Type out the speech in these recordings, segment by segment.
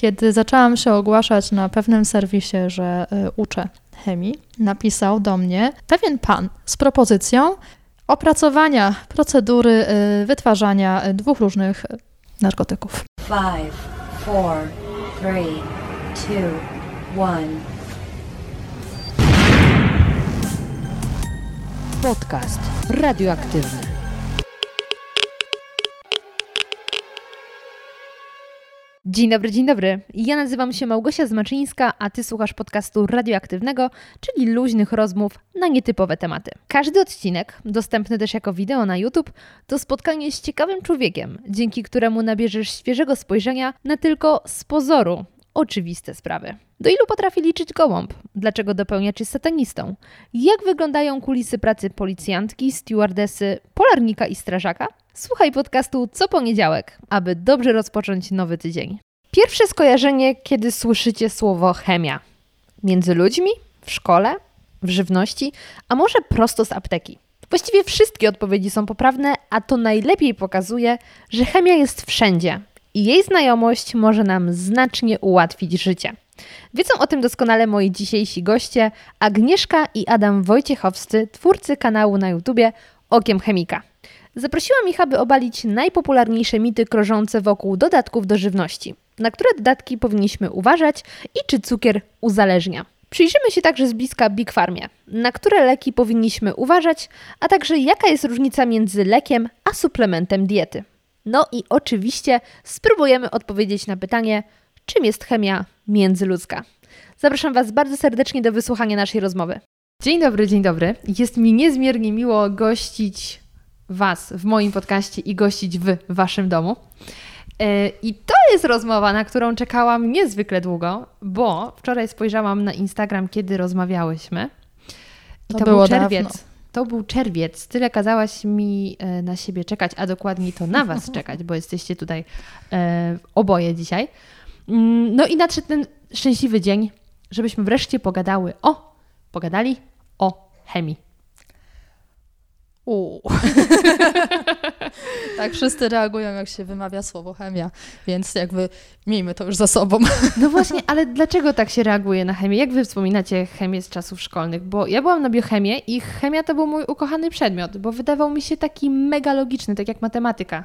kiedy zaczęłam się ogłaszać na pewnym serwisie, że y, uczę chemii, napisał do mnie pewien pan z propozycją opracowania procedury y, wytwarzania dwóch różnych narkotyków. Five, four, three, two, one. Podcast radioaktywny. Dzień dobry, dzień dobry. Ja nazywam się Małgosia Zmaczyńska, a ty słuchasz podcastu radioaktywnego, czyli luźnych rozmów na nietypowe tematy. Każdy odcinek, dostępny też jako wideo na YouTube, to spotkanie z ciekawym człowiekiem, dzięki któremu nabierzesz świeżego spojrzenia na tylko z pozoru oczywiste sprawy. Do ilu potrafi liczyć gołąb? Dlaczego dopełniacz jest satanistą? Jak wyglądają kulisy pracy policjantki, stewardesy, polarnika i strażaka? Słuchaj podcastu co poniedziałek, aby dobrze rozpocząć nowy tydzień. Pierwsze skojarzenie, kiedy słyszycie słowo chemia. Między ludźmi, w szkole, w żywności, a może prosto z apteki. Właściwie wszystkie odpowiedzi są poprawne, a to najlepiej pokazuje, że chemia jest wszędzie i jej znajomość może nam znacznie ułatwić życie. Wiedzą o tym doskonale moi dzisiejsi goście Agnieszka i Adam Wojciechowscy, twórcy kanału na YouTubie Okiem Chemika. Zaprosiłam ich, aby obalić najpopularniejsze mity krążące wokół dodatków do żywności. Na które dodatki powinniśmy uważać i czy cukier uzależnia. Przyjrzymy się także z bliska Big Farmie, na które leki powinniśmy uważać, a także jaka jest różnica między lekiem a suplementem diety. No i oczywiście spróbujemy odpowiedzieć na pytanie, czym jest chemia międzyludzka. Zapraszam Was bardzo serdecznie do wysłuchania naszej rozmowy. Dzień dobry, dzień dobry. Jest mi niezmiernie miło gościć Was w moim podcaście i gościć w Waszym domu. E, I to jest rozmowa, na którą czekałam niezwykle długo, bo wczoraj spojrzałam na Instagram, kiedy rozmawiałyśmy. I To to, było był czerwiec. dawno. To był czerwiec. Tyle kazałaś mi e, na siebie czekać, a dokładniej to na Was czekać, bo jesteście tutaj e, oboje dzisiaj. Mm, No i nadszedł ten szczęśliwy dzień, żebyśmy wreszcie pogadały o, pogadali o chemii. Uuu. tak, wszyscy reagują, jak się wymawia słowo chemia, więc jakby miejmy to już za sobą. No właśnie, ale dlaczego tak się reaguje na chemię? Jak wy wspominacie chemię z czasów szkolnych? Bo ja byłam na biochemię i chemia to był mój ukochany przedmiot, bo wydawał mi się taki mega logiczny, tak jak matematyka.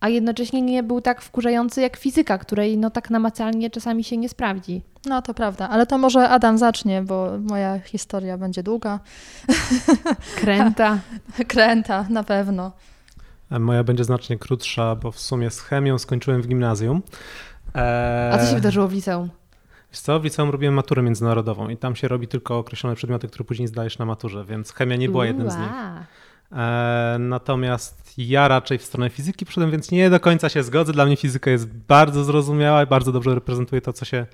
A jednocześnie nie był tak wkurzający jak fizyka, której no tak namacalnie czasami się nie sprawdzi. No to prawda, ale to może Adam zacznie, bo moja historia będzie długa. Kręta. Kręta, na pewno. A Moja będzie znacznie krótsza, bo w sumie z chemią skończyłem w gimnazjum. Eee, A co się wydarzyło w liceum? Wiesz co, w liceum robiłem maturę międzynarodową i tam się robi tylko określone przedmioty, które później zdajesz na maturze, więc chemia nie była jednym z nich. Eee, natomiast ja raczej w stronę fizyki przyszedłem, więc nie do końca się zgodzę. Dla mnie fizyka jest bardzo zrozumiała i bardzo dobrze reprezentuje to, co się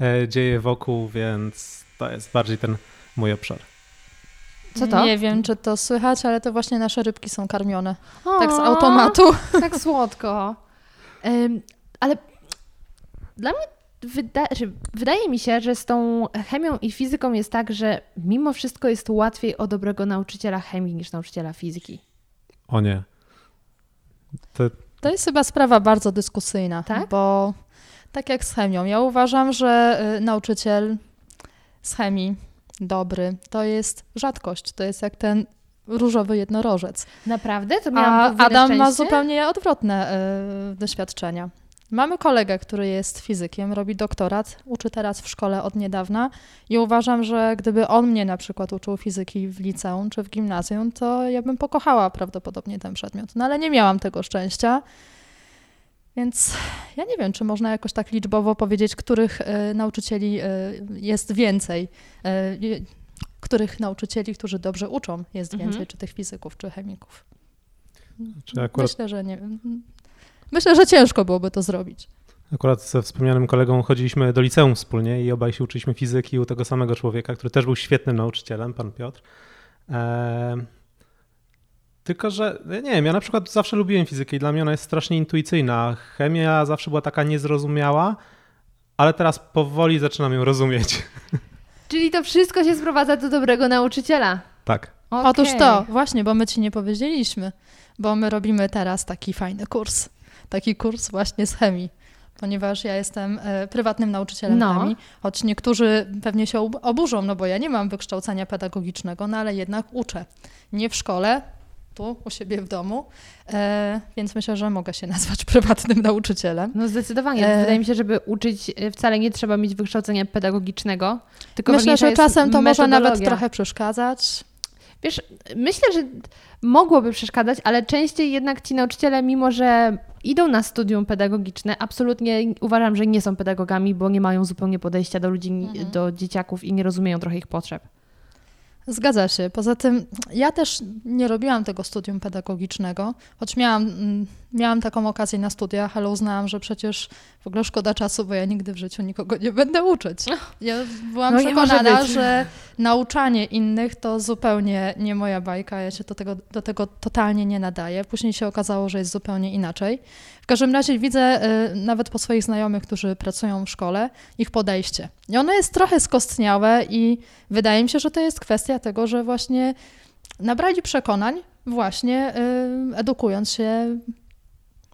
e, dzieje wokół, więc to jest bardziej ten mój obszar. Co to? Nie wiem, czy to słychać, ale to właśnie nasze rybki są karmione. O, Tak z automatu. Tak słodko. Ym, ale dla mnie wyda że wydaje mi się, że z tą chemią i fizyką jest tak, że mimo wszystko jest łatwiej o dobrego nauczyciela chemii niż nauczyciela fizyki. O nie. To, To jest chyba sprawa bardzo dyskusyjna, Tak? bo tak jak z chemią, ja uważam, że y, nauczyciel z chemii dobry to jest rzadkość, to jest jak ten różowy jednorożec. Naprawdę? To A miałam podwójne Adam ma szczęście? zupełnie odwrotne y, doświadczenia. Mamy kolegę, który jest fizykiem, robi doktorat, uczy teraz w szkole od niedawna i uważam, że gdyby on mnie na przykład uczył fizyki w liceum czy w gimnazjum, to ja bym pokochała prawdopodobnie ten przedmiot. No ale nie miałam tego szczęścia. Więc ja nie wiem, czy można jakoś tak liczbowo powiedzieć, których y, nauczycieli y, jest więcej. Y, y, których nauczycieli, którzy dobrze uczą, jest Mhm. więcej, czy tych fizyków, czy chemików. czy akurat Myślę, że nie wiem. Myślę, że ciężko byłoby to zrobić. Akurat ze wspomnianym kolegą chodziliśmy do liceum wspólnie i obaj się uczyliśmy fizyki u tego samego człowieka, który też był świetnym nauczycielem, pan Piotr. Eee, tylko, że ja nie wiem, ja na przykład zawsze lubiłem fizykę i dla mnie ona jest strasznie intuicyjna. Chemia zawsze była taka niezrozumiała, ale teraz powoli zaczynam ją rozumieć. Czyli to wszystko się sprowadza do dobrego nauczyciela. Tak. Otóż Okej. to, właśnie, bo my ci nie powiedzieliśmy, bo my robimy teraz taki fajny kurs. Taki kurs właśnie z chemii. ponieważ ja jestem e, prywatnym nauczycielem No. chemii, choć niektórzy pewnie się ob- oburzą, no bo ja nie mam wykształcenia pedagogicznego, no ale jednak uczę. Nie w szkole, tu u siebie w domu, e, więc myślę, że mogę się nazwać prywatnym nauczycielem. No zdecydowanie. E. Wydaje mi się, żeby uczyć y, wcale nie trzeba mieć wykształcenia pedagogicznego, tylko Myślę, że czasem to może nawet trochę przeszkadzać. Wiesz, myślę, że mogłoby przeszkadzać, ale częściej jednak ci nauczyciele, mimo że idą na studium pedagogiczne, absolutnie uważam, że nie są pedagogami, bo nie mają zupełnie podejścia do ludzi, Mhm. do dzieciaków i nie rozumieją trochę ich potrzeb. Zgadza się. Poza tym ja też nie robiłam tego studium pedagogicznego, choć miałam, mm, miałam taką okazję na studiach, ale uznałam, że przecież w ogóle szkoda czasu, bo ja nigdy w życiu nikogo nie będę uczyć. Ja byłam No przekonana, że nauczanie innych to zupełnie nie moja bajka, ja się do tego, do tego totalnie nie nadaję. Później się okazało, że jest zupełnie inaczej. W każdym razie widzę y, nawet po swoich znajomych, którzy pracują w szkole, ich podejście. I ono jest trochę skostniałe i wydaje mi się, że to jest kwestia tego, że właśnie nabrali przekonań właśnie y, edukując się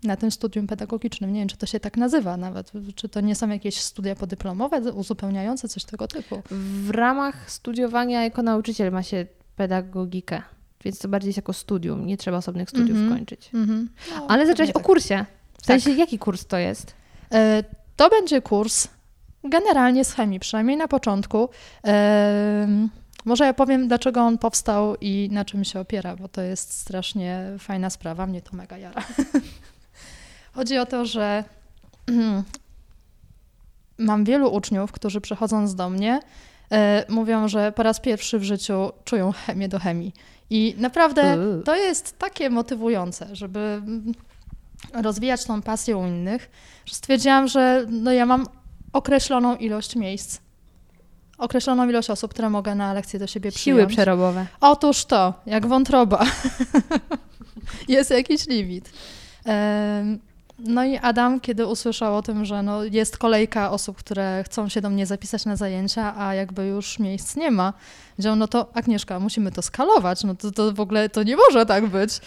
na tym studium pedagogicznym. Nie wiem, czy to się tak nazywa nawet, czy to nie są jakieś studia podyplomowe, uzupełniające, coś tego typu. W ramach studiowania jako nauczyciel ma się pedagogikę, więc to bardziej jest jako studium, nie trzeba osobnych studiów Mhm. kończyć. Mhm. No, Ale zaczęłaś pewnie o kursie. W Tak. sensie, jaki kurs to jest? E, To będzie kurs generalnie z chemii, przynajmniej na początku. E, Może ja powiem, dlaczego on powstał i na czym się opiera, bo to jest strasznie fajna sprawa, mnie to mega jara. Chodzi o to, że mam wielu uczniów, którzy przychodząc do mnie, e, mówią, że po raz pierwszy w życiu czują chemię do chemii. I naprawdę Uuu. to jest takie motywujące, żeby rozwijać tą pasję u innych, że stwierdziłam, że no ja mam określoną ilość miejsc, określoną ilość osób, które mogę na lekcję do siebie Siły przyjąć. przerobowe. Otóż to, jak wątroba. jest jakiś limit. No i Adam, kiedy usłyszał o tym, że no jest kolejka osób, które chcą się do mnie zapisać na zajęcia, a jakby już miejsc nie ma, wziął, no to Agnieszka, musimy to skalować, no to, to w ogóle to nie może tak być.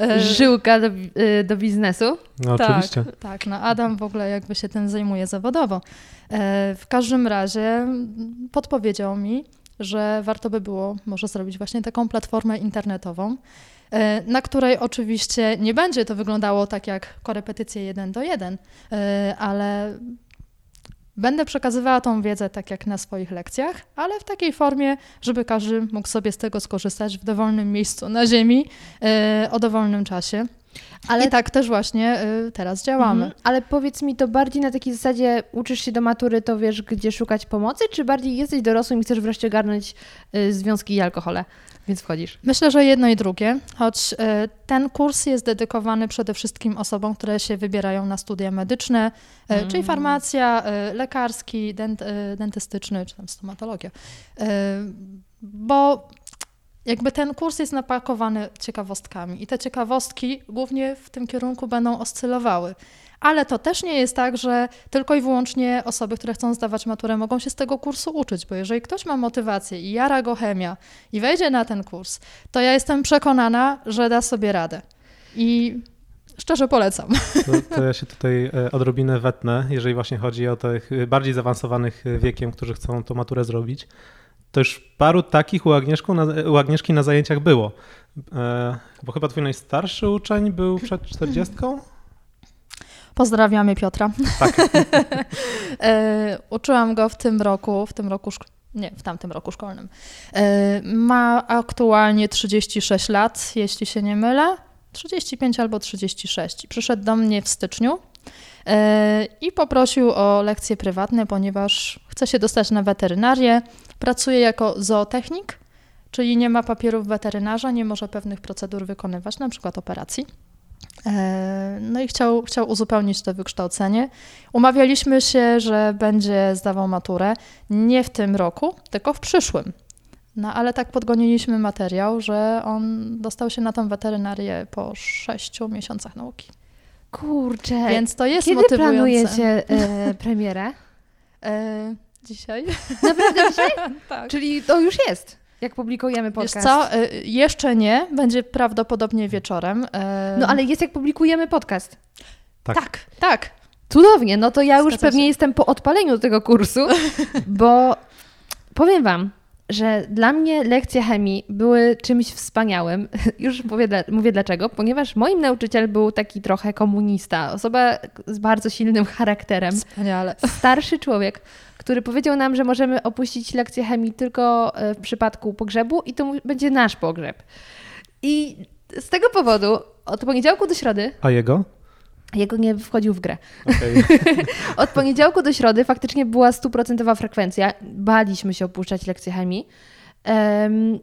E, Żyłka do, y, do biznesu. No oczywiście. tak, tak, no Adam w ogóle jakby się tym zajmuje zawodowo. E, w każdym razie podpowiedział mi, że warto by było może zrobić właśnie taką platformę internetową, e, na której oczywiście nie będzie to wyglądało tak jak korepetycje jeden do jeden, e, ale będę przekazywała tą wiedzę tak jak na swoich lekcjach, ale w takiej formie, żeby każdy mógł sobie z tego skorzystać w dowolnym miejscu na ziemi, e, o dowolnym czasie. Ale I tak też właśnie y, teraz działamy. Mhm. Ale powiedz mi, to bardziej na takiej zasadzie uczysz się do matury, to wiesz, gdzie szukać pomocy, czy bardziej jesteś dorosłym i chcesz wreszcie garnąć y, związki i alkohole, więc wchodzisz? Myślę, że jedno i drugie, choć y, ten kurs jest dedykowany przede wszystkim osobom, które się wybierają na studia medyczne, y, Mm. czyli farmacja, y, lekarski, dent, dentystyczny, czy tam stomatologia. Bo jakby ten kurs jest napakowany ciekawostkami i te ciekawostki głównie w tym kierunku będą oscylowały. Ale to też nie jest tak, że tylko i wyłącznie osoby, które chcą zdawać maturę, mogą się z tego kursu uczyć, bo jeżeli ktoś ma motywację i jara go chemia i wejdzie na ten kurs, to ja jestem przekonana, że da sobie radę. I szczerze polecam. To, to ja się tutaj e, odrobinę wetnę, jeżeli właśnie chodzi o tych e, bardziej zaawansowanych e, wiekiem, którzy chcą tą maturę zrobić. To już paru takich u, na, u Agnieszki na zajęciach było. Bo chyba twój najstarszy uczeń był przed 40? Pozdrawiamy Piotra. Tak. E, Uczyłam go w tym roku, w tym roku, nie, w tamtym roku szkolnym. E, Ma aktualnie 36 lat, jeśli się nie mylę. 35 albo 36. Przyszedł do mnie w styczniu e, i poprosił o lekcje prywatne, ponieważ chce się dostać na weterynarię. Pracuje jako zootechnik, czyli nie ma papierów weterynarza, nie może pewnych procedur wykonywać, na przykład operacji. E, No i chciał, chciał uzupełnić to wykształcenie. Umawialiśmy się, że będzie zdawał maturę nie w tym roku, tylko w przyszłym. No ale tak podgoniliśmy materiał, że on dostał się na tą weterynarię po sześciu miesiącach nauki. Kurczę, Więc to jest kiedy motywujące. planujecie e, premierę? E, dzisiaj? Naprawdę dzisiaj? tak. Czyli to już jest, jak publikujemy Wiesz podcast. co, e, jeszcze nie, będzie prawdopodobnie wieczorem. E, No ale jest jak publikujemy podcast. Tak. tak, tak. Cudownie, no to ja już pewnie się. jestem po odpaleniu tego kursu, bo powiem Wam, że dla mnie lekcje chemii były czymś wspaniałym. Już mówię, mówię dlaczego, ponieważ moim nauczyciel był taki trochę komunista, osoba z bardzo silnym charakterem, Wspaniale. starszy człowiek, który powiedział nam, że możemy opuścić lekcję chemii tylko e, w przypadku pogrzebu i to będzie nasz pogrzeb. I z tego powodu od poniedziałku do środy, A jego? Jego nie wchodził w grę, Okej. od poniedziałku do środy faktycznie była stuprocentowa frekwencja. Baliśmy się opuszczać lekcję chemii. Em,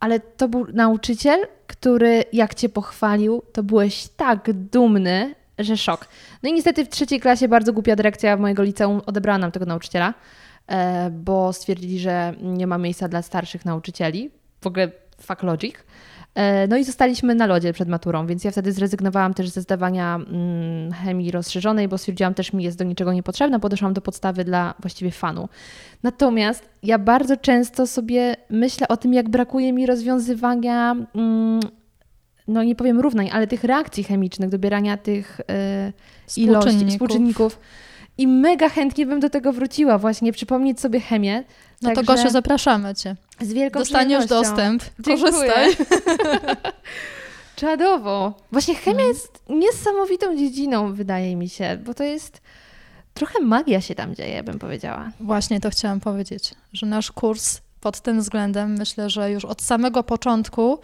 ale to był nauczyciel, który jak cię pochwalił, to byłeś tak dumny, że szok. No i niestety w trzeciej klasie bardzo głupia dyrekcja mojego liceum odebrała nam tego nauczyciela, e, bo stwierdzili, że nie ma miejsca dla starszych nauczycieli. W ogóle fuck logic. E, No i zostaliśmy na lodzie przed maturą, więc ja wtedy zrezygnowałam też ze zdawania mm, chemii rozszerzonej, bo stwierdziłam też mi jest do niczego niepotrzebna, podeszłam do podstawy dla właściwie fanu. Natomiast ja bardzo często sobie myślę o tym, jak brakuje mi rozwiązywania, mm, no nie powiem równań, ale tych reakcji chemicznych, dobierania tych e, ilości, Współczynników. I mega chętnie bym do tego wróciła, właśnie przypomnieć sobie chemię. No to Gosiu, zapraszamy Cię. z wielką Dostaniesz dostęp. Dziękuję. Korzystaj. Czadowo. Właśnie chemia Mhm. jest niesamowitą dziedziną, wydaje mi się, bo to jest trochę magia się tam dzieje, bym powiedziała. Właśnie to chciałam powiedzieć, że nasz kurs pod tym względem myślę, że już od samego początku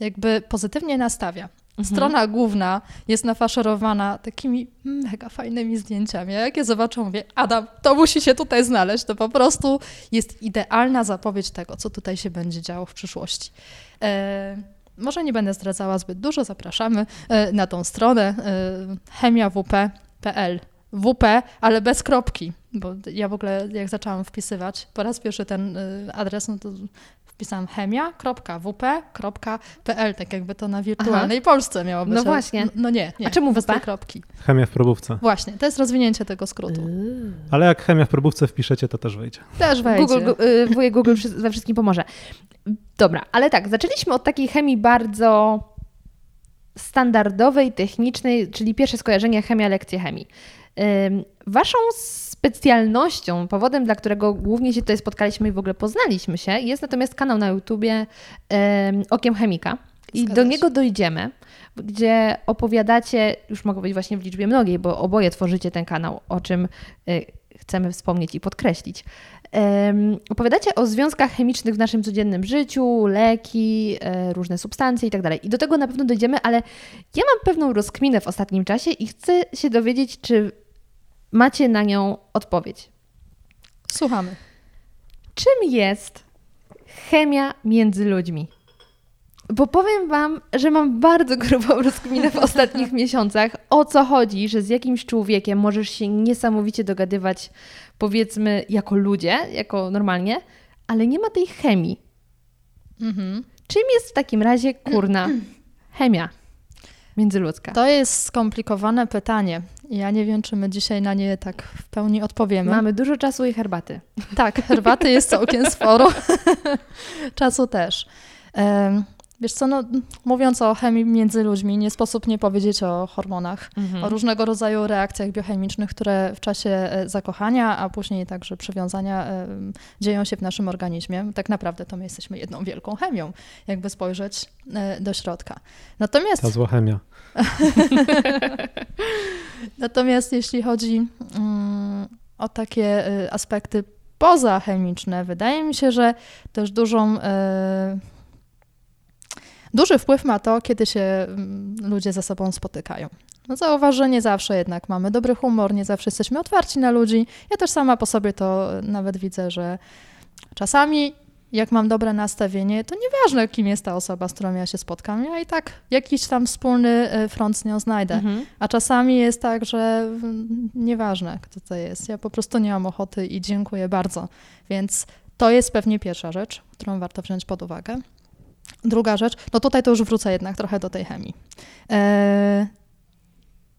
jakby pozytywnie nastawia. Strona główna jest nafaszerowana takimi mega fajnymi zdjęciami. A Jak je zobaczę, mówię, Adam, to musi się tutaj znaleźć. To po prostu jest idealna zapowiedź tego, co tutaj się będzie działo w przyszłości. E, może nie będę zdradzała zbyt dużo, zapraszamy e, na tą stronę e, chemiawp.pl. WP, ale bez kropki, bo ja w ogóle jak zaczęłam wpisywać po raz pierwszy ten y, adres, no to wpisałam chemia.wp.pl, tak jakby to na wirtualnej Polsce miało być. No ale- właśnie. No, no nie, nie. A czemu WP? kropki? Chemia w probówce. Właśnie, to jest rozwinięcie tego skrótu. Ale jak chemia w probówce wpiszecie, to też wejdzie. Też wejdzie. Google, y, wujek Google we wszystkim pomoże. Dobra, ale tak, zaczęliśmy od takiej chemii bardzo standardowej, technicznej, czyli pierwsze skojarzenie chemia, lekcje chemii. Waszą specjalnością, powodem, dla którego głównie się tutaj spotkaliśmy i w ogóle poznaliśmy się, jest natomiast kanał na YouTubie ym, Okiem Chemika. I Zgadza do się. niego dojdziemy, gdzie opowiadacie, już mogę powiedzieć właśnie w liczbie mnogiej, bo oboje tworzycie ten kanał, o czym y, chcemy wspomnieć i podkreślić. Em, opowiadacie o związkach chemicznych w naszym codziennym życiu, leki, e, różne substancje i tak dalej. I do tego na pewno dojdziemy, ale ja mam pewną rozkminę w ostatnim czasie i chcę się dowiedzieć, czy macie na nią odpowiedź. Słuchamy. Czym jest chemia między ludźmi? Bo powiem Wam, że mam bardzo grubą rozkminę w ostatnich miesiącach, o co chodzi, że z jakimś człowiekiem możesz się niesamowicie dogadywać, powiedzmy, jako ludzie, jako normalnie, ale nie ma tej chemii. Mhm. Czym jest w takim razie kurna chemia międzyludzka? To jest skomplikowane pytanie. Ja nie wiem, czy my dzisiaj na nie tak w pełni odpowiemy. Mamy dużo czasu i herbaty. Tak, herbaty jest całkiem sporo. Czasu też. Wiesz co, no, mówiąc o chemii między ludźmi, nie sposób nie powiedzieć o hormonach, o różnego rodzaju reakcjach biochemicznych, które w czasie e, zakochania, a później także przywiązania em, dzieją się w naszym organizmie. Tak naprawdę to my jesteśmy jedną wielką chemią, jakby spojrzeć e, do środka. Natomiast Ta zła chemia. Natomiast jeśli chodzi mm, o takie y, aspekty pozachemiczne, wydaje mi się, że też dużą, y, duży wpływ ma to, kiedy się mm, ludzie ze sobą spotykają. No zauważ, że nie zawsze jednak mamy dobry humor, nie zawsze jesteśmy otwarci na ludzi. Ja też sama po sobie to nawet widzę, że czasami jak mam dobre nastawienie, to nieważne, kim jest ta osoba, z którą ja się spotkam, ja i tak jakiś tam wspólny y, front z nią znajdę. Mhm. A czasami jest tak, że nieważne, kto to jest. Ja po prostu nie mam ochoty i dziękuję bardzo. Więc to jest pewnie pierwsza rzecz, którą warto wziąć pod uwagę. Druga rzecz, no tutaj to już wrócę jednak trochę do tej chemii. E,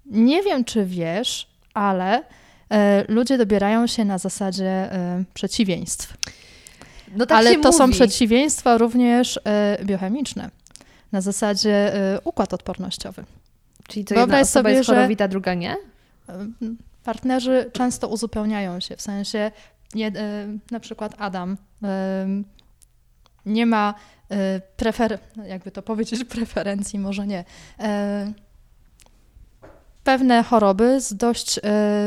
nie wiem, czy wiesz, ale e, ludzie dobierają się na zasadzie e, przeciwieństw. No tak ale to są mówi. przeciwieństwa również e, biochemiczne. Na zasadzie e, układ odpornościowy. Czyli to jedna Wyobraź osoba sobie, jest że- chorowita, druga nie? Ym, Partnerzy często uzupełniają się, w sensie nie, y, na przykład Adam nie ma y, prefer, jakby to powiedzieć, preferencji, może nie. Pewne choroby z dość y,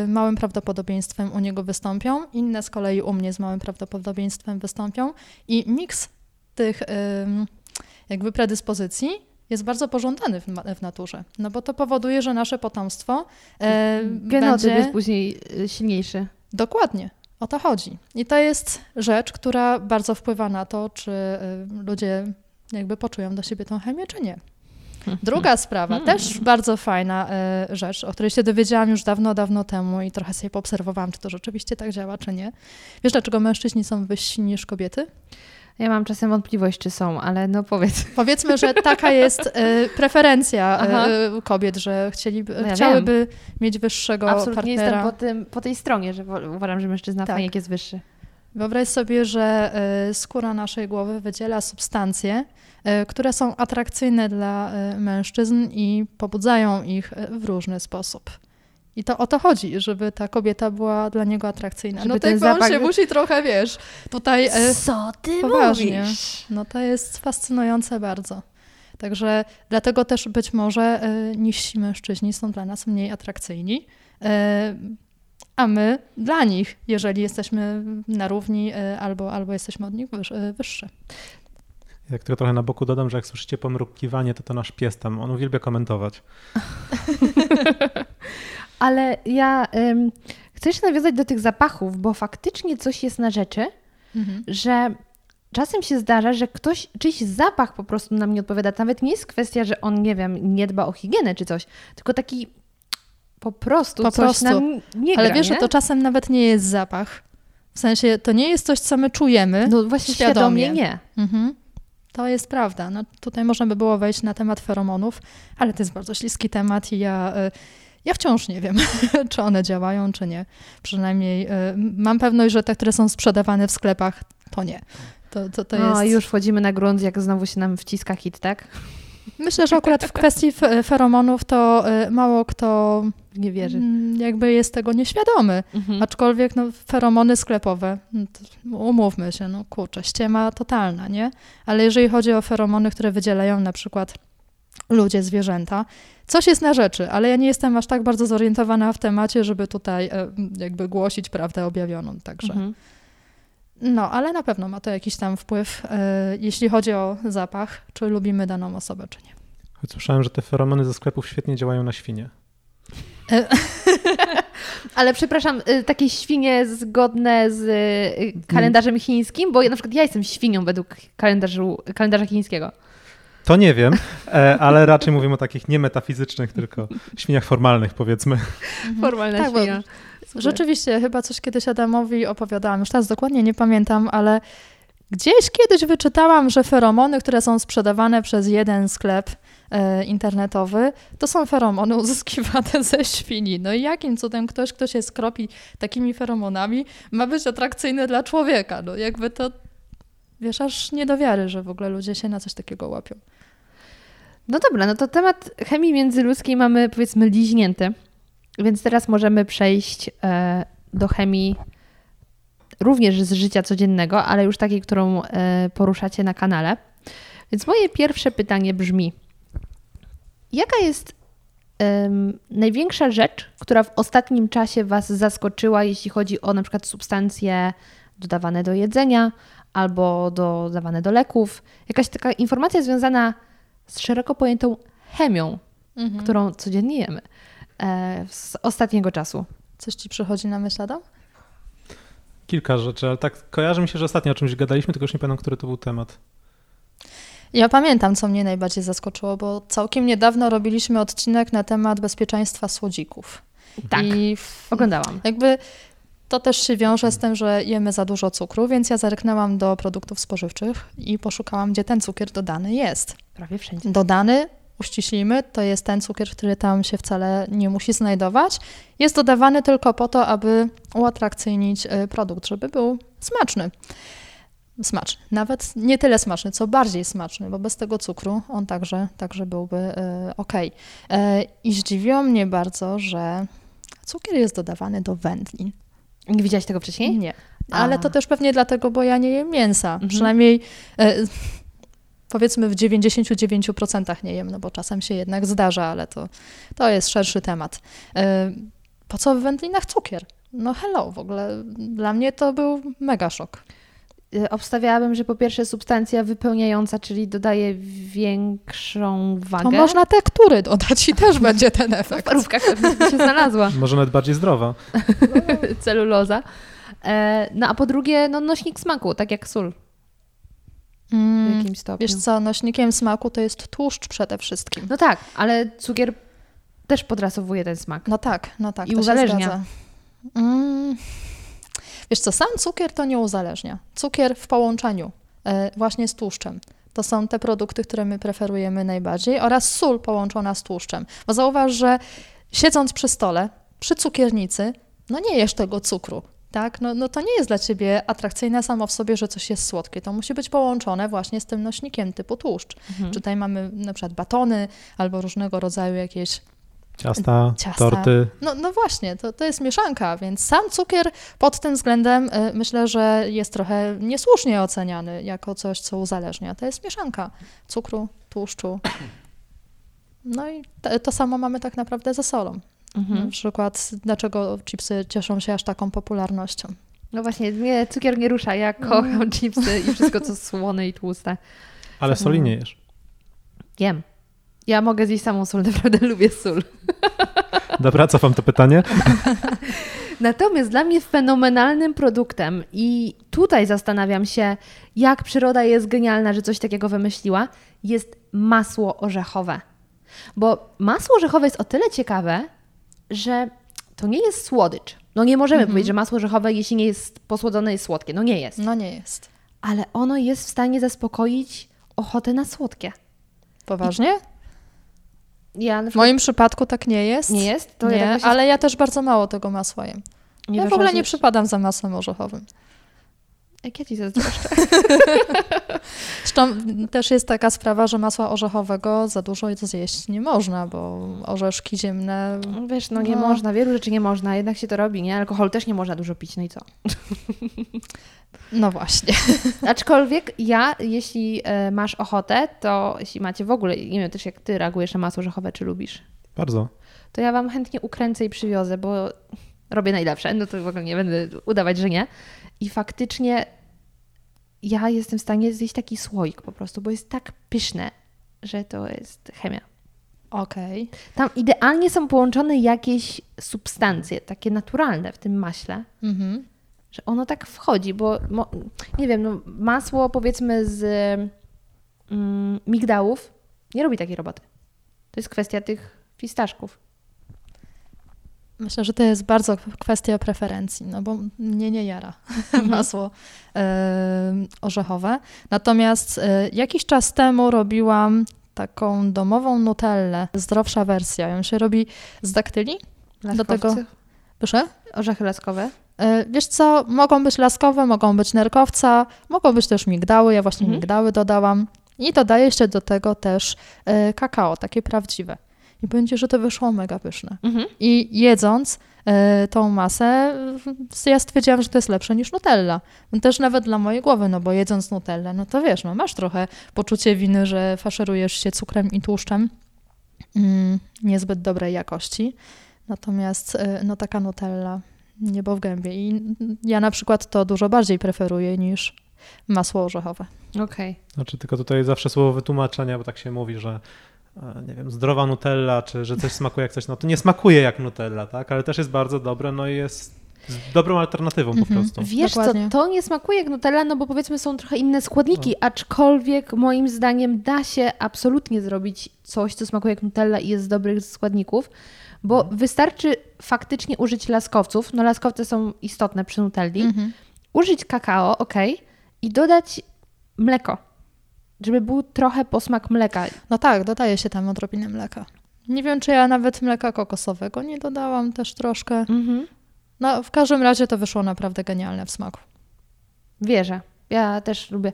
małym prawdopodobieństwem u niego wystąpią, inne z kolei u mnie z małym prawdopodobieństwem wystąpią i miks tych ym, jakby predyspozycji jest bardzo pożądany w, w naturze, no bo to powoduje, że nasze potomstwo e, Genotyp będzie... jest później y, silniejszy. Dokładnie, o to chodzi. I to jest rzecz, która bardzo wpływa na to, czy y, ludzie jakby poczują do siebie tą chemię, czy nie. Druga sprawa, też bardzo fajna y, rzecz, o której się dowiedziałam już dawno, dawno temu i trochę sobie poobserwowałam, czy to rzeczywiście tak działa, czy nie. Wiesz, dlaczego mężczyźni są wyżsi niż kobiety? Ja mam czasem wątpliwość, czy są, ale no powiedz. Powiedzmy, że taka jest y, preferencja y, kobiet, że chcieliby, No ja chciałyby mieć wyższego Absolutnie partnera. jestem po, tym, po tej stronie, że uważam, że mężczyzna Tak. fajnie jest wyższy. Wyobraź sobie, że y, skóra naszej głowy wydziela substancje, y, które są atrakcyjne dla y, mężczyzn i pobudzają ich w różny sposób. I to o to chodzi, żeby ta kobieta była dla niego atrakcyjna. No ten on zapach- się musi trochę, wiesz, tutaj... Co ty poważnie. mówisz? No to jest fascynujące bardzo. Także dlatego też być może niżsi mężczyźni są dla nas mniej atrakcyjni, a my dla nich, jeżeli jesteśmy na równi y, albo, albo jesteśmy od nich y, wyższe. Jak tylko trochę na boku dodam, że jak słyszycie pomrukiwanie, to to nasz pies tam, on uwielbia komentować. Ale ja ym, chcę jeszcze nawiązać do tych zapachów, bo faktycznie coś jest na rzeczy, że czasem się zdarza, że ktoś, czyjś zapach po prostu nam nie odpowiada. Nawet nie jest kwestia, że on, nie wiem, nie dba o higienę czy coś, tylko taki po prostu Po coś prostu. nam nie Ale gra, wiesz, nie? że to czasem nawet nie jest zapach. W sensie to nie jest coś, co my czujemy. No właśnie świadomie. świadomie nie. Mhm. To jest prawda. No, tutaj można by było wejść na temat feromonów, ale to jest bardzo śliski temat i ja, y, ja wciąż nie wiem, czy one działają, czy nie. Przynajmniej y, mam pewność, że te, które są sprzedawane w sklepach, to nie. To, to, to No jest... już wchodzimy na grunt, jak znowu się nam wciska hit, tak? Myślę, że akurat w kwestii feromonów to y, mało kto Nie wierzy. mm, jakby jest tego nieświadomy. Mhm. Aczkolwiek no, feromony sklepowe, no, umówmy się, no kurczę, ściema totalna, nie? Ale jeżeli chodzi o feromony, które wydzielają na przykład ludzie, zwierzęta, coś jest na rzeczy, ale ja nie jestem aż tak bardzo zorientowana w temacie, żeby tutaj e, jakby głosić prawdę objawioną, także. Mhm. No, ale na pewno ma to jakiś tam wpływ, e, jeśli chodzi o zapach, czy lubimy daną osobę, czy nie. Choć słyszałem, że te feromony ze sklepów świetnie działają na świnie. Ale przepraszam, y, takie świnie zgodne z kalendarzem chińskim, bo na przykład ja jestem świnią według kalendarzu, kalendarza chińskiego. To nie wiem, e, ale raczej mówimy o takich nie metafizycznych, tylko świniach formalnych, powiedzmy. Formalna Tak, bo Rzeczywiście, chyba coś kiedyś Adamowi opowiadałam, już teraz dokładnie nie pamiętam, ale gdzieś kiedyś wyczytałam, że feromony, które są sprzedawane przez jeden sklep e, internetowy, to są feromony uzyskiwane ze świni. No i jakim cudem ktoś, kto się skropi takimi feromonami, ma być atrakcyjny dla człowieka? No jakby to, wiesz, aż nie do wiary, że w ogóle ludzie się na coś takiego łapią. No dobra, no to temat chemii międzyludzkiej mamy powiedzmy liźnięty, więc teraz możemy przejść e, do chemii również z życia codziennego, ale już takiej, którą e, poruszacie na kanale. Więc moje pierwsze pytanie brzmi: jaka jest największa rzecz, która w ostatnim czasie Was zaskoczyła, jeśli chodzi o na przykład substancje dodawane do jedzenia albo dodawane do leków? Jakaś taka informacja związana z szeroko pojętą chemią, którą codziennie jemy z ostatniego czasu. Coś ci przychodzi na myśl, Adam? Kilka rzeczy, ale tak kojarzy mi się, że ostatnio o czymś gadaliśmy, tylko już nie pamiętam, który to był temat. Ja pamiętam, co mnie najbardziej zaskoczyło, bo całkiem niedawno robiliśmy odcinek na temat bezpieczeństwa słodzików. Tak, I w, oglądałam. jakby to też się wiąże z tym, że jemy za dużo cukru, więc ja zerknęłam do produktów spożywczych i poszukałam, gdzie ten cukier dodany jest. Prawie wszędzie. Dodany, uściślimy, to jest ten cukier, który tam się wcale nie musi znajdować. Jest dodawany tylko po to, aby uatrakcyjnić y, produkt, żeby był smaczny. Smaczny. Nawet nie tyle smaczny, co bardziej smaczny, bo bez tego cukru on także, także byłby e, ok. E, I zdziwiło mnie bardzo, że cukier jest dodawany do wędlin. Nie widziałaś tego wcześniej? Nie. Ale A. to też pewnie dlatego, bo ja nie jem mięsa. Mhm. Przynajmniej e, powiedzmy w 99% nie jem, no bo czasem się jednak zdarza, ale to, to jest szerszy temat. E, po co w wędlinach cukier? No hello, w ogóle dla mnie to był mega szok. Y, Obstawiałabym, że po pierwsze substancja wypełniająca, czyli dodaje większą wagę. To można tektury dodać i też będzie ten w efekt. parówkach pewnie by się znalazła Może nawet bardziej zdrowa. celuloza. E, no a po drugie, no nośnik smaku, tak jak sól w Mm, jakimś stopniu. wiesz co, nośnikiem smaku to jest tłuszcz przede wszystkim. No tak, ale cukier też podrasowuje ten smak. No tak, no tak. I uzależnia. Mm. Wiesz co, sam cukier to nie uzależnia. Cukier w połączeniu e, właśnie z tłuszczem. To są te produkty, które my preferujemy najbardziej oraz sól połączona z tłuszczem. Bo zauważ, że siedząc przy stole, przy cukiernicy, no nie jesz tego cukru. Tak? No, no to nie jest dla ciebie atrakcyjne samo w sobie, że coś jest słodkie. To musi być połączone właśnie z tym nośnikiem typu tłuszcz. Mhm. Tutaj mamy na przykład batony albo różnego rodzaju jakieś Ciasta, Ciasta. torty. no, no właśnie, to, to jest mieszanka, więc sam cukier pod tym względem y, myślę, że jest trochę niesłusznie oceniany jako coś, co uzależnia. To jest mieszanka cukru, tłuszczu. No i to, to samo mamy tak naprawdę ze solą. Mhm. Na przykład, dlaczego chipsy cieszą się aż taką popularnością. No właśnie, mnie cukier nie rusza. Ja kocham chipsy i wszystko, co słone i tłuste. Ale soli nie jesz. Jem. Ja mogę zjeść samą sól, naprawdę lubię sól. Dobra, cofam to pytanie. Natomiast dla mnie fenomenalnym produktem i tutaj zastanawiam się, jak przyroda jest genialna, że coś takiego wymyśliła, jest masło orzechowe. Bo masło orzechowe jest o tyle ciekawe, że to nie jest słodycz. No nie możemy powiedzieć, że masło orzechowe, jeśli nie jest posłodzone, jest słodkie. No nie jest. No nie jest. Ale ono jest w stanie zaspokoić ochotę na słodkie. Poważnie? Ja na W moim przypadku tak nie jest. Nie jest? To nie, ja tak właśnie- ale ja też bardzo mało tego masła jem. nie ja w ogóle nie przypadam za masłem orzechowym. Jak ja ci zazdroszczę. Zresztą też jest taka sprawa, że masła orzechowego za dużo zjeść nie można, bo orzeszki ziemne. Wiesz, no nie No. można, wielu rzeczy nie można, jednak się to robi, nie? Alkohol też nie można dużo pić, no i co? No właśnie. Aczkolwiek ja, jeśli e, masz ochotę, to jeśli macie w ogóle, nie wiem też jak ty reagujesz na masło orzechowe, czy lubisz, Bardzo. to ja wam chętnie ukręcę i przywiozę, bo robię najlepsze, no to w ogóle nie będę udawać, że nie. I faktycznie ja jestem w stanie zjeść taki słoik po prostu, bo jest tak pyszne, że to jest chemia. Okej. Tam idealnie są połączone jakieś substancje, takie naturalne w tym maśle, Mhm. że ono tak wchodzi, bo nie wiem, no, masło powiedzmy z mm, migdałów nie robi takiej roboty. To jest kwestia tych fistaszków. Myślę, że to jest bardzo kwestia preferencji, no bo mnie nie jara masło e, orzechowe. Natomiast e, jakiś czas temu robiłam taką domową nutellę, zdrowsza wersja. Ją się robi z daktyli. Do tego- Laskowcy, Proszę? Orzechy laskowe. E, Wiesz co, mogą być laskowe, mogą być nerkowca, mogą być też migdały, ja właśnie Mhm. migdały dodałam. I dodaję się do tego też e, kakao, takie prawdziwe. I będzie, że to wyszło mega pyszne. Mhm. I jedząc e, tą masę, ja stwierdziłam, że to jest lepsze niż Nutella. Też nawet dla mojej głowy, no bo jedząc Nutellę, no to wiesz, no masz trochę poczucie winy, że faszerujesz się cukrem i tłuszczem mm, niezbyt dobrej jakości. Natomiast e, no taka Nutella, niebo w gębie. I ja na przykład to dużo bardziej preferuję niż masło orzechowe. Okej. Znaczy tylko tutaj zawsze słowo wytłumaczenia, bo tak się mówi, że nie wiem, zdrowa Nutella, czy że coś smakuje jak coś, no to nie smakuje jak Nutella, tak? Ale też jest bardzo dobre, no i jest z dobrą alternatywą po Mhm. prostu. Wiesz Dokładnie. co, to nie smakuje jak Nutella, no bo powiedzmy są trochę inne składniki, aczkolwiek moim zdaniem da się absolutnie zrobić coś, co smakuje jak Nutella i jest z dobrych składników, bo wystarczy faktycznie użyć laskowców, no laskowce są istotne przy Nutelli, Mhm. użyć kakao, ok, i dodać mleko, żeby był trochę posmak mleka. No tak, dodaje się tam odrobinę mleka. Nie wiem, czy ja nawet mleka kokosowego nie dodałam też troszkę. Mhm. No, w każdym razie to wyszło naprawdę genialne w smaku. Wierzę. Ja też lubię.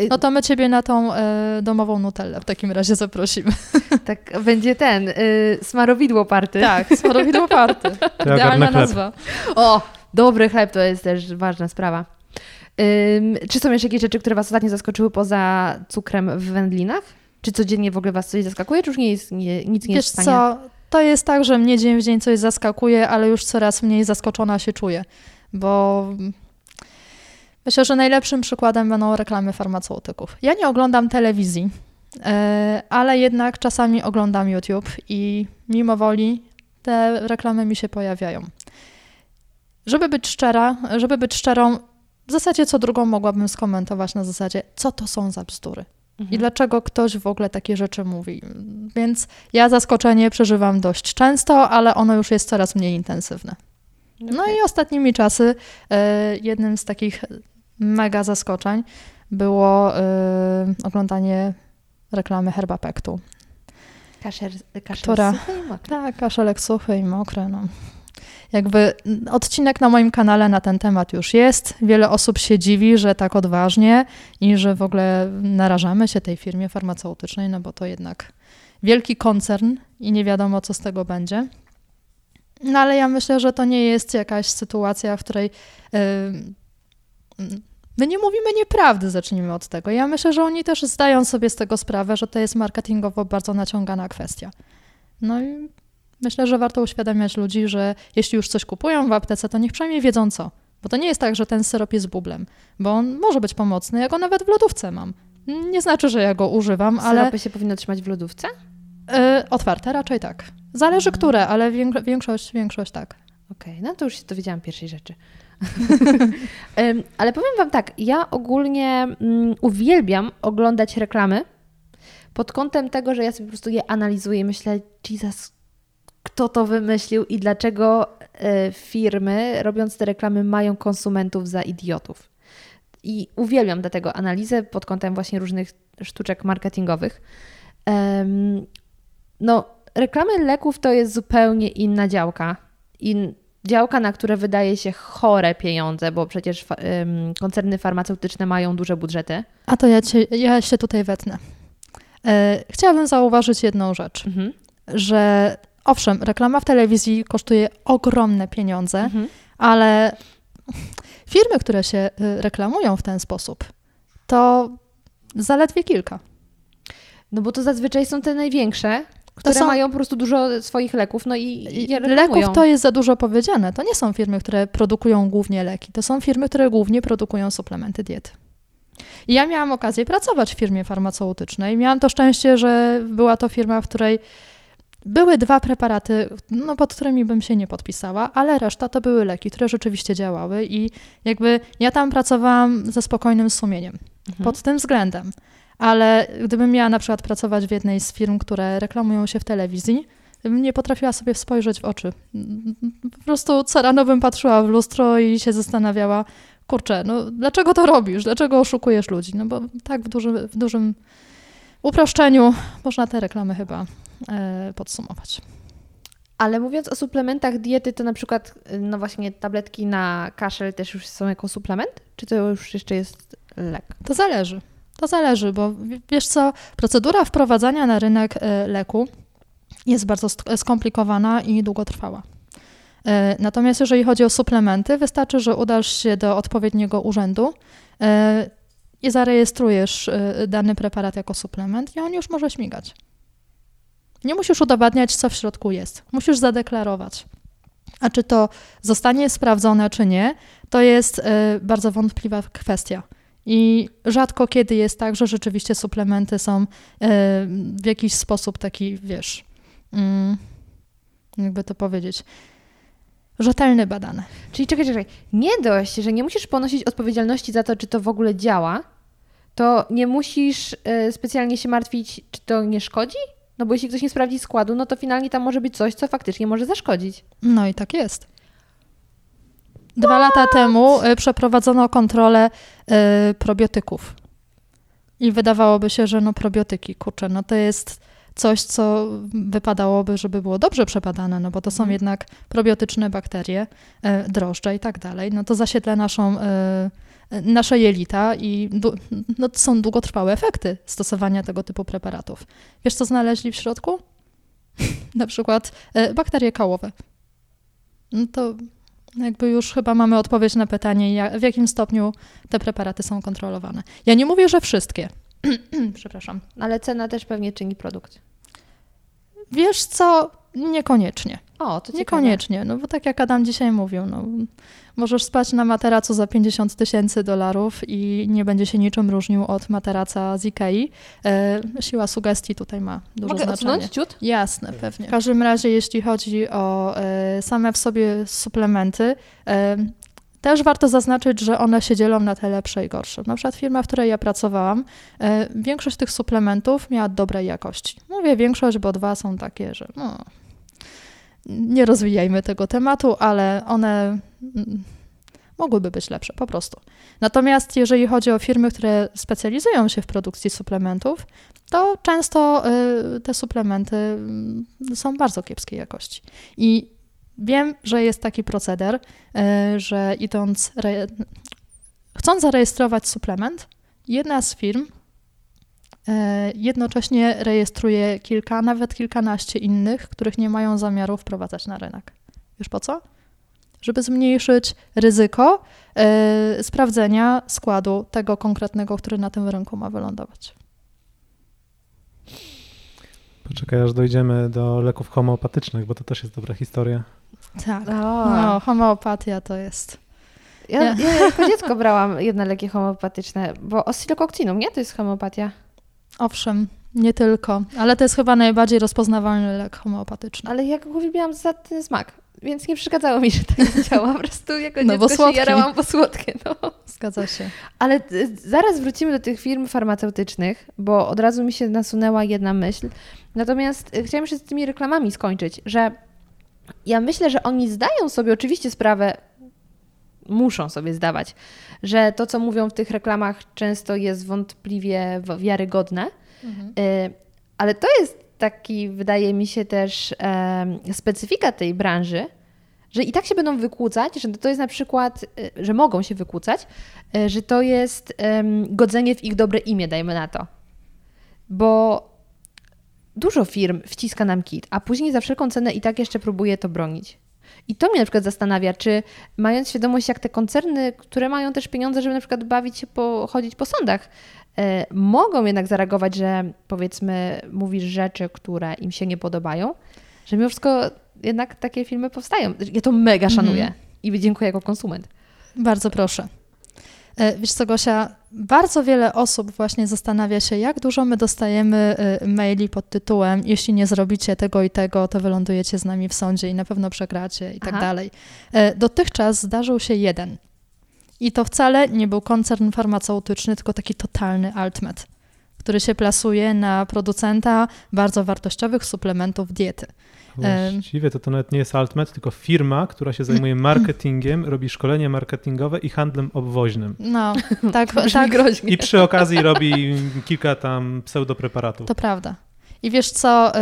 Y, No to my ciebie na tą e, domową nutellę w takim razie zaprosimy. Tak będzie ten, y, smarowidło party. Tak, smarowidło party. Idealna nazwa. O, dobry chleb to jest też ważna sprawa. Czy są jeszcze jakieś rzeczy, które Was ostatnio zaskoczyły poza cukrem w wędlinach? Czy codziennie w ogóle Was coś zaskakuje, czy już nie jest, nie, nic nie Wiesz jest w stanie? co, to jest tak, że mnie dzień w dzień coś zaskakuje, ale już coraz mniej zaskoczona się czuję, bo myślę, że najlepszym przykładem będą reklamy farmaceutyków. Ja nie oglądam telewizji, e, ale jednak czasami oglądam YouTube i mimo woli te reklamy mi się pojawiają. Żeby być szczera, żeby być szczerą, w zasadzie co drugą mogłabym skomentować na zasadzie, co to są za bzdury. I dlaczego ktoś w ogóle takie rzeczy mówi. Więc ja zaskoczenie przeżywam dość często, ale ono już jest coraz mniej intensywne. No i ostatnimi czasy e, jednym z takich mega zaskoczeń było e, oglądanie reklamy Herbapektu. Kaszer, kaszer Która- suchy i mokry. Tak, kaszelek suchy i mokry. No. Jakby odcinek na moim kanale na ten temat już jest. Wiele osób się dziwi, że tak odważnie i że w ogóle narażamy się tej firmie farmaceutycznej, no bo to jednak wielki koncern i nie wiadomo, co z tego będzie. No ale ja myślę, że to nie jest jakaś sytuacja, w której yy, my nie mówimy nieprawdy, zacznijmy od tego. Ja myślę, że oni też zdają sobie z tego sprawę, że to jest marketingowo bardzo naciągana kwestia. No i myślę, że warto uświadamiać ludzi, że jeśli już coś kupują w aptece, to niech przynajmniej wiedzą co. Bo to nie jest tak, że ten syrop jest bublem, bo on może być pomocny, ja go nawet w lodówce mam. Nie znaczy, że ja go używam, ale Syropy się powinno trzymać w lodówce? y, otwarte raczej tak. Zależy które, ale większość, większość tak. Okej, no to już się dowiedziałam pierwszej rzeczy. Ale powiem Wam tak, ja ogólnie mm, uwielbiam oglądać reklamy pod kątem tego, że ja sobie po prostu je analizuję i myślę, Jesus, kto to wymyślił i dlaczego e, firmy robiąc te reklamy mają konsumentów za idiotów. I uwielbiam dlatego analizę pod kątem właśnie różnych sztuczek marketingowych. No, reklamy leków to jest zupełnie inna działka. In, działka, na które wydaje się chore pieniądze, bo przecież koncerny farmaceutyczne mają duże budżety. A to ja, cię, ja się tutaj wetnę. E, chciałabym zauważyć jedną rzecz, Mhm. że owszem, reklama w telewizji kosztuje ogromne pieniądze, Mhm. ale firmy, które się y, reklamują w ten sposób, to zaledwie kilka. No bo to zazwyczaj są te największe, które są- mają po prostu dużo swoich leków, no i. Leków to jest za dużo powiedziane. To nie są firmy, które produkują głównie leki. To są firmy, które głównie produkują suplementy diety. I ja miałam okazję pracować w firmie farmaceutycznej. Miałam to szczęście, że była to firma, w której były dwa preparaty, no, pod którymi bym się nie podpisała, ale reszta to były leki, które rzeczywiście działały i jakby ja tam pracowałam ze spokojnym sumieniem Mhm. pod tym względem. Ale gdybym miała na przykład pracować w jednej z firm, które reklamują się w telewizji, bym nie potrafiła sobie spojrzeć w oczy. Po prostu co rano bym patrzyła w lustro i się zastanawiała, kurczę, no dlaczego to robisz? Dlaczego oszukujesz ludzi? No bo tak w dużym, w dużym uproszczeniu można te reklamy chyba e, podsumować. Ale mówiąc o suplementach diety, to na przykład, y, no właśnie tabletki na kaszel też już są jako suplement? Czy to już jeszcze jest lek? To zależy. To zależy, bo wiesz co, procedura wprowadzania na rynek e, leku jest bardzo skomplikowana i długotrwała. E, Natomiast jeżeli chodzi o suplementy, wystarczy, że udasz się do odpowiedniego urzędu i zarejestrujesz e, dany preparat jako suplement i on już może śmigać. Nie musisz udowadniać, co w środku jest. Musisz zadeklarować. A czy to zostanie sprawdzone, czy nie, to jest e, bardzo wątpliwa kwestia. I rzadko kiedy jest tak, że rzeczywiście suplementy są e, w jakiś sposób taki, wiesz, mm, jakby to powiedzieć, rzetelny badane. Czyli czekaj, czekaj. Nie dość, że nie musisz ponosić odpowiedzialności za to, czy to w ogóle działa, to nie musisz y, specjalnie się martwić, czy to nie szkodzi? No bo jeśli ktoś nie sprawdzi składu, no to finalnie tam może być coś, co faktycznie może zaszkodzić. No i tak jest. Dwa lata temu e, przeprowadzono kontrolę e, probiotyków. I wydawałoby się, że no probiotyki, kurczę, no to jest coś, co wypadałoby, żeby było dobrze przebadane, no bo to są Mhm. jednak probiotyczne bakterie, e, drożdże i tak dalej. No to zasiedla naszą, e, nasze jelita i no, to są długotrwałe efekty stosowania tego typu preparatów. Wiesz, co znaleźli w środku? Na przykład e, bakterie kałowe. No to jakby już chyba mamy odpowiedź na pytanie, jak, w jakim stopniu te preparaty są kontrolowane. Ja nie mówię, że wszystkie. Przepraszam. Ale cena też pewnie czyni produkt. Wiesz co? Niekoniecznie. O, to ciekawe. Niekoniecznie, no bo tak jak Adam dzisiaj mówił, no, możesz spać na materacu za 50 tysięcy dolarów i nie będzie się niczym różnił od materaca z Ikei. E, siła sugestii tutaj ma duże Mogę znaczenie. odsunąć ciut? Jasne, pewnie. W każdym razie, jeśli chodzi o e, same w sobie suplementy, e, też warto zaznaczyć, że one się dzielą na te lepsze i gorsze. Na przykład firma, w której ja pracowałam, e, większość tych suplementów miała dobrej jakości. Mówię większość, bo dwa są takie, że no, nie rozwijajmy tego tematu, ale one mm, mogłyby być lepsze po prostu. Natomiast jeżeli chodzi o firmy, które specjalizują się w produkcji suplementów, to często y, te suplementy mm, są bardzo kiepskiej jakości. I wiem, że jest taki proceder, y, że idąc, re... chcąc zarejestrować suplement, jedna z firm y, jednocześnie rejestruje kilka, nawet kilkanaście innych, których nie mają zamiaru wprowadzać na rynek. Wiesz po co? Żeby zmniejszyć ryzyko y, sprawdzenia składu tego konkretnego, który na tym rynku ma wylądować. Poczekaj, aż dojdziemy do leków homeopatycznych, bo to też jest dobra historia. Tak. O. No, homeopatia to jest. Ja, ja jako dziecko brałam jedne leki homeopatyczne, bo oscillococcinum, nie? To jest homeopatia. Owszem, nie tylko, ale to jest chyba najbardziej rozpoznawalny lek homeopatyczny. Ale ja go uwielbiałam za ten smak, więc nie przeszkadzało mi, że tak działa. Po prostu jako No, bo dziecko się jarałam po słodkie. No. Zgadza się. Ale y, zaraz wrócimy do tych firm farmaceutycznych, bo od razu mi się nasunęła jedna myśl. Natomiast y, chciałam jeszcze z tymi reklamami skończyć, że ja myślę, że oni zdają sobie oczywiście sprawę, muszą sobie zdawać, że to, co mówią w tych reklamach, często jest wątpliwie wiarygodne. Y, Ale to jest taki, wydaje mi się też, specyfika tej branży, że i tak się będą wykłócać, że to jest na przykład, y, że mogą się wykłócać, y, że to jest godzenie w ich dobre imię, dajmy na to. Bo dużo firm wciska nam kit, a później za wszelką cenę i tak jeszcze próbuje to bronić. I to mnie na przykład zastanawia, czy mając świadomość, jak te koncerny, które mają też pieniądze, żeby na przykład bawić się, po, chodzić po sądach, e, mogą jednak zareagować, że powiedzmy mówisz rzeczy, które im się nie podobają, że mimo wszystko jednak takie filmy powstają. Ja to mega szanuję Mhm. i dziękuję jako konsument. Bardzo proszę. E, Wiesz co, Gosia, bardzo wiele osób właśnie zastanawia się, jak dużo my dostajemy e, maili pod tytułem jeśli nie zrobicie tego i tego, to wylądujecie z nami w sądzie i na pewno przegracie i tak Aha. dalej. E, Dotychczas zdarzył się jeden. I to wcale nie był koncern farmaceutyczny, tylko taki totalny altmet, który się plasuje na producenta bardzo wartościowych suplementów diety. Właściwie to to nawet nie jest Altmet, tylko firma, która się zajmuje marketingiem, robi szkolenia marketingowe i handlem obwoźnym. No, tak, tak, groźnie. I przy okazji robi kilka tam pseudopreparatów. To prawda. I wiesz co?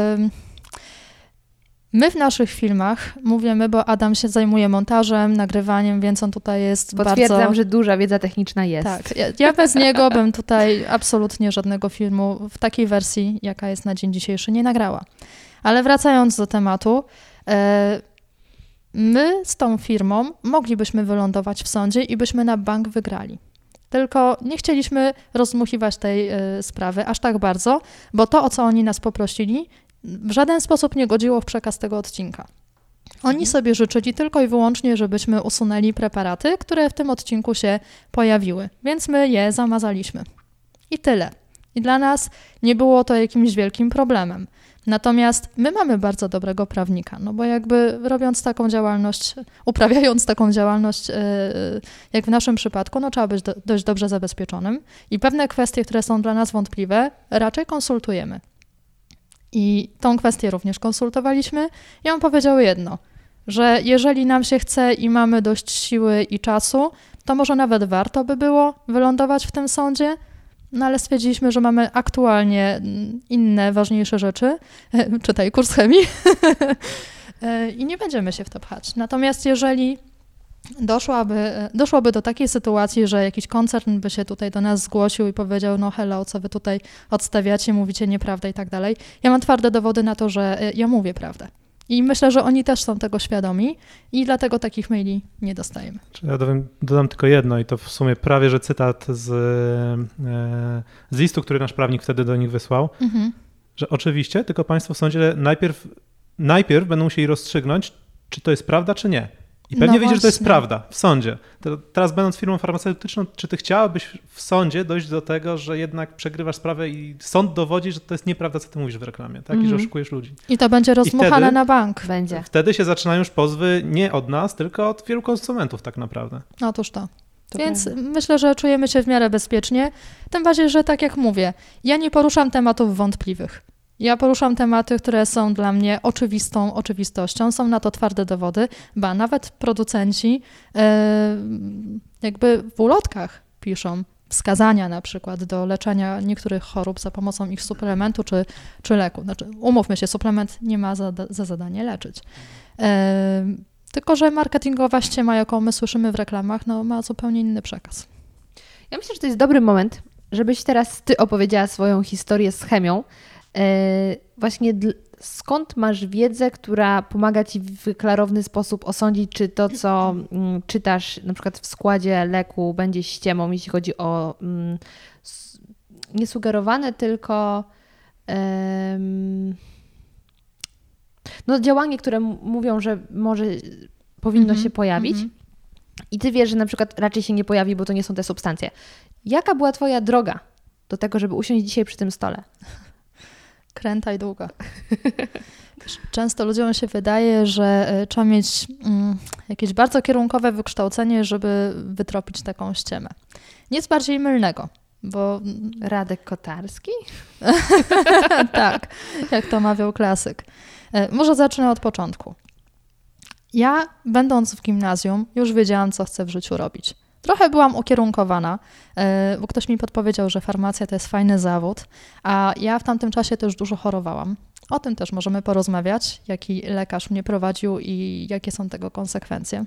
My w naszych filmach mówimy, bo Adam się zajmuje montażem, nagrywaniem, więc on tutaj jest Potwierdzam, bardzo... że duża wiedza techniczna jest. Tak, ja, ja bez niego bym tutaj absolutnie żadnego filmu w takiej wersji, jaka jest na dzień dzisiejszy, nie nagrała. Ale wracając do tematu, e, my z tą firmą moglibyśmy wylądować w sądzie i byśmy na bank wygrali. Tylko nie chcieliśmy rozmuchiwać tej e, sprawy aż tak bardzo, bo to, o co oni nas poprosili, w żaden sposób nie godziło w przekaz tego odcinka. Oni sobie życzyli tylko i wyłącznie, żebyśmy usunęli preparaty, które w tym odcinku się pojawiły, więc my je zamazaliśmy. I tyle. I dla nas nie było to jakimś wielkim problemem. Natomiast my mamy bardzo dobrego prawnika, no bo jakby robiąc taką działalność, uprawiając taką działalność, yy, jak w naszym przypadku, no trzeba być do, dość dobrze zabezpieczonym i pewne kwestie, które są dla nas wątpliwe, raczej konsultujemy. I tą kwestię również konsultowaliśmy i on powiedział jedno, że jeżeli nam się chce i mamy dość siły i czasu, to może nawet warto by było wylądować w tym sądzie, no ale stwierdziliśmy, że mamy aktualnie mm, inne, ważniejsze rzeczy, czytaj kurs chemii, E, i nie będziemy się w to pchać. Natomiast jeżeli doszłaby, doszłoby do takiej sytuacji, że jakiś koncern by się tutaj do nas zgłosił i powiedział, no hello, co wy tutaj odstawiacie, mówicie nieprawdę i tak dalej. Ja mam twarde dowody na to, że y, ja mówię prawdę. I myślę, że oni też są tego świadomi i dlatego takich maili nie dostajemy. Ja dodam, dodam tylko jedno i to w sumie prawie, że cytat z, e, z listu, który nasz prawnik wtedy do nich wysłał, Mhm. że oczywiście, tylko państwo w sądzie najpierw, najpierw będą musieli rozstrzygnąć, czy to jest prawda, czy nie. I pewnie No wiecie, że to jest prawda w sądzie. To teraz będąc firmą farmaceutyczną, czy ty chciałabyś w sądzie dojść do tego, że jednak przegrywasz sprawę i sąd dowodzi, że to jest nieprawda, co ty mówisz w reklamie, tak? I że Mhm. oszukujesz ludzi. I to będzie rozmuchane wtedy- na bank. Będzie. Wtedy się zaczynają już pozwy nie od nas, tylko od wielu konsumentów tak naprawdę. Otóż to. To Więc prawda. myślę, że czujemy się w miarę bezpiecznie. Tym bardziej, że tak jak mówię, ja nie poruszam tematów wątpliwych. Ja poruszam tematy, które są dla mnie oczywistą oczywistością. Są na to twarde dowody, ba nawet producenci e, jakby w ulotkach piszą wskazania na przykład do leczenia niektórych chorób za pomocą ich suplementu czy, czy leku. Znaczy, umówmy się, suplement nie ma za, za zadanie leczyć. E, tylko, że marketingowa ściema, jaką my słyszymy w reklamach, no, ma zupełnie inny przekaz. Ja myślę, że to jest dobry moment, żebyś teraz ty opowiedziała swoją historię z chemią. E, właśnie skąd masz wiedzę, która pomaga ci w klarowny sposób osądzić, czy to, co mm, czytasz na przykład w składzie leku, będzie ściemą, jeśli chodzi o mm, s- nie sugerowane, tylko no, działanie, które mówią, że może powinno Mhm, się pojawić. mhm. I ty wiesz, że na przykład raczej się nie pojawi, bo to nie są te substancje. Jaka była twoja droga do tego, żeby usiąść dzisiaj przy tym stole? Kręta i długa. Często ludziom się wydaje, że e, trzeba mieć mm, jakieś bardzo kierunkowe wykształcenie, żeby wytropić taką ściemę. Nic bardziej mylnego, bo Radek Kotarski? tak, jak to mawiał klasyk. E, Może zacznę od początku. Ja, będąc w gimnazjum, już wiedziałam, co chcę w życiu robić. Trochę byłam ukierunkowana, e, bo ktoś mi podpowiedział, że farmacja to jest fajny zawód, a ja w tamtym czasie też dużo chorowałam. O tym też możemy porozmawiać, jaki lekarz mnie prowadził i jakie są tego konsekwencje.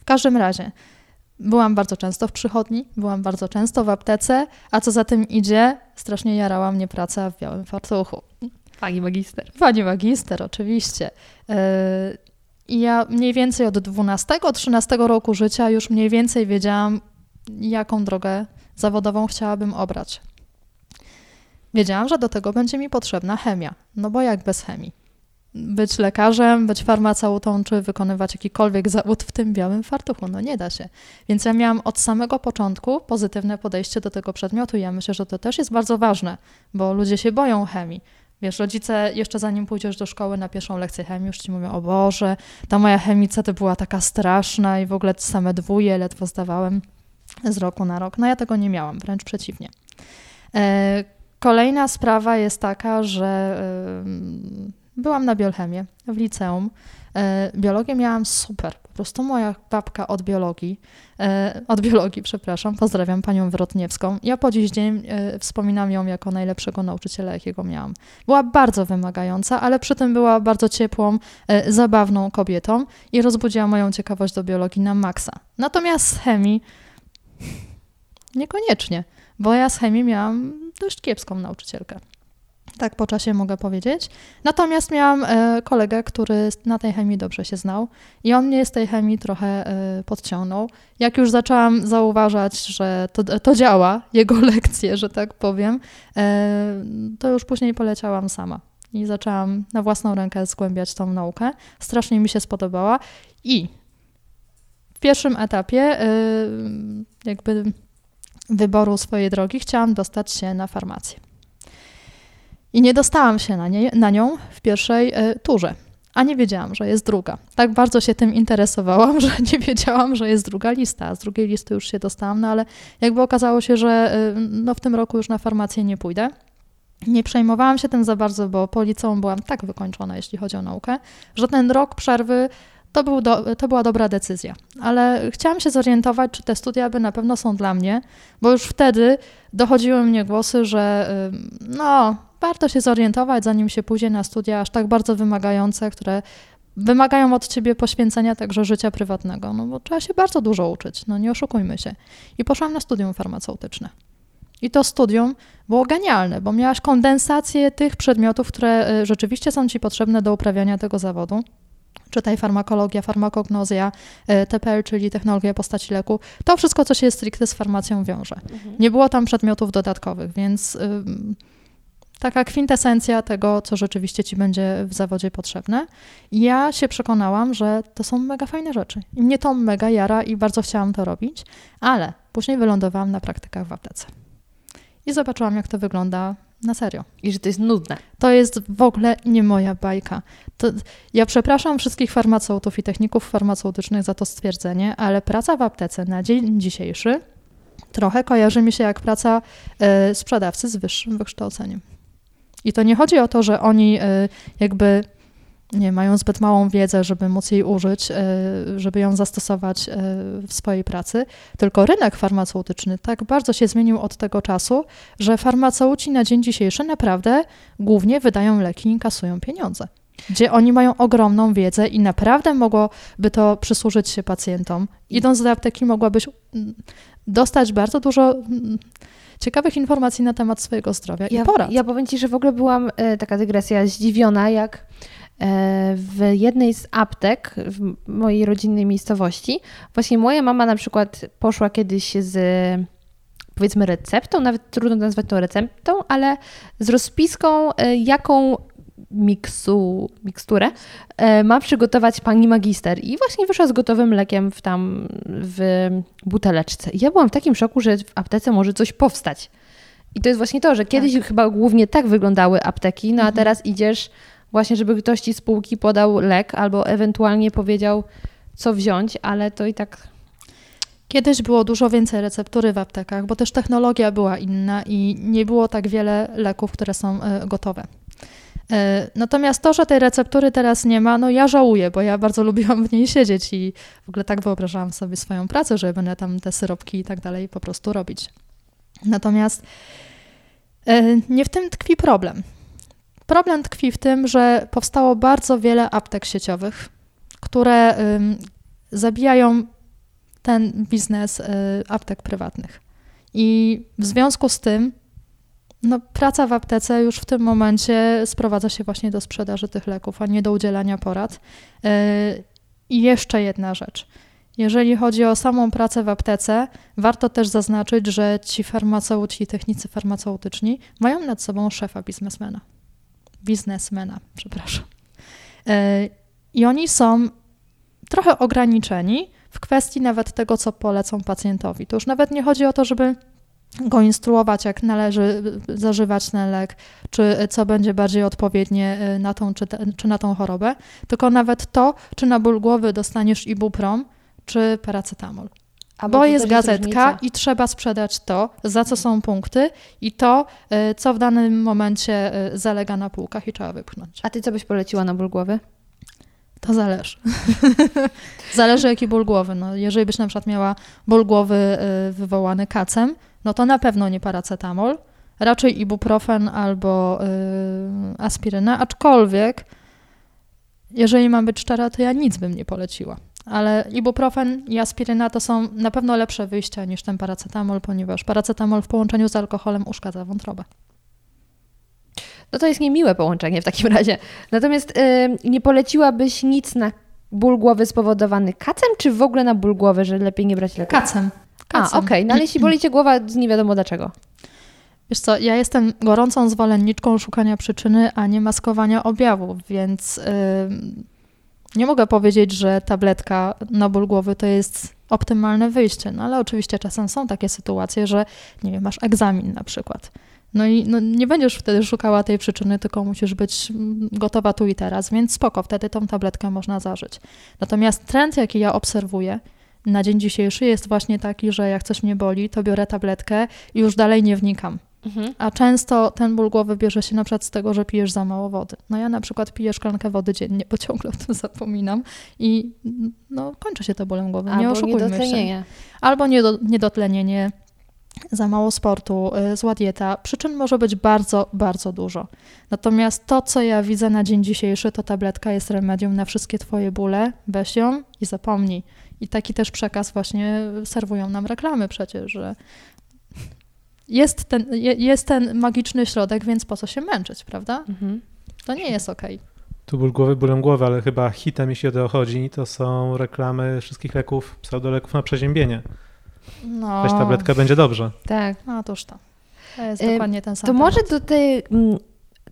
W każdym razie, byłam bardzo często w przychodni, byłam bardzo często w aptece, a co za tym idzie, strasznie jarała mnie praca w białym fartuchu. Pani magister. Pani magister, oczywiście. I ja mniej więcej od 12-13 roku życia już mniej więcej wiedziałam, jaką drogę zawodową chciałabym obrać. Wiedziałam, że do tego będzie mi potrzebna chemia, no bo jak bez chemii? Być lekarzem, być farmaceutą, czy wykonywać jakikolwiek zawód w tym białym fartuchu, no nie da się. Więc ja miałam od samego początku pozytywne podejście do tego przedmiotu ja myślę, że to też jest bardzo ważne, bo ludzie się boją chemii. Wiesz, rodzice jeszcze zanim pójdziesz do szkoły na pierwszą lekcję chemii już ci mówią, o Boże, ta moja chemica to była taka straszna i w ogóle same dwóje ledwo zdawałem z roku na rok. No ja tego nie miałam, wręcz przeciwnie. E, Kolejna sprawa jest taka, że byłam na biolchemię w liceum. E, Biologię miałam super. Prostu moja babka od biologii, e, od biologii, przepraszam, pozdrawiam panią Wrotniewską. Ja po dziś dzień e, wspominam ją jako najlepszego nauczyciela, jakiego miałam. Była bardzo wymagająca, ale przy tym była bardzo ciepłą, e, zabawną kobietą i rozbudziła moją ciekawość do biologii na maksa. Natomiast z chemii niekoniecznie, bo ja z chemii miałam dość kiepską nauczycielkę. Tak po czasie mogę powiedzieć. Natomiast miałam e, kolegę, który na tej chemii dobrze się znał i on mnie z tej chemii trochę e, podciągnął. Jak już zaczęłam zauważać, że to, to działa, jego lekcje, że tak powiem, e, to już później poleciałam sama i zaczęłam na własną rękę zgłębiać tą naukę. Strasznie mi się spodobała i w pierwszym etapie jakby wyboru swojej drogi chciałam dostać się na farmację. I nie dostałam się na, nie, na nią w pierwszej y, turze, a nie wiedziałam, że jest druga. Tak bardzo się tym interesowałam, że nie wiedziałam, że jest druga lista. Z drugiej listy już się dostałam, no ale jakby okazało się, że y, no w tym roku już na farmację nie pójdę. Nie przejmowałam się tym za bardzo, bo po liceum byłam tak wykończona, jeśli chodzi o naukę, że ten rok przerwy to, był do, to była dobra decyzja. Ale chciałam się zorientować, czy te studia by na pewno są dla mnie, bo już wtedy dochodziły mnie głosy, że y, no, warto się zorientować, zanim się pójdzie na studia aż tak bardzo wymagające, które wymagają od ciebie poświęcenia także życia prywatnego, no bo trzeba się bardzo dużo uczyć, no nie oszukujmy się. I poszłam na studium farmaceutyczne. I to studium było genialne, bo miałaś kondensację tych przedmiotów, które y, rzeczywiście są ci potrzebne do uprawiania tego zawodu. Czytaj farmakologia, farmakognozja, y, TPL, czyli technologia postaci leku. To wszystko, co się stricte z farmacją wiąże. Nie było tam przedmiotów dodatkowych, więc y, taka kwintesencja tego, co rzeczywiście ci będzie w zawodzie potrzebne. I ja się przekonałam, że to są mega fajne rzeczy. I mnie to mega jara i bardzo chciałam to robić, ale później wylądowałam na praktykach w aptece. I zobaczyłam, jak to wygląda na serio. I że to jest nudne. To jest w ogóle nie moja bajka. To, ja przepraszam wszystkich farmaceutów i techników farmaceutycznych za to stwierdzenie, ale praca w aptece na dzień dzisiejszy trochę kojarzy mi się jak praca e, sprzedawcy z wyższym wykształceniem. I to nie chodzi o to, że oni e, jakby nie mają zbyt małą wiedzę, żeby móc jej użyć, e, żeby ją zastosować e, w swojej pracy, tylko rynek farmaceutyczny tak bardzo się zmienił od tego czasu, że farmaceuci na dzień dzisiejszy naprawdę głównie wydają leki i kasują pieniądze. Gdzie oni mają ogromną wiedzę i naprawdę mogłoby to przysłużyć się pacjentom. Idąc do apteki, mogłabyś mm, dostać bardzo dużo mm, ciekawych informacji na temat swojego zdrowia Ja, i porad. ja powiem Ci, że w ogóle byłam, e, taka dygresja, zdziwiona, jak e, w jednej z aptek w mojej rodzinnej miejscowości, właśnie moja mama na przykład poszła kiedyś z powiedzmy receptą, nawet trudno nazwać to receptą, ale z rozpiską, e, jaką miksu, miksturę e, ma przygotować pani magister. I właśnie wyszła z gotowym lekiem w tam w buteleczce. I ja byłam w takim szoku, że w aptece może coś powstać. I to jest właśnie to, że kiedyś chyba głównie tak wyglądały apteki, no a teraz idziesz właśnie, żeby ktoś ci z półki podał lek albo ewentualnie powiedział, co wziąć, ale to i tak Kiedyś było dużo więcej receptury w aptekach, bo też technologia była inna i nie było tak wiele leków, które są e, gotowe. E, Natomiast to, że tej receptury teraz nie ma, no ja żałuję, bo ja bardzo lubiłam w niej siedzieć i w ogóle tak wyobrażałam sobie swoją pracę, że będę tam te syropki i tak dalej po prostu robić. Natomiast e, nie w tym tkwi problem. Problem tkwi w tym, że powstało bardzo wiele aptek sieciowych, które zabijają ten biznes y, aptek prywatnych. I w związku z tym no, praca w aptece już w tym momencie sprowadza się właśnie do sprzedaży tych leków, a nie do udzielania porad. Y, I jeszcze jedna rzecz. Jeżeli chodzi o samą pracę w aptece, warto też zaznaczyć, że ci farmaceuci, technicy farmaceutyczni mają nad sobą szefa biznesmena. Biznesmena, przepraszam. Y, I oni są trochę ograniczeni w kwestii nawet tego, co polecą pacjentowi. To już nawet nie chodzi o to, żeby go instruować, jak należy zażywać ten lek, czy co będzie bardziej odpowiednie y, na tą czy, te, czy na tą chorobę, tylko nawet to, czy na ból głowy dostaniesz ibuprom, czy paracetamol. Bo jest gazetka i trzeba sprzedać to, za co są punkty i to, y, co w danym momencie y, zalega na półkach i trzeba wypchnąć. A ty co byś poleciła na ból głowy? To zależy. zależy jaki ból głowy. No, jeżeli byś na przykład miała ból głowy wywołany kacem, no to na pewno nie paracetamol, raczej ibuprofen albo y, aspiryna, aczkolwiek jeżeli mam być szczera, to ja nic bym nie poleciła. Ale ibuprofen i aspiryna to są na pewno lepsze wyjścia niż ten paracetamol, ponieważ paracetamol w połączeniu z alkoholem uszkadza wątrobę. No to jest niemiłe połączenie w takim razie. Natomiast y, nie poleciłabyś nic na ból głowy spowodowany kacem, czy w ogóle na ból głowy, że lepiej nie brać leków? Kacem. A, okej, Kacem. no ale jeśli boli cię głowa nie wiadomo dlaczego. Wiesz co, ja jestem gorącą zwolenniczką szukania przyczyny, a nie maskowania objawów, więc ym, nie mogę powiedzieć, że tabletka na ból głowy to jest optymalne wyjście. No ale oczywiście czasem są takie sytuacje, że nie wiem, masz egzamin na przykład. No i no, nie będziesz wtedy szukała tej przyczyny, tylko musisz być gotowa tu i teraz, więc spoko, wtedy tą tabletkę można zażyć. Natomiast trend, jaki ja obserwuję na dzień dzisiejszy jest właśnie taki, że jak coś mnie boli, to biorę tabletkę i już dalej nie wnikam. A często ten ból głowy bierze się na przykład z tego, że pijesz za mało wody. No ja na przykład piję szklankę wody dziennie, bo ciągle o tym zapominam i no, kończy się to bólem głowy, nie Albo oszukujmy się. niedotlenienie. Albo niedo, niedotlenienie, za mało sportu, y, zła dieta. Przyczyn może być bardzo, bardzo dużo. Natomiast to, co ja widzę na dzień dzisiejszy, to tabletka jest remedium na wszystkie Twoje bóle. Weź ją i zapomnij. I taki też przekaz właśnie serwują nam reklamy przecież, że jest ten, je- jest ten magiczny środek, więc po co się męczyć, prawda? Mhm. To nie jest okej. Tu ból głowy, bólem głowy, ale chyba hitem, jeśli o to chodzi, to są reklamy wszystkich leków, pseudoleków na przeziębienie. No, Weź tabletkę, będzie dobrze. Tak. no toż to. To jest Ym, dokładnie ten sam To może temat. do tej mm,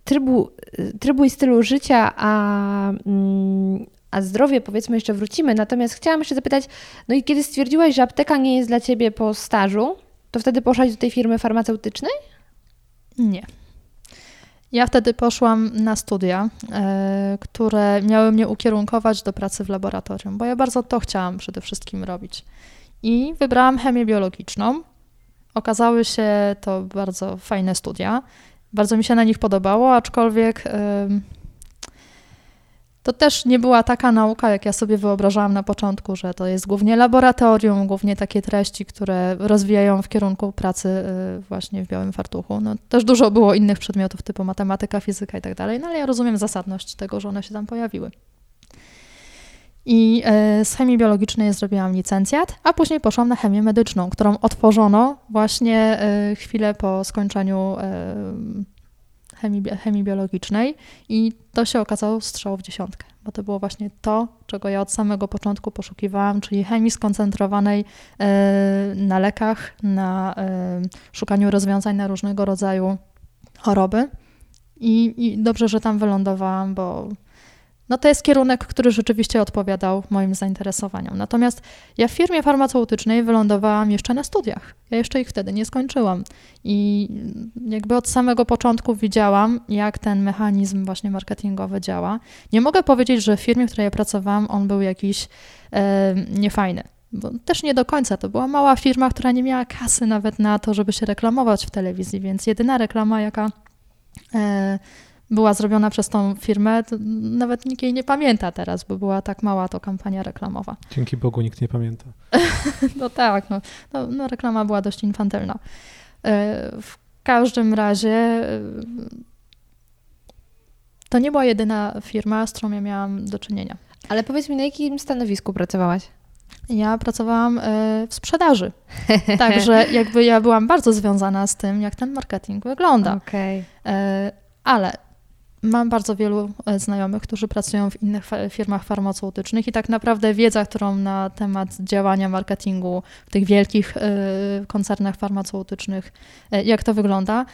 trybu, y, trybu i stylu życia, a, mm, a zdrowie powiedzmy jeszcze wrócimy. Natomiast chciałam jeszcze zapytać, no i kiedy stwierdziłaś, że apteka nie jest dla ciebie po stażu, to wtedy poszłaś do tej firmy farmaceutycznej? Nie. Ja wtedy poszłam na studia, e, które miały mnie ukierunkować do pracy w laboratorium, bo ja bardzo to chciałam przede wszystkim robić. I wybrałam chemię biologiczną. Okazały się to bardzo fajne studia. Bardzo mi się na nich podobało, aczkolwiek to też nie była taka nauka, jak ja sobie wyobrażałam na początku, że to jest głównie laboratorium, głównie takie treści, które rozwijają w kierunku pracy y, właśnie w białym fartuchu. No, też dużo było innych przedmiotów typu matematyka, fizyka i tak dalej, no ale ja rozumiem zasadność tego, że one się tam pojawiły. I e, z chemii biologicznej zrobiłam licencjat, a później poszłam na chemię medyczną, którą otworzono właśnie e, chwilę po skończeniu chemii, chemii biologicznej i to się okazało strzał w dziesiątkę, bo to było właśnie to, czego ja od samego początku poszukiwałam, czyli chemii skoncentrowanej e, na lekach, na e, szukaniu rozwiązań na różnego rodzaju choroby. I, I dobrze, że tam wylądowałam, bo no to jest kierunek, który rzeczywiście odpowiadał moim zainteresowaniom. Natomiast ja w firmie farmaceutycznej wylądowałam jeszcze na studiach. Ja jeszcze ich wtedy nie skończyłam. I jakby od samego początku widziałam, jak ten mechanizm właśnie marketingowy działa. Nie mogę powiedzieć, że w firmie, w której ja pracowałam, on był jakiś e, niefajny. Bo też nie do końca. To była mała firma, która nie miała kasy nawet na to, żeby się reklamować w telewizji, więc jedyna reklama, jaka e, była zrobiona przez tą firmę, to nawet nikt jej nie pamięta teraz, bo była tak mała to kampania reklamowa. Dzięki Bogu nikt nie pamięta. No tak, no, no, no reklama była dość infantylna. E, W każdym razie e, to nie była jedyna firma, z którą ja miałam do czynienia. Ale powiedz mi, na jakim stanowisku pracowałaś? Ja pracowałam e, w sprzedaży, także jakby ja byłam bardzo związana z tym, jak ten marketing wygląda. E, Ale mam bardzo wielu e, znajomych, którzy pracują w innych firmach farmaceutycznych i tak naprawdę wiedza, którą na temat działania marketingu w tych wielkich e, koncernach farmaceutycznych, e, jak to wygląda,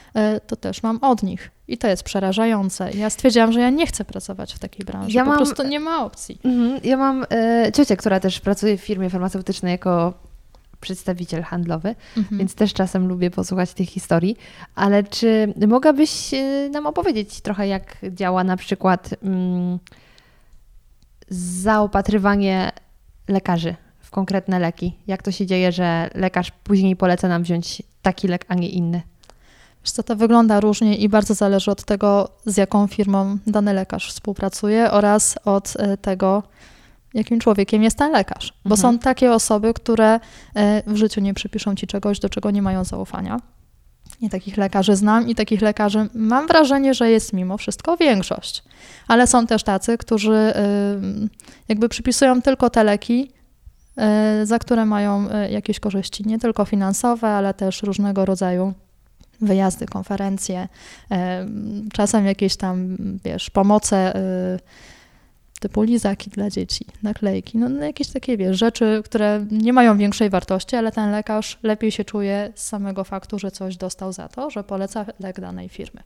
to też mam od nich. I to jest przerażające. Ja stwierdziłam, że ja nie chcę pracować w takiej branży. Ja po mam- prostu nie ma opcji. Mhm. Ja mam e, ciocię, która też pracuje w firmie farmaceutycznej jako przedstawiciel handlowy, Mhm. więc też czasem lubię posłuchać tych historii. Ale czy mogłabyś e, nam opowiedzieć trochę, jak działa na przykład mm, zaopatrywanie lekarzy w konkretne leki? Jak to się dzieje, że lekarz później poleca nam wziąć taki lek, a nie inny? Wiesz co, to wygląda różnie i bardzo zależy od tego, z jaką firmą dany lekarz współpracuje oraz od e, tego, jakim człowiekiem jest ten lekarz. Bo Mhm. są takie osoby, które e, w życiu nie przypiszą ci czegoś, do czego nie mają zaufania. I takich lekarzy znam i takich lekarzy mam wrażenie, że jest mimo wszystko większość. Ale są też tacy, którzy e, jakby przypisują tylko te leki, e, za które mają jakieś korzyści, nie tylko finansowe, ale też różnego rodzaju wyjazdy, konferencje, czasem jakieś tam, wiesz, pomoce typu lizaki dla dzieci, naklejki, no, no jakieś takie, wiesz, rzeczy, które nie mają większej wartości, ale ten lekarz lepiej się czuje z samego faktu, że coś dostał za to, że poleca lek danej firmy.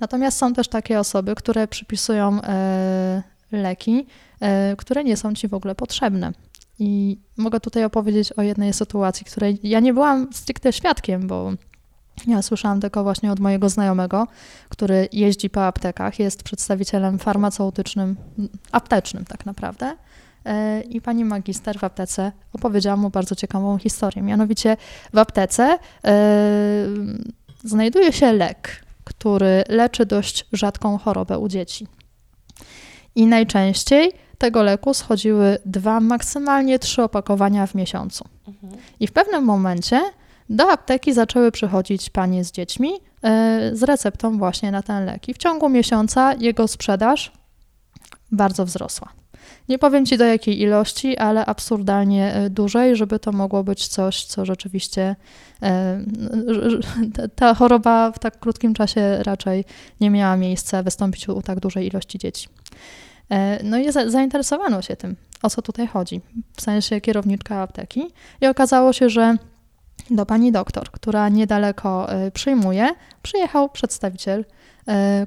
Natomiast są też takie osoby, które przypisują e, leki, e, które nie są ci w ogóle potrzebne. I mogę tutaj opowiedzieć o jednej sytuacji, której ja nie byłam stricte świadkiem, bo ja słyszałam tylko właśnie od mojego znajomego, który jeździ po aptekach, jest przedstawicielem farmaceutycznym, aptecznym tak naprawdę. E, I pani magister w aptece opowiedziała mu bardzo ciekawą historię. Mianowicie w aptece e, znajduje się lek, który leczy dość rzadką chorobę u dzieci. I najczęściej tego leku schodziły dwa, maksymalnie trzy opakowania w miesiącu. I w pewnym momencie do apteki zaczęły przychodzić panie z dziećmi e, z receptą właśnie na ten lek. I w ciągu miesiąca jego sprzedaż bardzo wzrosła. Nie powiem ci do jakiej ilości, ale absurdalnie e, dużej, żeby to mogło być coś, co rzeczywiście e, ta choroba w tak krótkim czasie raczej nie miała miejsca wystąpić u tak dużej ilości dzieci. No i zainteresowano się tym, o co tutaj chodzi, w sensie kierowniczka apteki. I okazało się, że do pani doktor, która niedaleko przyjmuje, przyjechał przedstawiciel,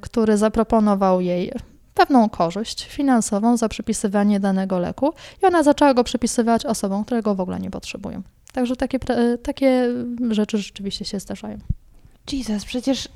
który zaproponował jej pewną korzyść finansową za przypisywanie danego leku i ona zaczęła go przypisywać osobom, które go w ogóle nie potrzebują. Także takie, takie rzeczy rzeczywiście się zdarzają. Jesus, przecież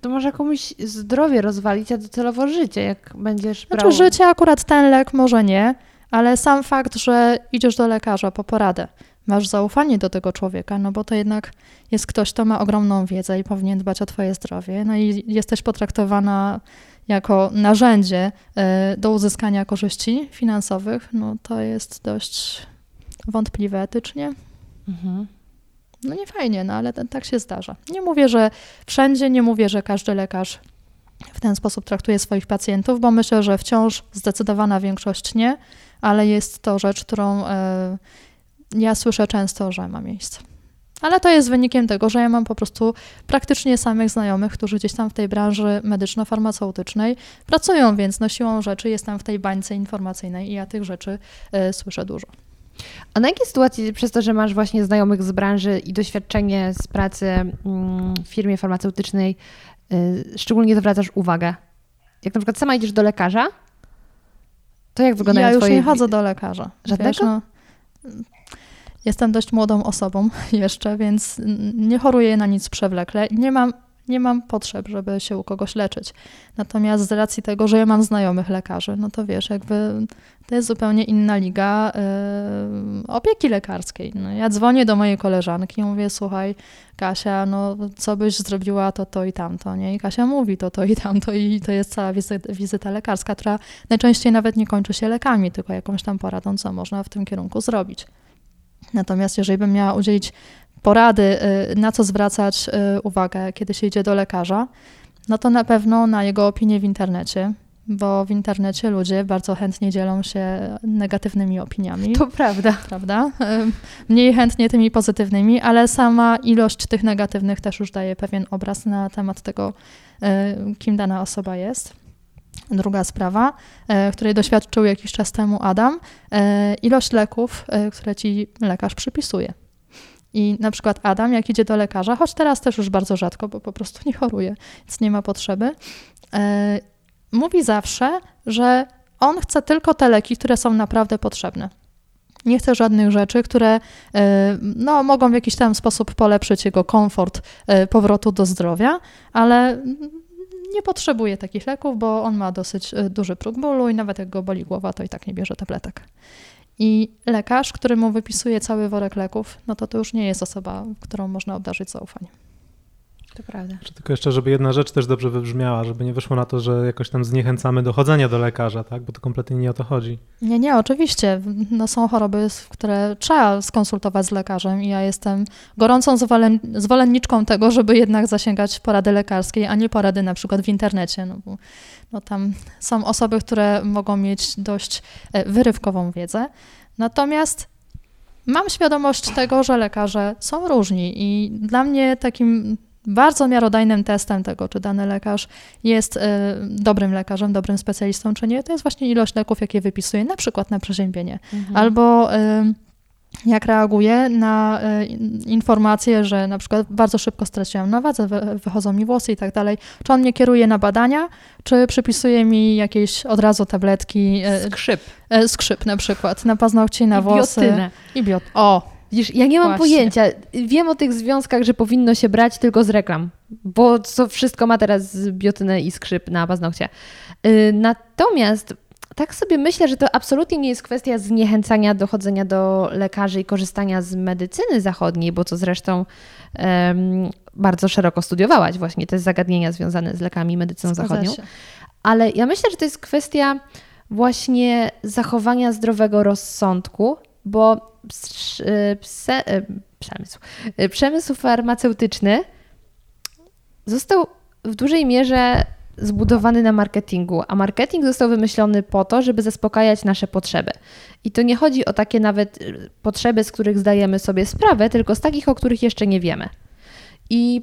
to może komuś zdrowie rozwalić, a docelowo życie, jak będziesz brał... Znaczy życie akurat ten lek może nie, ale sam fakt, że idziesz do lekarza po poradę, masz zaufanie do tego człowieka, no bo to jednak jest ktoś, kto ma ogromną wiedzę i powinien dbać o twoje zdrowie, no i jesteś potraktowana jako narzędzie e, do uzyskania korzyści finansowych, no to jest dość wątpliwe etycznie. Mhm. No nie fajnie, no ale tak się zdarza. Nie mówię, że wszędzie, nie mówię, że każdy lekarz w ten sposób traktuje swoich pacjentów, bo myślę, że wciąż zdecydowana większość nie, ale jest to rzecz, którą e, ja słyszę często, że ma miejsce. Ale to jest wynikiem tego, że ja mam po prostu praktycznie samych znajomych, którzy gdzieś tam w tej branży medyczno-farmaceutycznej pracują, więc no siłą rzeczy jestem w tej bańce informacyjnej i ja tych rzeczy y, słyszę dużo. A na jakie sytuacje, przez to, że masz właśnie znajomych z branży i doświadczenie z pracy mm, w firmie farmaceutycznej, y, szczególnie zwracasz uwagę? Jak na przykład sama idziesz do lekarza, to jak wyglądają ja twoje... Ja już nie chodzę do lekarza. Żadnego? Wiesz, no, Jestem dość młodą osobą jeszcze, więc nie choruję na nic przewlekle nie mam, nie mam potrzeb, żeby się u kogoś leczyć. Natomiast z racji tego, że ja mam znajomych lekarzy, no to wiesz, jakby to jest zupełnie inna liga yy, opieki lekarskiej. No, ja dzwonię do mojej koleżanki i mówię, słuchaj, Kasia, no co byś zrobiła to, to i tamto, nie? I Kasia mówi to, to i tamto i to jest cała wizyta, wizyta lekarska, która najczęściej nawet nie kończy się lekami, tylko jakąś tam poradą, co można w tym kierunku zrobić. Natomiast jeżeli bym miała udzielić porady, y, na co zwracać y, uwagę, kiedy się idzie do lekarza, no to na pewno na jego opinię w internecie, bo w internecie ludzie bardzo chętnie dzielą się negatywnymi opiniami. To prawda. Prawda? Y, mniej chętnie tymi pozytywnymi, ale sama ilość tych negatywnych też już daje pewien obraz na temat tego, kim dana osoba jest. Druga sprawa, e, której doświadczył jakiś czas temu Adam, e, ilość leków, e, które ci lekarz przypisuje. I na przykład Adam, jak idzie do lekarza, choć teraz też już bardzo rzadko, bo po prostu nie choruje, więc nie ma potrzeby, mówi zawsze, że on chce tylko te leki, które są naprawdę potrzebne. Nie chce żadnych rzeczy, które no, mogą w jakiś tam sposób polepszyć jego komfort powrotu do zdrowia, ale nie potrzebuje takich leków, bo on ma dosyć e, duży próg bólu i nawet jak go boli głowa, to i tak nie bierze tabletek. I lekarz, który mu wypisuje cały worek leków, no to to już nie jest osoba, którą można obdarzyć zaufaniem. To prawda. Tylko jeszcze, żeby jedna rzecz też dobrze wybrzmiała, żeby nie wyszło na to, że jakoś tam zniechęcamy do chodzenia do lekarza, tak? Bo to kompletnie nie o to chodzi. Nie, nie, oczywiście. No są choroby, które trzeba skonsultować z lekarzem i ja jestem gorącą zwolenniczką tego, żeby jednak zasięgać porady lekarskiej, a nie porady na przykład w internecie, no bo no tam są osoby, które mogą mieć dość e, wyrywkową wiedzę. Natomiast mam świadomość tego, że lekarze są różni i dla mnie takim bardzo miarodajnym testem tego, czy dany lekarz jest y, dobrym lekarzem, dobrym specjalistą, czy nie, to jest właśnie ilość leków, jakie wypisuje, na przykład na przeziębienie. Mhm. Albo y, jak reaguje na y, informacje, że na przykład bardzo szybko straciłam na wadze, wychodzą mi włosy i tak dalej. Czy on mnie kieruje na badania, czy przypisuje mi jakieś od razu tabletki? Skrzyp. Skrzyp na przykład, na paznokcie, na I włosy. Biotynę. I biot. O, Widzisz, ja nie mam Właśnie. pojęcia. Wiem o tych związkach, że powinno się brać tylko z reklam, bo to wszystko ma teraz biotynę i skrzyp na paznokcie. Y, natomiast tak sobie myślę, że to absolutnie nie jest kwestia zniechęcania do chodzenia do lekarzy i korzystania z medycyny zachodniej, bo to zresztą um, bardzo szeroko studiowałaś właśnie te zagadnienia związane z lekami i medycyną Zgadza zachodnią. Się. Ale ja myślę, że to jest kwestia właśnie zachowania zdrowego rozsądku bo y, pse, y, przemysł, y, przemysł farmaceutyczny został w dużej mierze zbudowany na marketingu, a marketing został wymyślony po to, żeby zaspokajać nasze potrzeby. I to nie chodzi o takie nawet potrzeby, z których zdajemy sobie sprawę, tylko z takich, o których jeszcze nie wiemy. I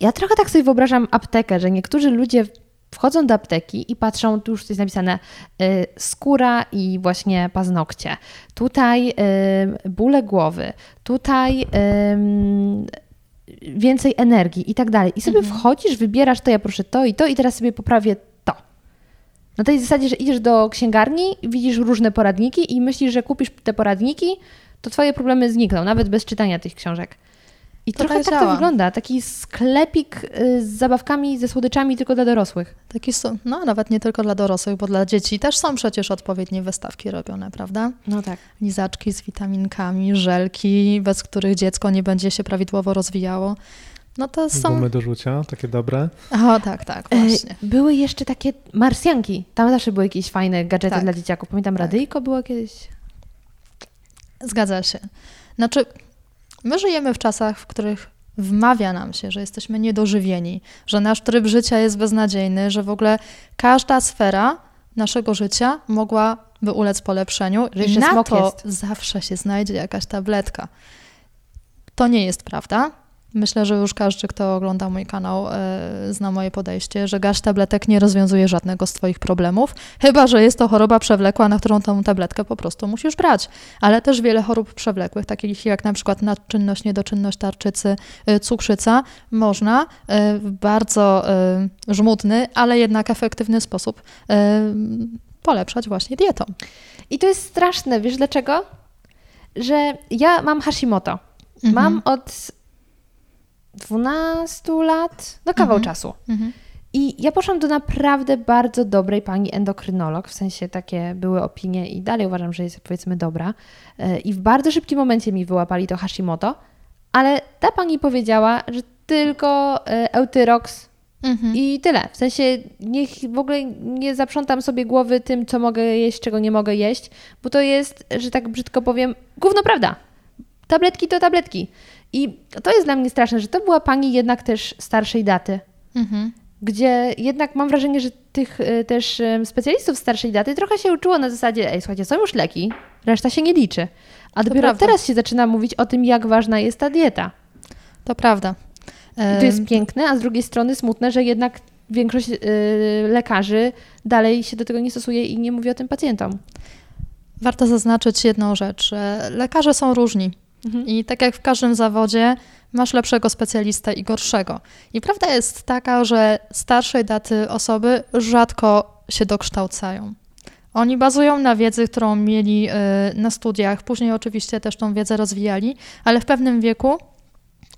ja trochę tak sobie wyobrażam aptekę, że niektórzy ludzie wchodzą do apteki i patrzą, tu już jest napisane y, skóra i właśnie paznokcie. Tutaj y, bóle głowy, tutaj y, więcej energii i tak dalej. I sobie wchodzisz, wybierasz to, ja proszę to i to i teraz sobie poprawię to. Na tej zasadzie, że idziesz do księgarni, widzisz różne poradniki i myślisz, że kupisz te poradniki, to twoje problemy znikną, nawet bez czytania tych książek. I To trochę tak tak to wygląda. Taki sklepik y, z zabawkami, ze słodyczami tylko dla dorosłych. Taki są, no nawet nie tylko dla dorosłych, bo dla dzieci też są przecież odpowiednie wystawki robione, prawda? No tak. Lizaczki z witaminkami, żelki, bez których dziecko nie będzie się prawidłowo rozwijało. No to są... Gumy do rzucia, takie dobre. O, tak, tak, właśnie. E, Były jeszcze takie marsjanki. Tam zawsze były jakieś fajne gadżety Tak. dla dzieciaków. Pamiętam, Tak. radyjko było kiedyś. Zgadza się. Znaczy, my żyjemy w czasach, w których wmawia nam się, że jesteśmy niedożywieni, że nasz tryb życia jest beznadziejny, że w ogóle każda sfera naszego życia mogłaby ulec polepszeniu Że i na to jest. zawsze się znajdzie jakaś tabletka. To nie jest prawda. Myślę, że już każdy, kto ogląda mój kanał, e, zna moje podejście, że garść tabletek nie rozwiązuje żadnego z Twoich problemów, chyba że jest to choroba przewlekła, na którą tą tabletkę po prostu musisz brać. Ale też wiele chorób przewlekłych, takich jak na przykład nadczynność, niedoczynność tarczycy, y, cukrzyca, można y, w bardzo żmudny, ale jednak efektywny sposób polepszać właśnie dietą. I to jest straszne. Wiesz dlaczego? Że ja mam Hashimoto. Mhm. Mam od 12 lat, no kawał Mhm. czasu. Mhm. I ja poszłam do naprawdę bardzo dobrej pani endokrynolog, w sensie takie były opinie i dalej uważam, że jest powiedzmy dobra. E, I w bardzo szybkim momencie mi wyłapali to Hashimoto, ale ta pani powiedziała, że tylko e, Eutyrox Mhm. i tyle. W sensie niech w ogóle nie zaprzątam sobie głowy tym, co mogę jeść, czego nie mogę jeść, bo to jest, że tak brzydko powiem, gówno prawda. Tabletki to tabletki. I to jest dla mnie straszne, że to była pani jednak też starszej daty, Mhm. gdzie jednak mam wrażenie, że tych y, też y, specjalistów starszej daty trochę się uczyło na zasadzie, ej, słuchajcie, są już leki, reszta się nie liczy. A dopiero prawda. teraz się zaczyna mówić o tym, jak ważna jest ta dieta. To prawda. I to jest piękne, a z drugiej strony smutne, że jednak większość y, lekarzy dalej się do tego nie stosuje i nie mówi o tym pacjentom. Warto zaznaczyć jedną rzecz. Lekarze są różni. I tak jak w każdym zawodzie, masz lepszego specjalistę i gorszego. I prawda jest taka, że starszej daty osoby rzadko się dokształcają. Oni bazują na wiedzy, którą mieli y, na studiach, później oczywiście też tą wiedzę rozwijali, ale w pewnym wieku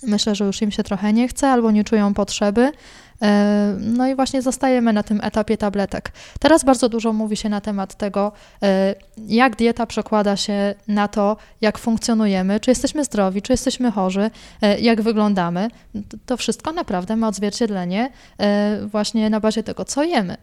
myślę, że już im się trochę nie chce albo nie czują potrzeby. E, No i właśnie zostajemy na tym etapie tabletek. Teraz bardzo dużo mówi się na temat tego, e, jak dieta przekłada się na to, jak funkcjonujemy, czy jesteśmy zdrowi, czy jesteśmy chorzy, e, jak wyglądamy. To- wszystko naprawdę ma odzwierciedlenie właśnie na bazie tego, co jemy.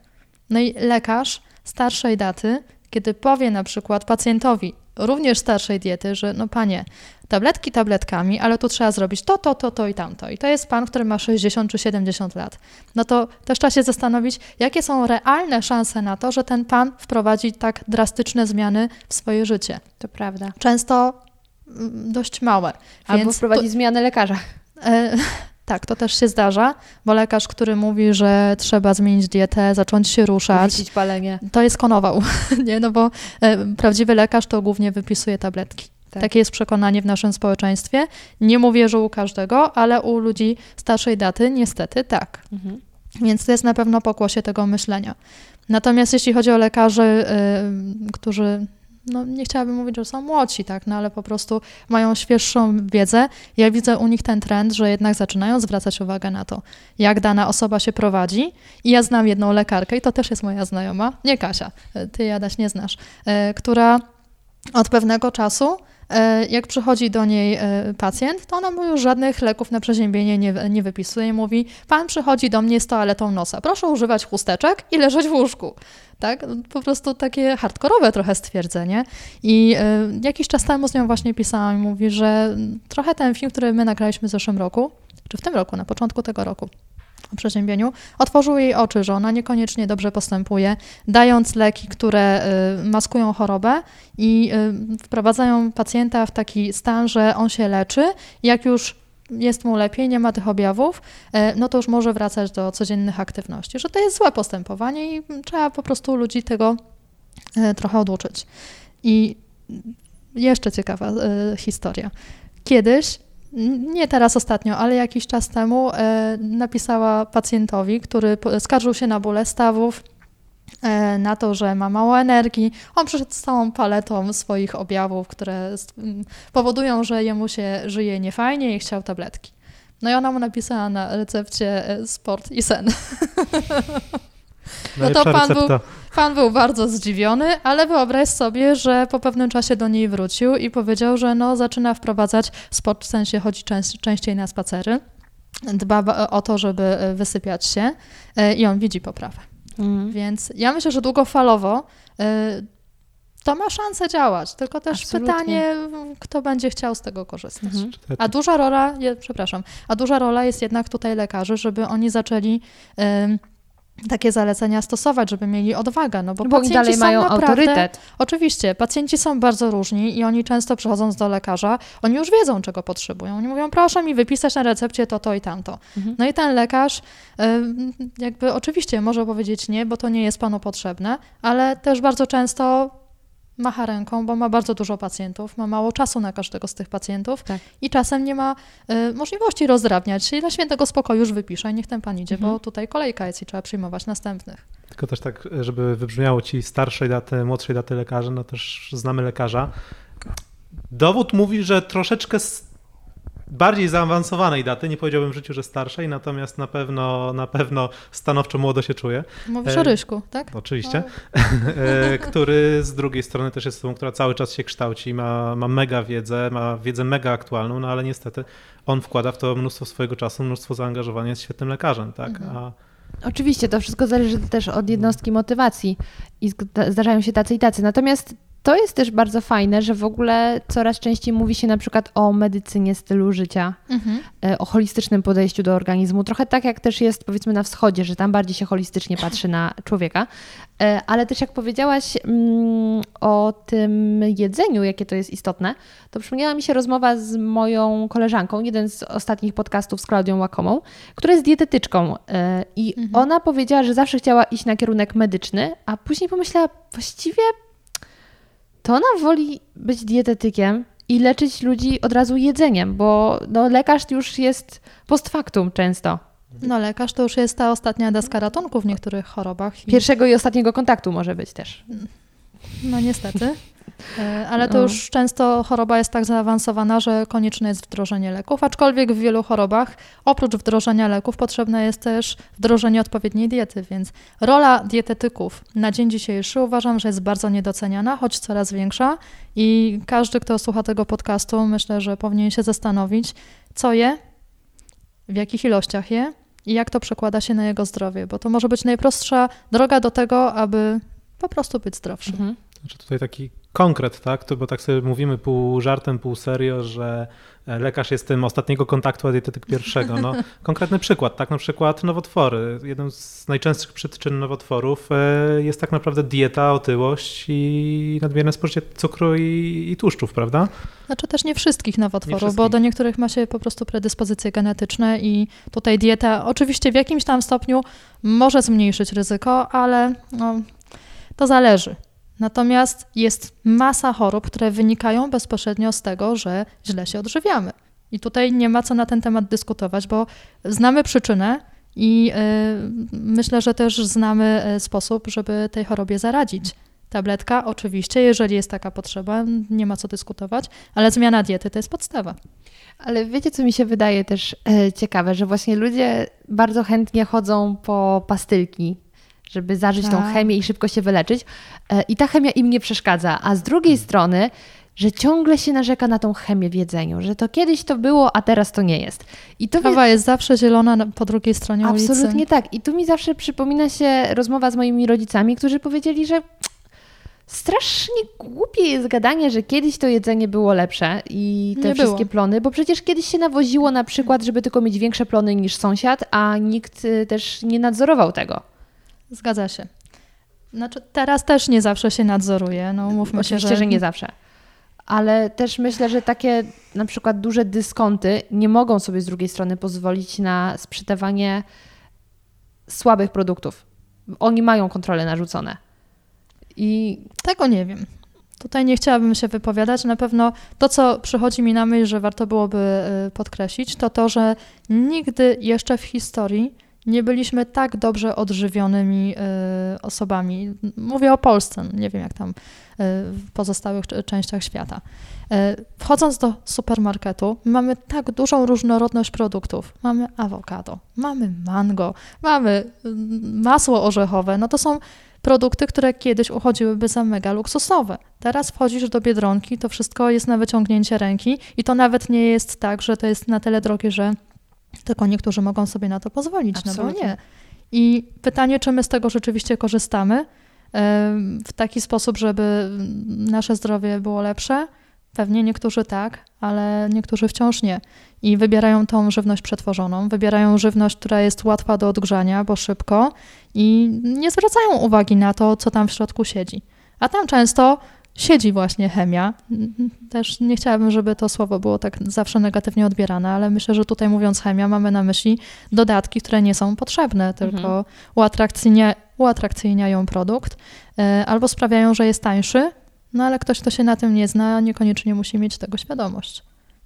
No i lekarz starszej daty, kiedy powie na przykład pacjentowi, również starszej diety, że no panie, tabletki tabletkami, ale tu trzeba zrobić to, to, to, to i tamto. I to jest pan, który ma 60 czy 70 lat. No to też trzeba się zastanowić, jakie są realne szanse na to, że ten pan wprowadzi tak drastyczne zmiany w swoje życie. To prawda. Często mm, dość małe. Albo wprowadzi zmianę lekarza. E, tak, to też się zdarza, bo lekarz, który mówi, że trzeba zmienić dietę, zacząć się ruszać, Rzucić palenie. to jest konował, nie? No bo e, prawdziwy lekarz to głównie wypisuje tabletki. Tak. Takie jest przekonanie w naszym społeczeństwie. Nie mówię, że u każdego, ale u ludzi starszej daty niestety tak. Mhm. Więc to jest na pewno pokłosie tego myślenia. Natomiast jeśli chodzi o lekarzy, y, którzy, no nie chciałabym mówić, że są młodsi, tak, no ale po prostu mają świeższą wiedzę, ja widzę u nich ten trend, że jednak zaczynają zwracać uwagę na to, jak dana osoba się prowadzi. I ja znam jedną lekarkę, i to też jest moja znajoma, nie Kasia, y, ty Jadaś nie znasz, y, która od pewnego czasu Jak przychodzi do niej e, pacjent, to ona mu już żadnych leków na przeziębienie nie, nie wypisuje. Mówi, pan przychodzi do mnie z toaletą nosa, proszę używać chusteczek i leżeć w łóżku. Tak? Po prostu takie hardkorowe trochę stwierdzenie. I e, jakiś czas temu z nią właśnie pisałam i mówi, że trochę ten film, który my nagraliśmy w zeszłym roku, czy w tym roku, na początku tego roku, o przeziębieniu, otworzył jej oczy, że ona niekoniecznie dobrze postępuje, dając leki, które y, maskują chorobę i y, wprowadzają pacjenta w taki stan, że on się leczy. Jak już jest mu lepiej, nie ma tych objawów, y, no to już może wracać do codziennych aktywności. Że to jest złe postępowanie i trzeba po prostu ludzi tego trochę oduczyć. I jeszcze ciekawa historia. Kiedyś nie teraz ostatnio, ale jakiś czas temu e, napisała pacjentowi, który skarżył się na bóle stawów, e, na to, że ma mało energii. On przyszedł z całą paletą swoich objawów, które powodują, że jemu się żyje niefajnie i chciał tabletki. No i ona mu napisała na recepcie e, sport i sen. No to pan był- recepta. Pan był bardzo zdziwiony, ale wyobraź sobie, że po pewnym czasie do niej wrócił i powiedział, że no, zaczyna wprowadzać sport, w sensie chodzi częst, częściej na spacery. Dba ba- o to, żeby e, wysypiać się e, i on widzi poprawę. Mm. Więc ja myślę, że długofalowo e, to ma szansę działać, tylko też Absolutnie. pytanie, kto będzie chciał z tego korzystać. Mhm. A duża rola, je, przepraszam, a duża rola jest jednak tutaj lekarzy, żeby oni zaczęli em, takie zalecenia stosować, żeby mieli odwagę, no bo, Bo pacjenci dalej są mają naprawdę, autorytet. Oczywiście, pacjenci są bardzo różni i oni często przychodząc do lekarza, oni już wiedzą, czego potrzebują. Oni mówią, proszę mi wypisać na recepcie to, to i tamto. Mhm. No i ten lekarz jakby oczywiście może powiedzieć nie, bo to nie jest panu potrzebne, ale też bardzo często macha ręką, bo ma bardzo dużo pacjentów, ma mało czasu na każdego z tych pacjentów Tak. i czasem nie ma y, możliwości rozdrabniać się i dla świętego spokoju już wypisze, niech ten pan idzie, Mhm. bo tutaj kolejka jest i trzeba przyjmować następnych. Tylko też tak, żeby wybrzmiało ci starszej daty, młodszej daty lekarzy, no też znamy lekarza. Dowód mówi, że troszeczkę bardziej zaawansowanej daty, nie powiedziałbym w życiu, że starszej, natomiast na pewno, na pewno stanowczo młodo się czuje. Mówisz E, o Ryśku, tak? Oczywiście. No, E, który z drugiej strony też jest osobą, która cały czas się kształci, ma, ma mega wiedzę, ma wiedzę mega aktualną, no ale niestety on wkłada w to mnóstwo swojego czasu, mnóstwo zaangażowania, jest świetnym lekarzem, tak? Mhm. A Oczywiście, to wszystko zależy też od jednostki motywacji i zdarzają się tacy i tacy. Natomiast to jest też bardzo fajne, że w ogóle coraz częściej mówi się na przykład o medycynie stylu życia, Mhm. e, o holistycznym podejściu do organizmu. Trochę tak jak też jest powiedzmy na wschodzie, że tam bardziej się holistycznie patrzy na człowieka. E, Ale też jak powiedziałaś mm, o tym jedzeniu, jakie to jest istotne, to przypomniała mi się rozmowa z moją koleżanką, jeden z ostatnich podcastów z Klaudią Łakomą, która jest dietetyczką e, i Mhm. ona powiedziała, że zawsze chciała iść na kierunek medyczny, a później pomyślała, właściwie to ona woli być dietetykiem i leczyć ludzi od razu jedzeniem, bo no, lekarz już jest post factum często. No lekarz to już jest ta ostatnia deska ratunku w niektórych chorobach. Pierwszego i ostatniego kontaktu może być też. no niestety. E, Ale to No. już często choroba jest tak zaawansowana, że konieczne jest wdrożenie leków, aczkolwiek w wielu chorobach oprócz wdrożenia leków potrzebne jest też wdrożenie odpowiedniej diety, więc rola dietetyków na dzień dzisiejszy uważam, że jest bardzo niedoceniana, choć coraz większa i każdy, kto słucha tego podcastu, myślę, że powinien się zastanowić, co je, w jakich ilościach je i jak to przekłada się na jego zdrowie, bo to może być najprostsza droga do tego, aby po prostu być zdrowszym. Mhm. Znaczy tutaj taki konkret, tak? To, bo tak sobie mówimy pół żartem, pół serio, że e, lekarz jest tym ostatniego kontaktu, a dietetyk pierwszego. No, konkretny przykład, tak? Na przykład nowotwory. Jedną z najczęstszych przyczyn nowotworów e, jest tak naprawdę dieta, otyłość i nadmierne spożycie cukru i, i tłuszczów, prawda? Znaczy też nie wszystkich nowotworów, Nie bo wszystkich. do niektórych ma się po prostu predyspozycje genetyczne i tutaj dieta oczywiście w jakimś tam stopniu może zmniejszyć ryzyko, ale no, to zależy. Natomiast jest masa chorób, które wynikają bezpośrednio z tego, że źle się odżywiamy. I tutaj nie ma co na ten temat dyskutować, bo znamy przyczynę i y, myślę, że też znamy y, sposób, żeby tej chorobie zaradzić. Tabletka, oczywiście, jeżeli jest taka potrzeba, nie ma co dyskutować, ale zmiana diety to jest podstawa. Ale wiecie, co mi się wydaje też e, ciekawe, że właśnie ludzie bardzo chętnie chodzą po pastylki, żeby zażyć tą Tak. chemię i szybko się wyleczyć. E, I ta chemia im nie przeszkadza. A z drugiej strony że ciągle się narzeka na tą chemię w jedzeniu, że to kiedyś to było, a teraz to nie jest. I to Kawa jest zawsze zielona na- po drugiej stronie ulicy. Absolutnie tak. I tu mi zawsze przypomina się rozmowa z moimi rodzicami, którzy powiedzieli, że strasznie głupie jest gadanie, że kiedyś to jedzenie było lepsze i te Nie wszystkie było. plony, bo przecież kiedyś się nawoziło na przykład, żeby tylko mieć większe plony niż sąsiad, a nikt y, też nie nadzorował tego. Zgadza się. Znaczy, teraz też nie zawsze się nadzoruje. No, mówmy Oczywiście, się, że... nie zawsze. Ale też myślę, że takie na przykład duże dyskonty nie mogą sobie z drugiej strony pozwolić na sprzedawanie słabych produktów. Oni mają kontrolę narzucone. I Tego nie wiem. Tutaj nie chciałabym się wypowiadać. Na pewno to, co przychodzi mi na myśl, że warto byłoby y, podkreślić, to to, że nigdy jeszcze w historii nie byliśmy tak dobrze odżywionymi y, osobami. Mówię o Polsce, nie wiem jak tam y, w pozostałych ch- częściach świata. Y, Wchodząc do supermarketu, mamy tak dużą różnorodność produktów. Mamy awokado, mamy mango, mamy y, masło orzechowe. No to są produkty, które kiedyś uchodziłyby za mega luksusowe. Teraz wchodzisz do Biedronki, to wszystko jest na wyciągnięcie ręki i to nawet nie jest tak, że to jest na tyle drogie, że tylko niektórzy mogą sobie na to pozwolić, no bo Absolutnie. nie. I pytanie, czy my z tego rzeczywiście korzystamy w taki sposób, żeby nasze zdrowie było lepsze? Pewnie niektórzy tak, ale niektórzy wciąż nie. I wybierają tą żywność przetworzoną, wybierają żywność, która jest łatwa do odgrzania, bo szybko i nie zwracają uwagi na to, co tam w środku siedzi. A tam często siedzi właśnie chemia. Też nie chciałabym, żeby to słowo było tak zawsze negatywnie odbierane, ale myślę, że tutaj mówiąc chemia mamy na myśli dodatki, które nie są potrzebne, tylko uatrakcyjnia, uatrakcyjniają produkt e, albo sprawiają, że jest tańszy, no ale ktoś, kto się na tym nie zna, niekoniecznie musi mieć tego świadomość.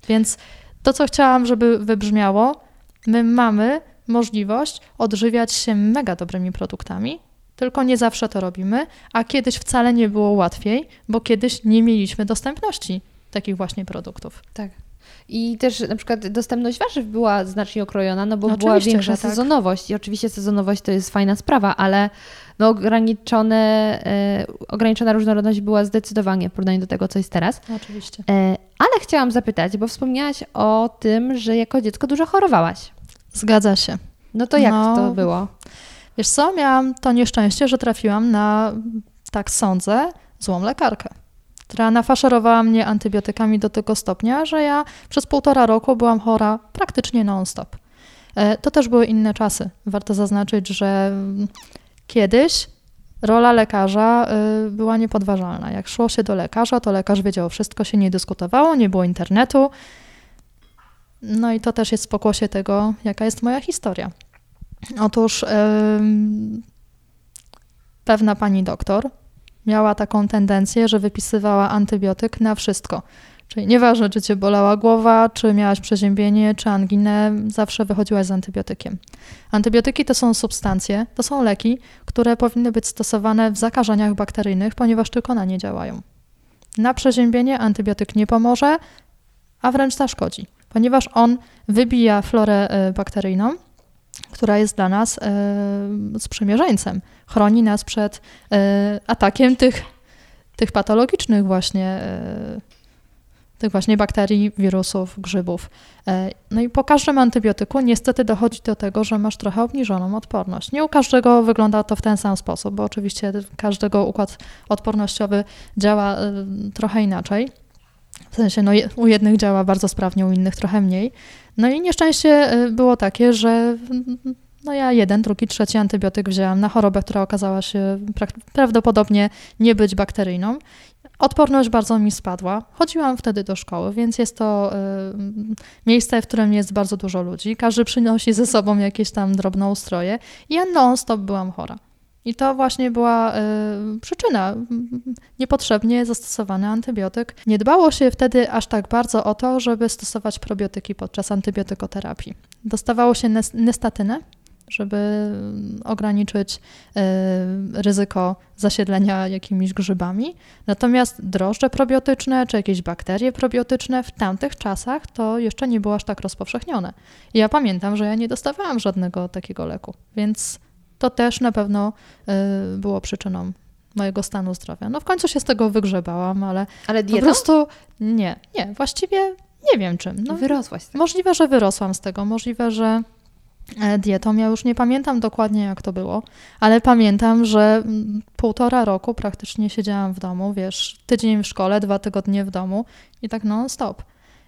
Więc to, co chciałam, żeby wybrzmiało, my mamy możliwość odżywiać się mega dobrymi produktami, tylko nie zawsze to robimy, a kiedyś wcale nie było łatwiej, bo kiedyś nie mieliśmy dostępności takich właśnie produktów. Tak. I też na przykład dostępność warzyw była znacznie okrojona, no bo No była większa tak. sezonowość. I oczywiście sezonowość to jest fajna sprawa, ale no ograniczone, e, ograniczona różnorodność była zdecydowanie w porównaniu do tego, co jest teraz. Oczywiście. E, ale chciałam zapytać, bo wspomniałaś o tym, że jako dziecko dużo chorowałaś. Zgadza się. No to jak No. to było? Wiesz co, miałam to nieszczęście, że trafiłam na, tak sądzę, złą lekarkę, która nafaszerowała mnie antybiotykami do tego stopnia, że ja przez półtora roku byłam chora praktycznie non-stop. E, To też były inne czasy. Warto zaznaczyć, że mm, kiedyś rola lekarza y, była niepodważalna. Jak szło się do lekarza, to lekarz wiedział wszystko, się nie dyskutowało, nie było internetu. No i to też jest w pokłosie tego, jaka jest moja historia. Otóż pewna pani doktor miała taką tendencję, że wypisywała antybiotyk na wszystko. Czyli nieważne, czy cię bolała głowa, czy miałaś przeziębienie, czy anginę, zawsze wychodziłaś z antybiotykiem. Antybiotyki to są substancje, to są leki, które powinny być stosowane w zakażeniach bakteryjnych, ponieważ tylko na nie działają. Na przeziębienie antybiotyk nie pomoże, a wręcz zaszkodzi, ponieważ on wybija florę e, bakteryjną, która jest dla nas e, sprzymierzeńcem. Chroni nas przed e, atakiem tych, tych patologicznych właśnie, e, tych właśnie bakterii, wirusów, grzybów. No i po każdym antybiotyku niestety dochodzi do tego, że masz trochę obniżoną odporność. Nie u każdego wygląda to w ten sam sposób, bo oczywiście każdego układ odpornościowy działa trochę inaczej. W sensie, no, u jednych działa bardzo sprawnie, u innych trochę mniej. No i nieszczęście y, było takie, że no ja jeden, drugi, trzeci antybiotyk wzięłam na chorobę, która okazała się prawdopodobnie nie być bakteryjną. Odporność bardzo mi spadła. Chodziłam wtedy do szkoły, więc jest to y, miejsce, w którym jest bardzo dużo ludzi. Każdy przynosi ze sobą jakieś tam drobnoustroje i ja non-stop byłam chora. I to właśnie była y, przyczyna. Niepotrzebnie zastosowany antybiotyk. Nie dbało się wtedy aż tak bardzo o to, żeby stosować probiotyki podczas antybiotykoterapii. Dostawało się nes- nestatynę, żeby mm, ograniczyć y, ryzyko zasiedlenia jakimiś grzybami. Natomiast drożdże probiotyczne czy jakieś bakterie probiotyczne w tamtych czasach to jeszcze nie było aż tak rozpowszechnione. I ja pamiętam, że ja nie dostawałam żadnego takiego leku, więc to też na pewno y, było przyczyną mojego stanu zdrowia. No w końcu się z tego wygrzebałam, ale Ale po prostu nie, nie, właściwie nie wiem czym. No, Wyrosłaś. z tego. Możliwe, że wyrosłam z tego, możliwe, że e, dietą. Ja już nie pamiętam dokładnie, jak to było, ale pamiętam, że mm, półtora roku praktycznie siedziałam w domu, wiesz, tydzień w szkole, dwa tygodnie w domu i tak non-stop.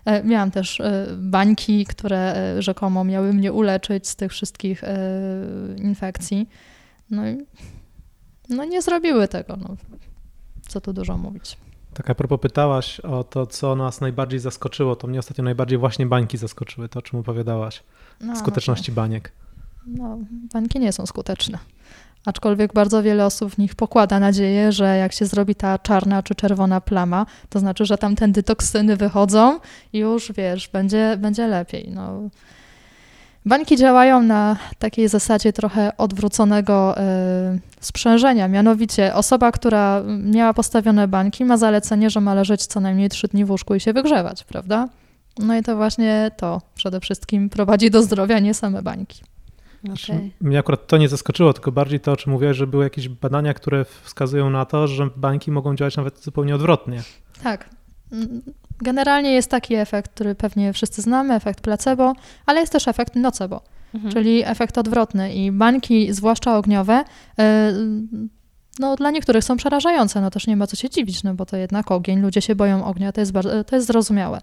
E, Miałam też e, bańki, które e, rzekomo miały mnie uleczyć z tych wszystkich infekcji. No i no nie zrobiły tego. No. Co tu dużo mówić. Tak a propos pytałaś o to, co nas najbardziej zaskoczyło, to mnie ostatnio najbardziej właśnie bańki zaskoczyły, to o czym opowiadałaś, No, skuteczności baniek. No, bańki nie są skuteczne. Aczkolwiek bardzo wiele osób w nich pokłada nadzieję, że jak się zrobi ta czarna czy czerwona plama, to znaczy, że tamtędy toksyny wychodzą i już wiesz, będzie, będzie lepiej. No. Bańki działają na takiej zasadzie trochę odwróconego y, sprzężenia. Mianowicie osoba, która miała postawione bańki, ma zalecenie, że ma leżeć co najmniej 3 dni w łóżku i się wygrzewać, prawda? No i to właśnie to przede wszystkim prowadzi do zdrowia, nie same bańki. Okej. Mnie akurat to nie zaskoczyło, tylko bardziej to, o czym mówiłeś, że były jakieś badania, które wskazują na to, że bańki mogą działać nawet zupełnie odwrotnie. Tak. Mm, Generalnie jest taki efekt, który pewnie wszyscy znamy, efekt placebo, ale jest też efekt nocebo, Mhm. czyli efekt odwrotny. I bańki, zwłaszcza ogniowe, y, no, dla niektórych są przerażające, no też nie ma co się dziwić, no bo to jednak ogień, ludzie się boją ognia, to jest, bardzo, to jest zrozumiałe.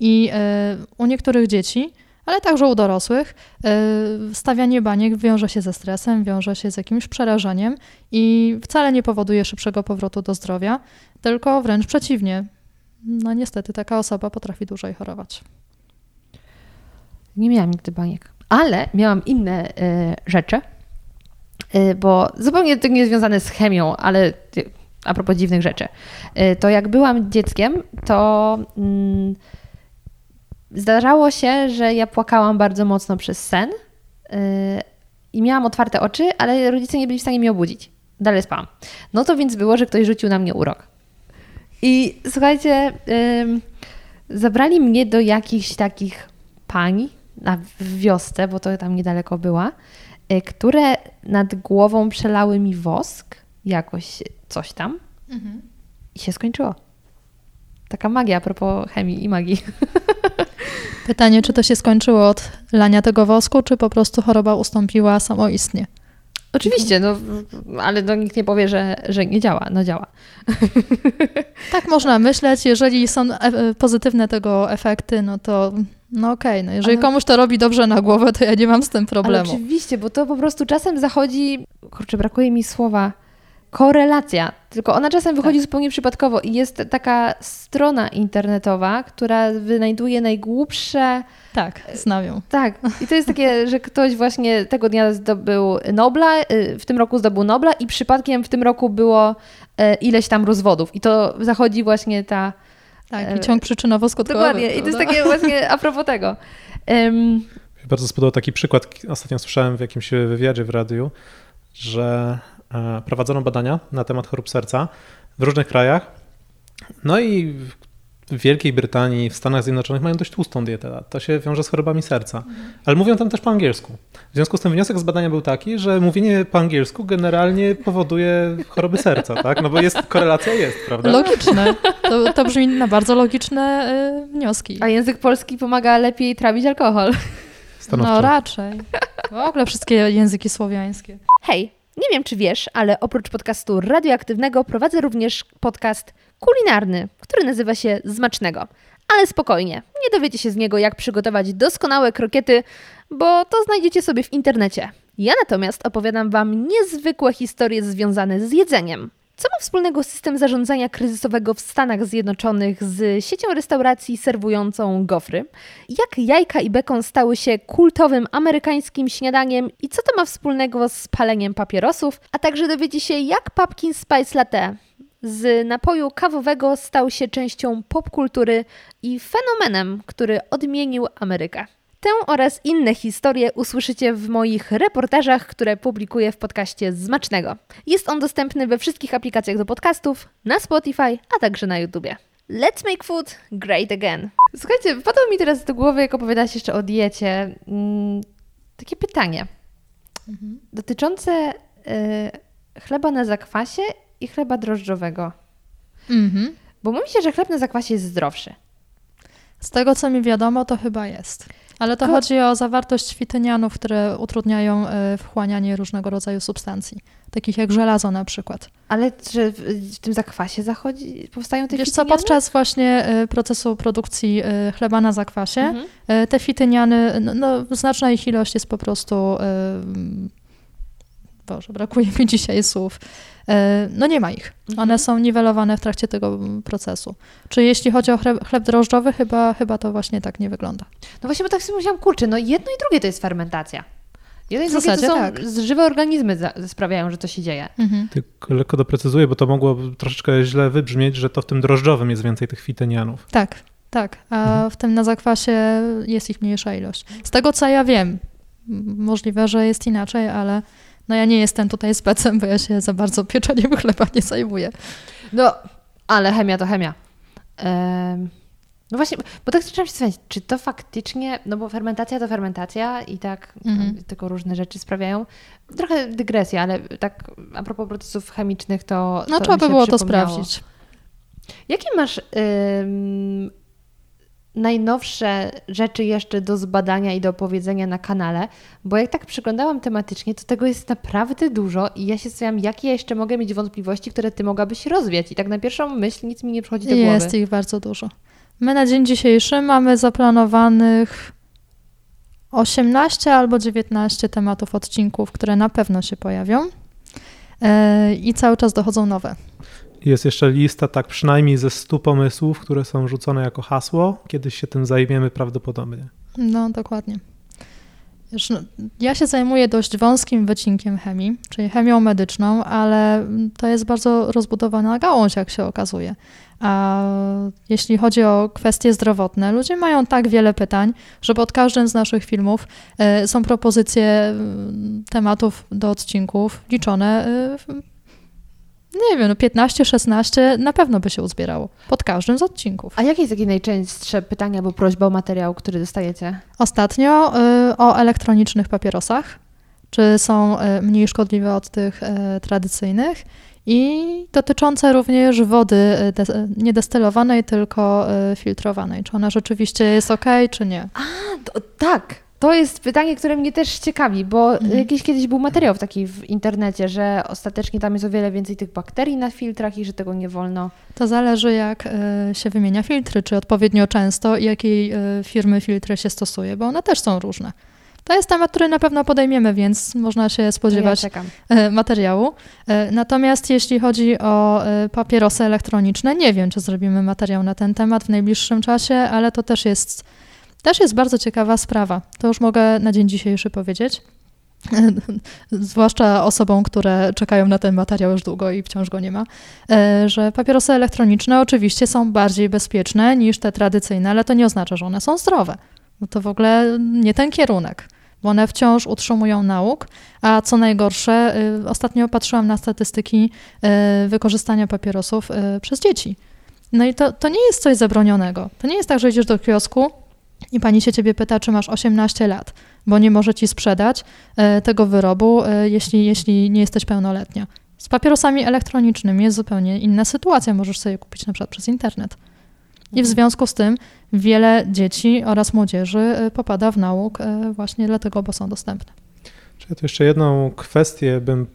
I y, u niektórych dzieci, ale także u dorosłych, y, stawianie baniek wiąże się ze stresem, wiąże się z jakimś przerażeniem i wcale nie powoduje szybszego powrotu do zdrowia, tylko wręcz przeciwnie. No niestety taka osoba potrafi dłużej chorować. Nie miałam nigdy baniek, ale miałam inne e, rzeczy, e, bo zupełnie to nie związane z chemią, ale e, a propos dziwnych rzeczy. E, to jak byłam dzieckiem, to mm, zdarzało się, że ja płakałam bardzo mocno przez sen e, i miałam otwarte oczy, ale rodzice nie byli w stanie mnie obudzić. Dalej spałam. No to więc było, że ktoś rzucił na mnie urok. I słuchajcie, zabrali mnie do jakichś takich pań na wiosce, bo to tam niedaleko była, y, które nad głową przelały mi wosk, jakoś coś tam i się skończyło. Taka magia a propos chemii i magii. Pytanie, czy to się skończyło od lania tego wosku, czy po prostu choroba ustąpiła samoistnie? Oczywiście, no, ale no, nikt nie powie, że, że nie działa. No działa. Tak można myśleć, jeżeli są e- e, pozytywne tego efekty, no to no okej, no jeżeli Ale- komuś to robi dobrze na głowę, to ja nie mam z tym Ale problemu. oczywiście, bo to po prostu czasem zachodzi, kurczę, brakuje mi słowa, korelacja. Tylko ona czasem wychodzi zupełnie przypadkowo i jest taka strona internetowa, która wynajduje najgłupsze. Tak, znam ją. Tak, i to jest takie, że ktoś właśnie tego dnia zdobył Nobla, y, w tym roku zdobył Nobla i przypadkiem w tym roku było y, ileś tam rozwodów. I to zachodzi właśnie ta. Tak, E, i ciąg przyczynowo-skutkowy. Dokładnie, i to jest takie właśnie a propos tego. Mi Bardzo spodobał taki przykład, ostatnio słyszałem w jakimś wywiadzie w radiu, że prowadzono badania na temat chorób serca w różnych krajach. No i w- Wielkiej Brytanii, w Stanach Zjednoczonych mają dość tłustą dietę. To się wiąże z chorobami serca. Ale mówią tam też po angielsku. W związku z tym wniosek z badania był taki, że mówienie po angielsku generalnie powoduje choroby serca, tak? No bo jest korelacja jest, prawda? Logiczne. To, to brzmi na bardzo logiczne y, wnioski. a język polski pomaga lepiej trawić alkohol. Stanowczo. No raczej. W ogóle wszystkie języki słowiańskie. Hej, nie wiem czy wiesz, ale oprócz podcastu radioaktywnego prowadzę również podcast kulinarny, który nazywa się Zmacznego. Ale spokojnie, nie dowiecie się z niego, jak przygotować doskonałe krokiety, bo to znajdziecie sobie w internecie. Ja natomiast opowiadam Wam niezwykłe historie związane z jedzeniem. Co ma wspólnego system zarządzania kryzysowego w Stanach Zjednoczonych z siecią restauracji serwującą gofry? Jak jajka i bekon stały się kultowym amerykańskim śniadaniem i co to ma wspólnego z paleniem papierosów? A także dowiecie się, jak Pumpkin Spice Latte z napoju kawowego stał się częścią popkultury i fenomenem, który odmienił Amerykę. Tę oraz inne historie usłyszycie w moich reportażach, które publikuję w podcaście Zmacznego. Jest on dostępny we wszystkich aplikacjach do podcastów, na Spotify, a także na YouTubie. Let's make food great again. Słuchajcie, wpadło mi teraz do głowy, jak opowiadałaś jeszcze o diecie, mm, takie pytanie dotyczące y, chleba na zakwasie i chleba drożdżowego. Mhm. Bo mówi się, że chleb na zakwasie jest zdrowszy. Z tego, co mi wiadomo, to chyba jest. Ale to chodzi o zawartość fitynianów, które utrudniają y, wchłanianie różnego rodzaju substancji, takich jak żelazo na przykład. Ale czy w, tym zakwasie zachodzi, powstają te Wiesz co, fityniany? podczas właśnie y, procesu produkcji y, chleba na zakwasie, Mhm. te fityniany, no, znaczna ich ilość jest po prostu, Boże, brakuje mi dzisiaj słów, y, no nie ma ich. Mhm. One są niwelowane w trakcie tego procesu. Czy jeśli chodzi o chleb, chleb drożdżowy, chyba, chyba to właśnie tak nie wygląda. No właśnie, bo tak sobie myślałam, kurczę, no jedno i drugie to jest fermentacja. Jedno i drugie to są tak. żywe organizmy sprawiają, że to się dzieje. Mhm. Tylko lekko doprecyzuję, bo to mogło troszeczkę źle wybrzmieć, że to w tym drożdżowym jest więcej tych fitynianów. Tak, tak. A Mhm. w tym na zakwasie jest ich mniejsza ilość. Z tego co ja wiem, możliwe, że jest inaczej, ale no ja nie jestem tutaj specem, bo ja się za bardzo pieczeniem chleba nie zajmuję. No, ale chemia to chemia. Em, no właśnie, bo tak zaczęłam się zastanawiać, czy to faktycznie, no bo fermentacja to fermentacja i tak Mhm. tam tylko różne rzeczy sprawiają. Trochę dygresja, ale tak a propos procesów chemicznych to No to trzeba by było to sprawdzić. Jakie masz ym, najnowsze rzeczy jeszcze do zbadania i do opowiedzenia na kanale? Bo jak tak przyglądałam tematycznie, to tego jest naprawdę dużo i ja się zastanawiam, jakie jeszcze mogę mieć wątpliwości, które ty mogłabyś rozwiać. I tak na pierwszą myśl nic mi nie przychodzi do Jest głowy. ich bardzo dużo. My na dzień dzisiejszy mamy zaplanowanych 18 albo 19 tematów odcinków, które na pewno się pojawią. E, I cały czas dochodzą nowe. Jest jeszcze lista tak przynajmniej ze 100 pomysłów, które są rzucone jako hasło. Kiedyś się tym zajmiemy prawdopodobnie. No, dokładnie. Ja się zajmuję dość wąskim wycinkiem chemii, czyli chemią medyczną, ale to jest bardzo rozbudowana gałąź, jak się okazuje. A jeśli chodzi o kwestie zdrowotne, ludzie mają tak wiele pytań, że pod każdym z naszych filmów e, są propozycje mm, tematów do odcinków liczone. Nie wiem, no 15-16 na pewno by się uzbierało pod każdym z odcinków. A jakie jest takie najczęstsze pytanie albo prośba o materiał, który dostajecie? Ostatnio y, o elektronicznych papierosach, czy są y, mniej szkodliwe od tych y, tradycyjnych i dotyczące również wody y, de- nie destylowanej, tylko y, filtrowanej. Czy ona rzeczywiście jest ok, czy nie? A, to, tak. To jest pytanie, które mnie też ciekawi, bo Mhm. jakiś kiedyś był materiał taki w internecie, że ostatecznie tam jest o wiele więcej tych bakterii na filtrach i że tego nie wolno. To zależy, jak y, się wymienia filtry, czy odpowiednio często i jakiej y, firmy filtry się stosuje, bo one też są różne. To jest temat, który na pewno podejmiemy, więc można się ja spodziewać czekam. e, materiału. E, Natomiast jeśli chodzi o e, papierosy elektroniczne, nie wiem, czy zrobimy materiał na ten temat w najbliższym czasie, ale to też jest, też jest bardzo ciekawa sprawa. To już mogę na dzień dzisiejszy powiedzieć. Zwłaszcza osobom, które czekają na ten materiał już długo i wciąż go nie ma, e, że papierosy elektroniczne oczywiście są bardziej bezpieczne niż te tradycyjne, ale to nie oznacza, że one są zdrowe. No to w ogóle nie ten kierunek, bo one wciąż utrzymują nauk, a co najgorsze, y, ostatnio patrzyłam na statystyki y, wykorzystania papierosów przez dzieci. No i to, to nie jest coś zabronionego. To nie jest tak, że idziesz do kiosku i pani się ciebie pyta, czy masz 18 lat, bo nie może ci sprzedać y, tego wyrobu, y, jeśli, jeśli nie jesteś pełnoletnia. Z papierosami elektronicznymi jest zupełnie inna sytuacja. Możesz sobie kupić na przykład przez internet. I w związku z tym wiele dzieci oraz młodzieży y, popada w nauk właśnie dlatego, bo są dostępne. Czy ja tu jeszcze jedną kwestię bym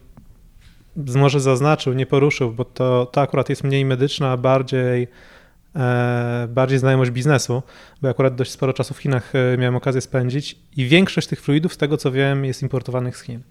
może zaznaczył, nie poruszył, bo to, to akurat jest mniej medyczna, a bardziej, e, bardziej znajomość biznesu, bo akurat dość sporo czasu w Chinach e, miałem okazję spędzić i większość tych fluidów, z tego co wiem, jest importowanych z Chin.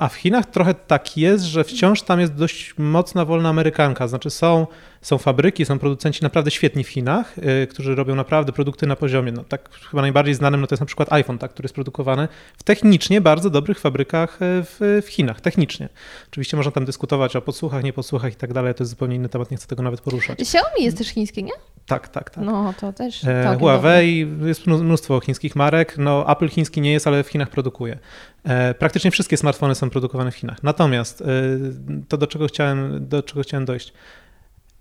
A w Chinach trochę tak jest, że wciąż tam jest dość mocna wolna amerykanka. Znaczy są, są fabryki, są producenci naprawdę świetni w Chinach, y, którzy robią naprawdę produkty na poziomie. No, tak chyba najbardziej znanym no, to jest na przykład iPhone, tak, który jest produkowany w technicznie bardzo dobrych fabrykach y, w, w Chinach. Technicznie. Oczywiście można tam dyskutować o podsłuchach, nie podsłuchach i tak dalej. To jest zupełnie inny temat, nie chcę tego nawet poruszać. Xiaomi jest też chińskie, nie? Tak, tak, tak. No, to też. E, Huawei, jest mnó- mnóstwo chińskich marek. No, Apple chiński nie jest, ale w Chinach produkuje. E, Praktycznie wszystkie smartfony są produkowane w Chinach. Natomiast e, to, do czego chciałem, do czego chciałem dojść.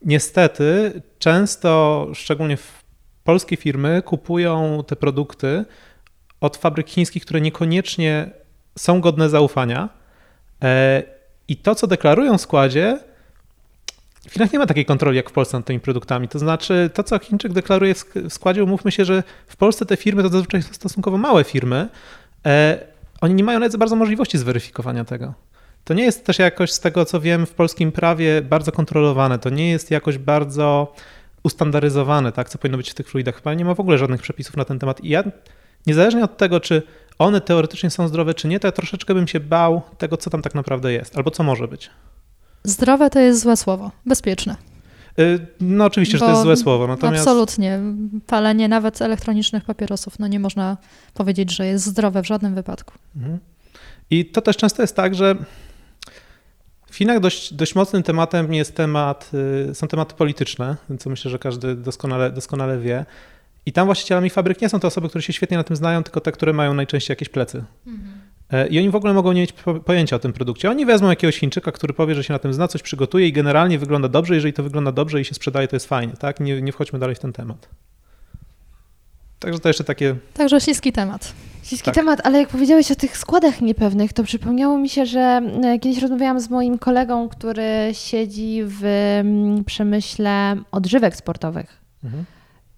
Niestety, często, szczególnie polskie firmy, kupują te produkty od fabryk chińskich, które niekoniecznie są godne zaufania. E, I to, co deklarują w składzie, w Chinach nie ma takiej kontroli jak w Polsce nad tymi produktami. To znaczy, to co Chińczyk deklaruje w składzie, umówmy się, że w Polsce te firmy to zazwyczaj są stosunkowo małe firmy. Oni nie mają nawet bardzo możliwości zweryfikowania tego. To nie jest też jakoś z tego, co wiem, w polskim prawie bardzo kontrolowane. To nie jest jakoś bardzo ustandaryzowane, tak, co powinno być w tych fluidach. Chyba nie ma w ogóle żadnych przepisów na ten temat. I ja, niezależnie od tego, czy one teoretycznie są zdrowe, czy nie, to ja troszeczkę bym się bał tego, co tam tak naprawdę jest, albo co może być. Zdrowe to jest złe słowo, bezpieczne. Y, no oczywiście, że to jest złe słowo. Natomiast... Absolutnie. Palenie nawet elektronicznych papierosów, no nie można powiedzieć, że jest zdrowe w żadnym wypadku. Mhm. I to też często jest tak, że w Chinach dość, dość mocnym tematem jest temat, y, są tematy polityczne, co myślę, że każdy doskonale, doskonale wie. I tam właścicielami fabryk nie są to osoby, które się świetnie na tym znają, tylko te, które mają najczęściej jakieś plecy. Mhm. E, I oni w ogóle mogą nie mieć pojęcia o tym produkcie. Oni wezmą jakiegoś Chińczyka, który powie, że się na tym zna, coś przygotuje i generalnie wygląda dobrze. Jeżeli to wygląda dobrze i się sprzedaje, to jest fajnie. Tak? Nie, nie wchodźmy dalej w ten temat. Także to jeszcze takie. Także śliski temat. Śliski tak. temat, ale jak powiedziałeś o tych składach niepewnych, to przypomniało mi się, że e, kiedyś rozmawiałam z moim kolegą, który siedzi w mm, przemyśle odżywek sportowych. Mhm.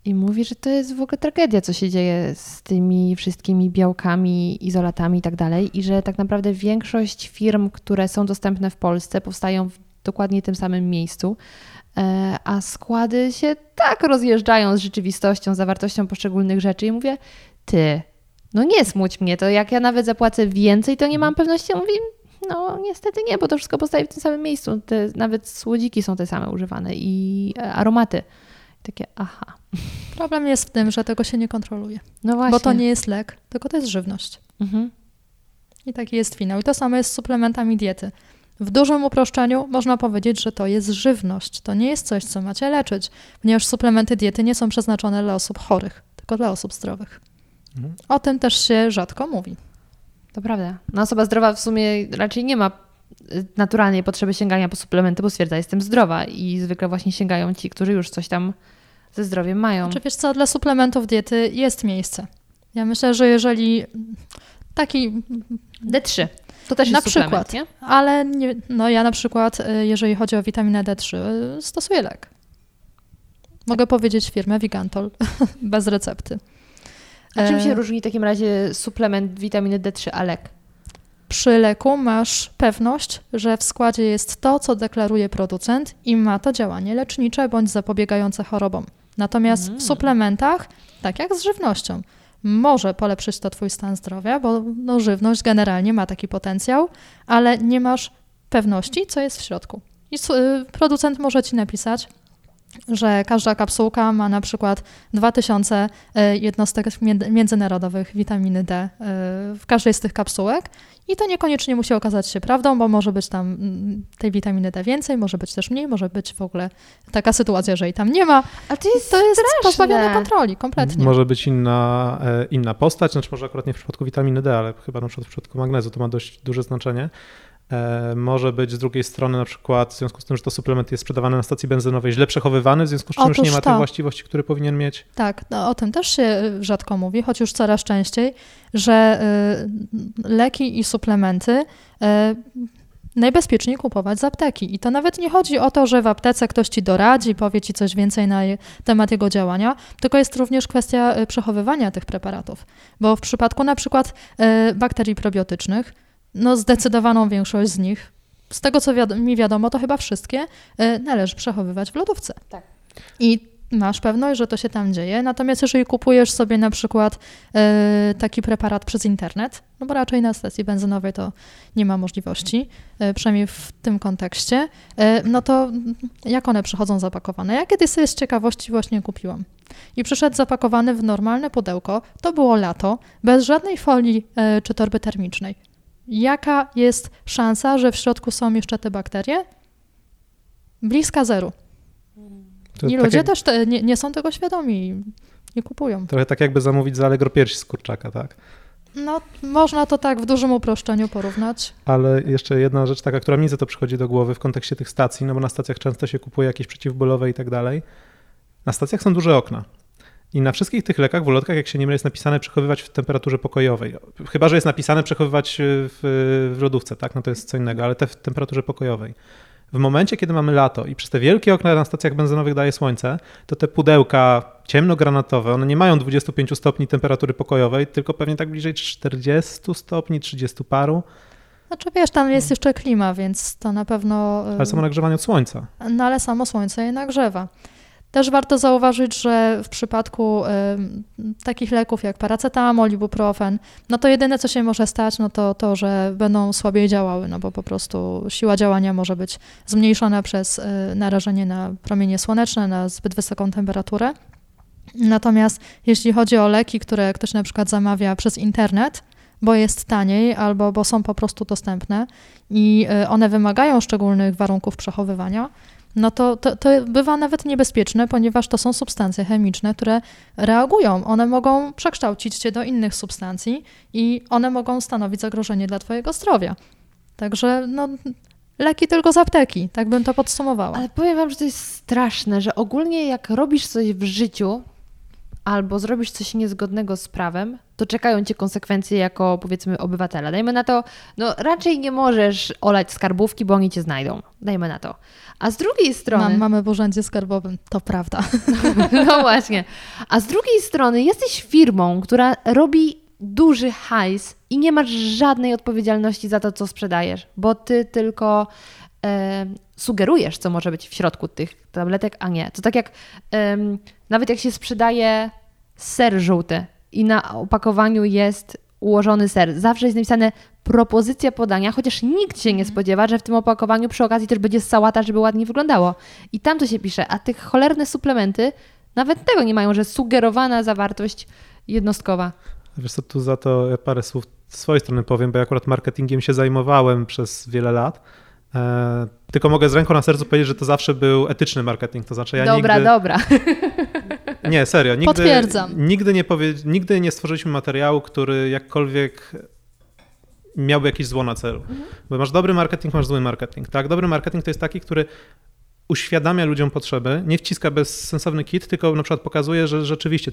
I mówi, że to jest w ogóle tragedia, co się dzieje z tymi wszystkimi białkami, izolatami i tak dalej. I że tak naprawdę większość firm, które są dostępne w Polsce, powstają w dokładnie tym samym miejscu. E, a składy się tak rozjeżdżają z rzeczywistością, zawartością poszczególnych rzeczy. I mówię, ty, no nie smuć mnie, to jak ja nawet zapłacę więcej, to nie mam pewności. Mówi, no niestety nie, bo to wszystko powstaje w tym samym miejscu. Te, nawet słodziki są te same używane i e, aromaty. Takie aha. Problem jest w tym, że tego się nie kontroluje. No właśnie. Bo to nie jest lek, tylko to jest żywność. Mhm. I taki jest finał. I to samo jest z suplementami diety. W dużym uproszczeniu można powiedzieć, że to jest żywność. To nie jest coś, co macie leczyć, ponieważ suplementy diety nie są przeznaczone dla osób chorych, tylko dla osób zdrowych. Mhm. O tym też się rzadko mówi. To prawda. No osoba zdrowa w sumie raczej nie ma y, naturalnej potrzeby sięgania po suplementy, bo stwierdza, jestem zdrowa i zwykle właśnie sięgają ci, którzy już coś tam ze zdrowiem mają. Czy znaczy, wiesz co, dla suplementów diety jest miejsce. Ja myślę, że jeżeli taki... D3. To też jest na przykład, nie? Ale nie, no ja na przykład, y, jeżeli chodzi o witaminę D3, y, stosuję lek. Mogę powiedzieć firmę Vigantol bez recepty. A czym się e, różni w takim razie suplement witaminy D3 a lek? Przy leku masz pewność, że w składzie jest to, co deklaruje producent i ma to działanie lecznicze bądź zapobiegające chorobom. Natomiast mm. w suplementach, tak jak z żywnością, może polepszyć to Twój stan zdrowia, bo no, żywność generalnie ma taki potencjał, ale nie masz pewności, co jest w środku. I y, producent może Ci napisać, że każda kapsułka ma na przykład 2000 y, jednostek międzynarodowych witaminy D y, w każdej z tych kapsułek i to niekoniecznie musi okazać się prawdą, bo może być tam mm, tej witaminy D więcej, może być też mniej, może być w ogóle taka sytuacja, że jej tam nie ma. A to jest, to jest pozbawione kontroli kompletnie. Może być inna, e, inna postać, znaczy może akurat nie w przypadku witaminy D, ale chyba na przykład w przypadku magnezu to ma dość duże znaczenie. E, może być z drugiej strony na przykład w związku z tym, że to suplement jest sprzedawany na stacji benzynowej źle przechowywany, w związku z czym Otóż już nie ma to. tych właściwości, które powinien mieć. Tak, no, o tym też się rzadko mówi, choć już coraz częściej, że y, leki i suplementy y, najbezpieczniej kupować z apteki. I to nawet nie chodzi o to, że w aptece ktoś ci doradzi, powie ci coś więcej na temat jego działania, tylko jest również kwestia y, przechowywania tych preparatów. Bo w przypadku na przykład y, bakterii probiotycznych, no zdecydowaną większość z nich, z tego co wiad mi wiadomo, to chyba wszystkie, y, należy przechowywać w lodówce. Tak. I masz pewność, że to się tam dzieje. Natomiast jeżeli kupujesz sobie na przykład y, taki preparat przez internet, no bo raczej na stacji benzynowej to nie ma możliwości, y, przynajmniej w tym kontekście, y, no to jak one przychodzą zapakowane? Ja kiedyś sobie z ciekawości właśnie kupiłam. I przyszedł zapakowany w normalne pudełko. To było lato, bez żadnej folii czy torby termicznej jaka jest szansa, że w środku są jeszcze te bakterie? Bliska zeru. To I ludzie jak... też te, nie, nie, są tego świadomi, nie kupują. Trochę tak jakby zamówić za Allegro piersi z kurczaka, tak? No, można to tak w dużym uproszczeniu porównać. Ale jeszcze jedna rzecz taka, która mi za to przychodzi do głowy w kontekście tych stacji, no bo na stacjach często się kupuje jakieś przeciwbólowe i tak dalej. Na stacjach są duże okna. I na wszystkich tych lekach, w ulotkach, jak się nie mylę, jest napisane przechowywać w temperaturze pokojowej. Chyba, że jest napisane przechowywać w, w lodówce, tak? No to jest co innego, ale te w temperaturze pokojowej. W momencie, kiedy mamy lato i przez te wielkie okna na stacjach benzynowych daje słońce, to te pudełka ciemnogranatowe, one nie mają 25 stopni temperatury pokojowej, tylko pewnie tak bliżej 40 stopni, 30 paru. Znaczy wiesz, tam jest jeszcze klima, więc to na pewno... Ale samo nagrzewanie od słońca. No ale samo słońce je nagrzewa. Też warto zauważyć, że w przypadku y, takich leków jak paracetamol, ibuprofen, no to jedyne co się może stać, no to to, że będą słabiej działały, no bo po prostu siła działania może być zmniejszona przez y, narażenie na promienie słoneczne, na zbyt wysoką temperaturę. Natomiast jeśli chodzi o leki, które ktoś na przykład zamawia przez internet, bo jest taniej albo bo są po prostu dostępne i y, one wymagają szczególnych warunków przechowywania, no to, to, to bywa nawet niebezpieczne, ponieważ to są substancje chemiczne, które reagują. One mogą przekształcić cię do innych substancji i one mogą stanowić zagrożenie dla twojego zdrowia. Także no, leki tylko z apteki, tak bym to podsumowała. Ale powiem wam, że to jest straszne, że ogólnie jak robisz coś w życiu albo zrobisz coś niezgodnego z prawem, to czekają cię konsekwencje jako powiedzmy obywatela. Dajmy na to, no raczej nie możesz olać skarbówki, bo oni cię znajdą. Dajmy na to. A z drugiej strony. Mam, mamy w urzędzie skarbowym, to prawda. No właśnie. A z drugiej strony jesteś firmą, która robi duży hajs i nie masz żadnej odpowiedzialności za to, co sprzedajesz, bo ty tylko e, sugerujesz, co może być w środku tych tabletek, a nie. To tak jak e, nawet jak się sprzedaje ser żółty i na opakowaniu jest ułożony ser, zawsze jest napisane propozycja podania, chociaż nikt się nie mhm. spodziewa, że w tym opakowaniu przy okazji też będzie sałata, żeby ładnie wyglądało. I tam to się pisze, a tych cholerne suplementy nawet tego nie mają, że sugerowana zawartość jednostkowa. Wiesz co, tu za to parę słów z swojej strony powiem, bo ja akurat marketingiem się zajmowałem przez wiele lat. Tylko mogę z ręką na sercu powiedzieć, że to zawsze był etyczny marketing. To znaczy ja dobra, nigdy... dobra. Nie, serio. Nigdy, Potwierdzam. Nigdy nie, powie... nigdy nie stworzyliśmy materiału, który jakkolwiek miałby jakieś zło na celu. Mhm. Bo masz dobry marketing, masz zły marketing. Tak? Dobry marketing to jest taki, który uświadamia ludziom potrzeby, nie wciska bezsensowny kit, tylko na przykład pokazuje, że rzeczywiście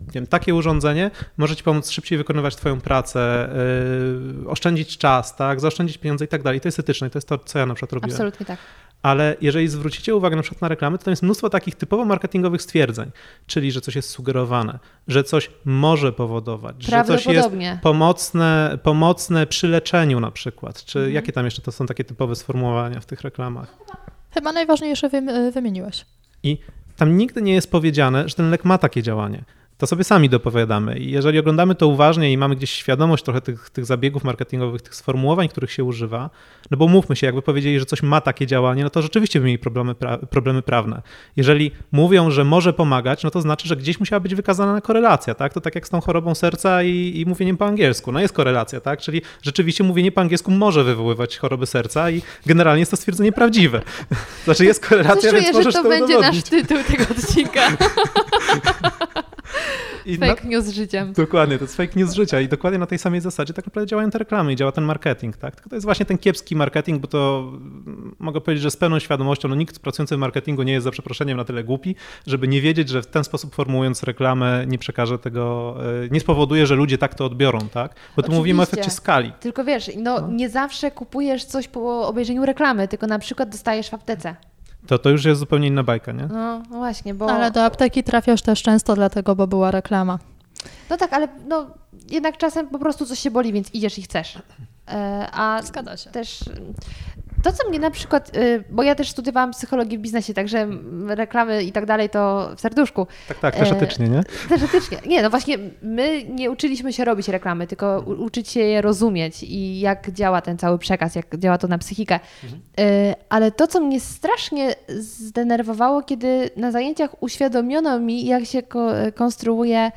wiem, takie urządzenie może ci pomóc szybciej wykonywać twoją pracę, yy, oszczędzić czas, tak, zaoszczędzić pieniądze i tak dalej. To jest etyczne i to jest to, co ja na przykład robiłem. Absolutnie tak. Ale jeżeli zwrócicie uwagę na przykład na reklamy, to tam jest mnóstwo takich typowo marketingowych stwierdzeń, czyli że coś jest sugerowane, że coś może powodować, że coś jest pomocne, pomocne przy leczeniu na przykład. Czy mhm. jakie tam jeszcze to są takie typowe sformułowania w tych reklamach? Chyba najważniejsze wymieniłeś. I tam nigdy nie jest powiedziane, że ten lek ma takie działanie to sobie sami dopowiadamy. I jeżeli oglądamy to uważnie i mamy gdzieś świadomość trochę tych, tych zabiegów marketingowych, tych sformułowań, których się używa, no bo mówmy się, jakby powiedzieli, że coś ma takie działanie, no to rzeczywiście by mieli problemy, pra problemy prawne. Jeżeli mówią, że może pomagać, no to znaczy, że gdzieś musiała być wykazana korelacja, tak? To tak jak z tą chorobą serca i, i mówieniem po angielsku. No jest korelacja, tak? Czyli rzeczywiście mówienie po angielsku może wywoływać choroby serca i generalnie jest to stwierdzenie prawdziwe. Znaczy jest korelacja, Coś więc czuję, możesz że to, to będzie udowodnić. nasz tytuł tego odcinka. I fake na... news życiem. Dokładnie, to jest fake news życia i dokładnie na tej samej zasadzie tak naprawdę działają te reklamy i działa ten marketing, tak? Tylko to jest właśnie ten kiepski marketing, bo to mogę powiedzieć, że z pełną świadomością, no nikt pracujący w marketingu nie jest za przeproszeniem na tyle głupi, żeby nie wiedzieć, że w ten sposób formułując reklamę nie przekaże tego, e, nie spowoduje, że ludzie tak to odbiorą, tak? Bo tu Oczywiście. mówimy o efekcie skali. Tylko wiesz, no, no nie zawsze kupujesz coś po obejrzeniu reklamy, tylko na przykład dostajesz w aptece. To, to już jest zupełnie inna bajka, nie? No, no właśnie, bo... Ale do apteki trafiasz też często dlatego, bo była reklama. No tak, ale no, jednak czasem po prostu coś się boli, więc idziesz i chcesz. E, a Zgadza się. też to, co mnie na przykład, y, bo ja też studiowałam psychologię w biznesie, także reklamy i tak dalej to w serduszku. Tak, tak, też e, etycznie, nie? Też etycznie. Nie, no właśnie my nie uczyliśmy się robić reklamy, tylko uczyć się je rozumieć i jak działa ten cały przekaz, jak działa to na psychikę. Mhm. E, ale to, co mnie strasznie zdenerwowało, kiedy na zajęciach uświadomiono mi, jak się konstruuje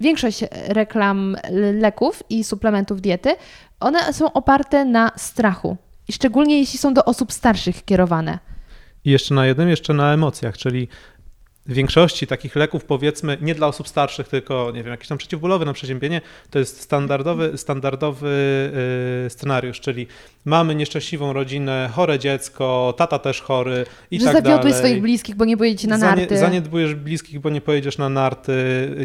większość reklam leków i suplementów diety, one są oparte na strachu. Szczególnie jeśli są do osób starszych kierowane. I jeszcze na jednym, jeszcze na emocjach, czyli większości takich leków, powiedzmy, nie dla osób starszych, tylko nie wiem, jakiś tam przeciwbólowy na przeziębienie, to jest standardowy, standardowy y, scenariusz, czyli mamy nieszczęśliwą rodzinę, chore dziecko, tata też chory i że tak zawiodłeś dalej. swoich bliskich, bo nie pojedziecie na narty. Zanie, zaniedbujesz bliskich, bo nie pojedziesz na narty,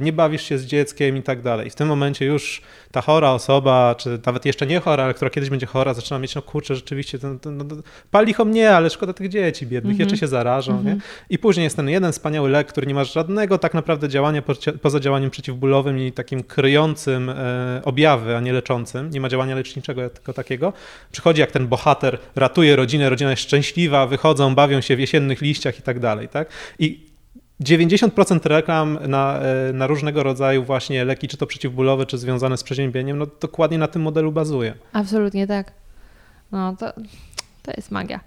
nie bawisz się z dzieckiem i tak dalej. W tym momencie już ta chora osoba, czy nawet jeszcze nie chora, ale która kiedyś będzie chora, zaczyna mieć, no kurczę, rzeczywiście, to, to, no, pali mnie, ale szkoda tych dzieci biednych, Mhm. jeszcze się zarażą. Nie? I później jest ten jeden wspaniały lek, który nie ma żadnego tak naprawdę działania po- poza działaniem przeciwbólowym i takim kryjącym e, objawy, a nie leczącym. Nie ma działania leczniczego tylko takiego. Przychodzi jak ten bohater, ratuje rodzinę, rodzina jest szczęśliwa, wychodzą, bawią się w jesiennych liściach i tak dalej. Tak? I 90% reklam na, e, na różnego rodzaju właśnie leki, czy to przeciwbólowe, czy związane z przeziębieniem, no dokładnie na tym modelu bazuje. Absolutnie tak. No to, to jest magia.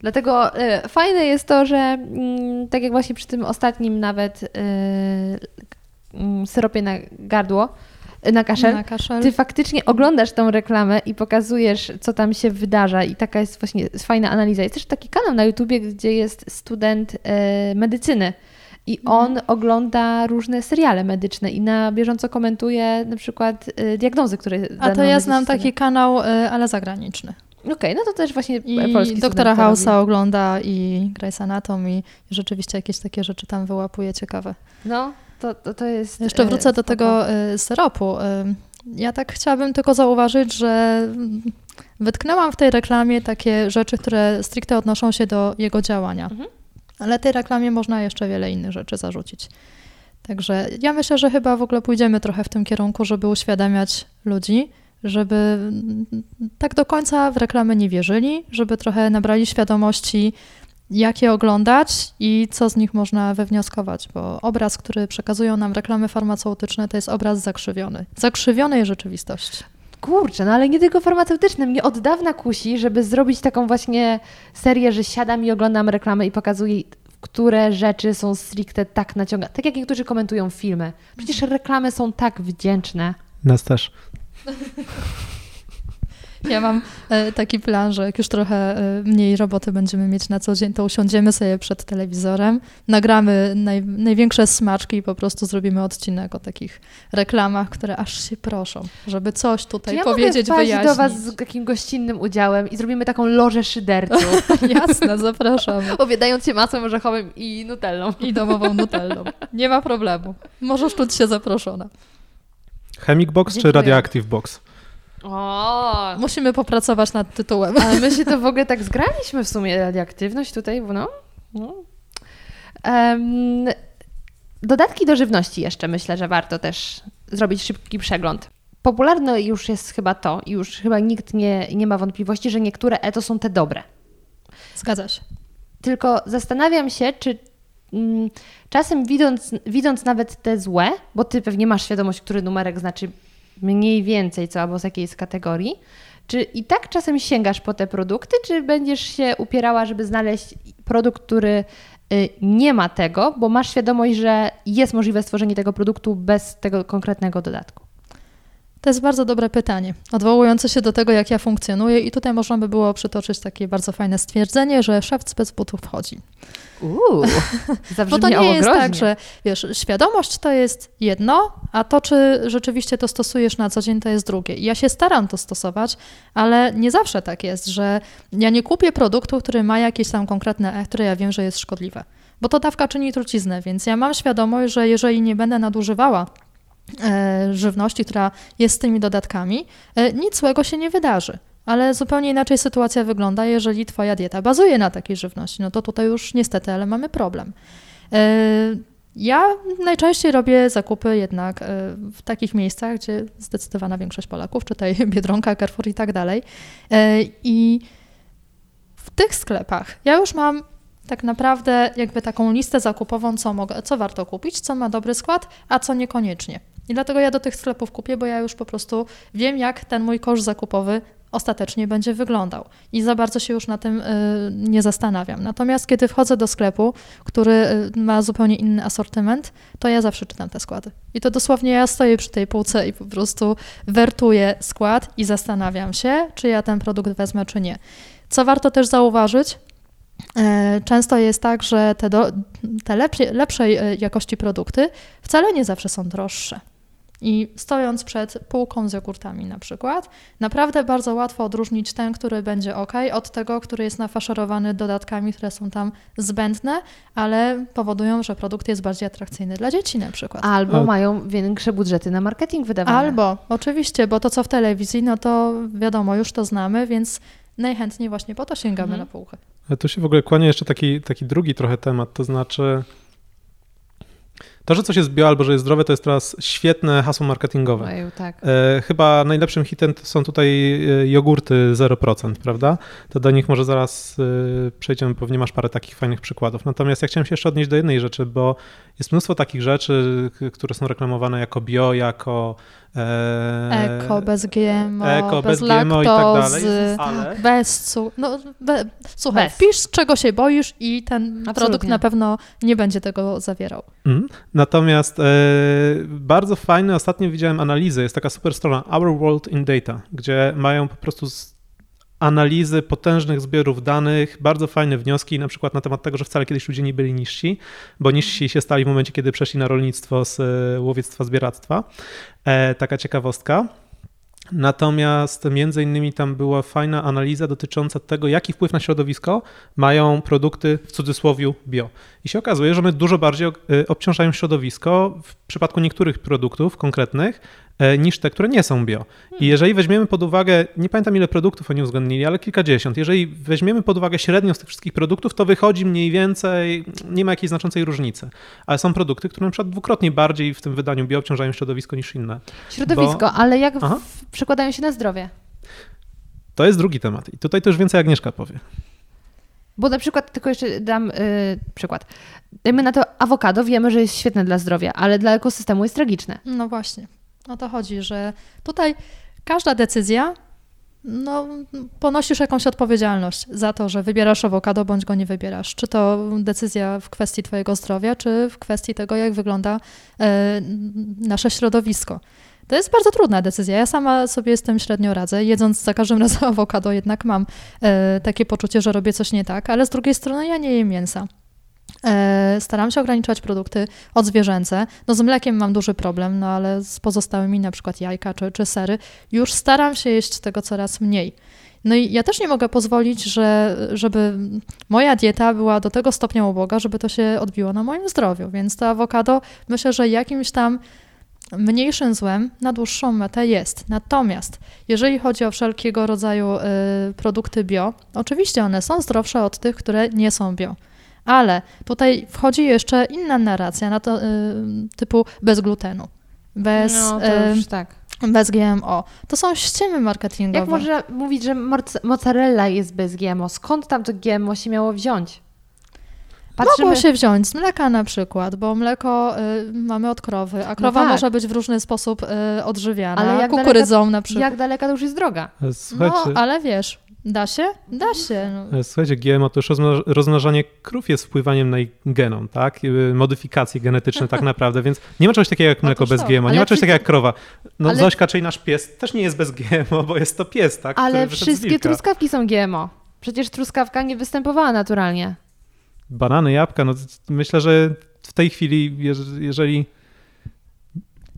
Dlatego e, fajne jest to, że mm, tak jak właśnie przy tym ostatnim nawet e, mm, syropie na gardło, e, na kaszel, Na kaszel. ty faktycznie oglądasz tą reklamę i pokazujesz, co tam się wydarza i taka jest właśnie fajna analiza. Jest też taki kanał na YouTubie, gdzie jest student medycyny i on ogląda różne seriale medyczne i na bieżąco komentuje na przykład diagnozy, które A to ja znam taki kanał, y, ale zagraniczny. Okej, no to też właśnie I polski doktora robi. ogląda i Grey's Anatomy i rzeczywiście jakieś takie rzeczy tam wyłapuje ciekawe. No, to, to, to jest... Jeszcze e, wrócę do tego y, syropu. Y, Ja tak chciałabym tylko zauważyć, że wytknęłam w tej reklamie takie rzeczy, które stricte odnoszą się do jego działania. Mhm. Ale tej reklamie można jeszcze wiele innych rzeczy zarzucić. Także ja myślę, że chyba w ogóle pójdziemy trochę w tym kierunku, żeby uświadamiać ludzi, żeby tak do końca w reklamy nie wierzyli, żeby trochę nabrali świadomości, jak je oglądać i co z nich można wywnioskować, bo obraz, który przekazują nam reklamy farmaceutyczne, to jest obraz zakrzywiony. Zakrzywionej rzeczywistości. Kurczę, no ale nie tylko farmaceutyczne. Mnie od dawna kusi, żeby zrobić taką właśnie serię, że siadam i oglądam reklamę i pokazuję, które rzeczy są stricte tak naciągane. Tak jak niektórzy komentują filmy. Przecież reklamy są tak wdzięczne. Nas też. Ja mam e, taki plan, że jak już trochę e, mniej roboty będziemy mieć na co dzień, to usiądziemy sobie przed telewizorem, nagramy naj, największe smaczki i po prostu zrobimy odcinek o takich reklamach, które aż się proszą, żeby coś Czy tutaj ja powiedzieć, mogę wyjaśnić. do Was z takim gościnnym udziałem i zrobimy taką lożę szyderców, Jasne, zapraszamy. obiadając się masłem orzechowym i nutellą. I domową nutellą. Nie ma problemu. Możesz czuć się zaproszona. Chemic Box czy Dziękuję. Radioactive Box? O, Musimy popracować nad tytułem. Ale my się to w ogóle tak zgraliśmy w sumie, radioaktywność tutaj, no. no. Em, dodatki do żywności jeszcze myślę, że warto też zrobić szybki przegląd. Popularne już jest chyba to, i już chyba nikt nie, nie ma wątpliwości, że niektóre e to są te dobre. Zgadza się. Tylko zastanawiam się, czy czasem widząc, widząc nawet te złe, bo ty pewnie masz świadomość, który numerek znaczy mniej więcej co albo z jakiej jest kategorii, czy i tak czasem sięgasz po te produkty, czy będziesz się upierała, żeby znaleźć produkt, który y, nie ma tego, bo masz świadomość, że jest możliwe stworzenie tego produktu bez tego konkretnego dodatku? To jest bardzo dobre pytanie, odwołujące się do tego, jak ja funkcjonuję i tutaj można by było przytoczyć takie bardzo fajne stwierdzenie, że szewc bez butów wchodzi. Uuu, Bo to nie jest tak, że wiesz, świadomość to jest jedno, a to, czy rzeczywiście to stosujesz na co dzień, to jest drugie. I ja się staram to stosować, ale nie zawsze tak jest, że ja nie kupię produktu, który ma jakieś tam konkretne E, które ja wiem, że jest szkodliwe. Bo to dawka czyni truciznę, więc ja mam świadomość, że jeżeli nie będę nadużywała żywności, która jest z tymi dodatkami, e, nic złego się nie wydarzy. Ale zupełnie inaczej sytuacja wygląda, jeżeli Twoja dieta bazuje na takiej żywności. No to tutaj już niestety, ale mamy problem. E, Ja najczęściej robię zakupy jednak e, w takich miejscach, gdzie zdecydowana większość Polaków, czytaj Biedronka, Carrefour i tak dalej. E, I w tych sklepach ja już mam tak naprawdę jakby taką listę zakupową, co, mogę, co warto kupić, co ma dobry skład, a co niekoniecznie. I dlatego ja do tych sklepów kupię, bo ja już po prostu wiem, jak ten mój kosz zakupowy ostatecznie będzie wyglądał. I za bardzo się już na tym y, nie zastanawiam. Natomiast kiedy wchodzę do sklepu, który y, ma zupełnie inny asortyment, to ja zawsze czytam te składy. I to dosłownie ja stoję przy tej półce i po prostu wertuję skład i zastanawiam się, czy ja ten produkt wezmę, czy nie. Co warto też zauważyć, E, Często jest tak, że te, do, te lepsze, lepszej e, jakości produkty wcale nie zawsze są droższe. I stojąc przed półką z jogurtami na przykład, naprawdę bardzo łatwo odróżnić ten, który będzie ok, od tego, który jest nafaszerowany dodatkami, które są tam zbędne, ale powodują, że produkt jest bardziej atrakcyjny dla dzieci na przykład. Albo mają większe budżety na marketing wydawane. Albo, oczywiście, bo to co w telewizji, no to wiadomo, już to znamy, więc najchętniej właśnie po to sięgamy Mhm. na półkę. Ale tu się w ogóle kłania jeszcze taki, taki drugi trochę temat, to znaczy to, że coś jest bio albo że jest zdrowe, to jest teraz świetne hasło marketingowe. Ojeju, tak. E, chyba najlepszym hitem są tutaj e, jogurty 0%, prawda? To do nich może zaraz e, przejdziemy, pewnie masz parę takich fajnych przykładów. Natomiast ja chciałem się jeszcze odnieść do jednej rzeczy, bo jest mnóstwo takich rzeczy, które są reklamowane jako bio, jako e, Eko, bez GMO, eko, bez, bez GMO i tak dalej, laktozy, ale bez cukru. No, be, słuchaj, Bez. wpisz czego się boisz i ten Absolutnie. produkt na pewno nie będzie tego zawierał. Mhm. Natomiast e, bardzo fajne, ostatnio widziałem analizę, jest taka super strona Our World in Data, gdzie mają po prostu z analizy potężnych zbiorów danych, bardzo fajne wnioski, na przykład na temat tego, że wcale kiedyś ludzie nie byli niżsi, bo niżsi się stali w momencie, kiedy przeszli na rolnictwo z e, łowiectwa, zbieractwa. E, taka ciekawostka. Natomiast między innymi tam była fajna analiza dotycząca tego, jaki wpływ na środowisko mają produkty w cudzysłowie bio. I się okazuje, że one dużo bardziej y, obciążają środowisko w przypadku niektórych produktów konkretnych e, niż te, które nie są bio. I jeżeli weźmiemy pod uwagę, nie pamiętam ile produktów oni uwzględnili, ale kilkadziesiąt, jeżeli weźmiemy pod uwagę średnią z tych wszystkich produktów, to wychodzi mniej więcej, nie ma jakiejś znaczącej różnicy. Ale są produkty, które na przykład dwukrotnie bardziej w tym wydaniu bio obciążają środowisko niż inne. Środowisko, ale jak w, przekładają się na zdrowie? To jest drugi temat. I tutaj to już więcej Agnieszka powie. Bo na przykład, tylko jeszcze dam y, przykład. Dajmy na to awokado, wiemy, że jest świetne dla zdrowia, ale dla ekosystemu jest tragiczne. No właśnie, o to chodzi, że tutaj każda decyzja, no, ponosisz jakąś odpowiedzialność za to, że wybierasz awokado, bądź go nie wybierasz. Czy to decyzja w kwestii twojego zdrowia, czy w kwestii tego, jak wygląda e, nasze środowisko. To jest bardzo trudna decyzja. Ja sama sobie z tym średnio radzę. Jedząc za każdym razem awokado, jednak mam e, takie poczucie, że robię coś nie tak, ale z drugiej strony ja nie jem mięsa. E, Staram się ograniczać produkty odzwierzęce. No z mlekiem mam duży problem, no ale z pozostałymi, na przykład jajka czy, czy sery, już staram się jeść tego coraz mniej. No i ja też nie mogę pozwolić, że, żeby moja dieta była do tego stopnia uboga, żeby to się odbiło na moim zdrowiu. Więc to awokado myślę, że jakimś tam mniejszym złem na dłuższą metę jest. Natomiast jeżeli chodzi o wszelkiego rodzaju y, produkty bio, oczywiście one są zdrowsze od tych, które nie są bio. Ale tutaj wchodzi jeszcze inna narracja na to y, typu bez glutenu, bez, no, y, tak. bez GMO. To są ściemy marketingowe. Jak można mówić, że mozzarella jest bez GMO? Skąd tam to GMO się miało wziąć? Mogło się wziąć z mleka na przykład, bo mleko y, mamy od krowy, a krowa tak. może być w różny sposób y, odżywiana, Ale jak kukurydzą na przykład. Jak daleka to już jest droga? E, No, Słuchajcie, ale wiesz, da się? Da się. No. E, Słuchajcie, GMO to już rozmna- rozmnażanie krów jest wpływaniem na ich genom, tak? Y, Modyfikacje genetyczne tak naprawdę, więc nie ma czegoś takiego jak mleko bez. GMO, Ale nie ma czegoś takiego jak krowa. No Ale- Zośka, czyli nasz pies, też nie jest bez GMO, bo jest to pies, tak? Ale wszystkie truskawki są GMO. Przecież truskawka nie występowała naturalnie. Banany, jabłka, no myślę, że w tej chwili, jeż- jeżeli...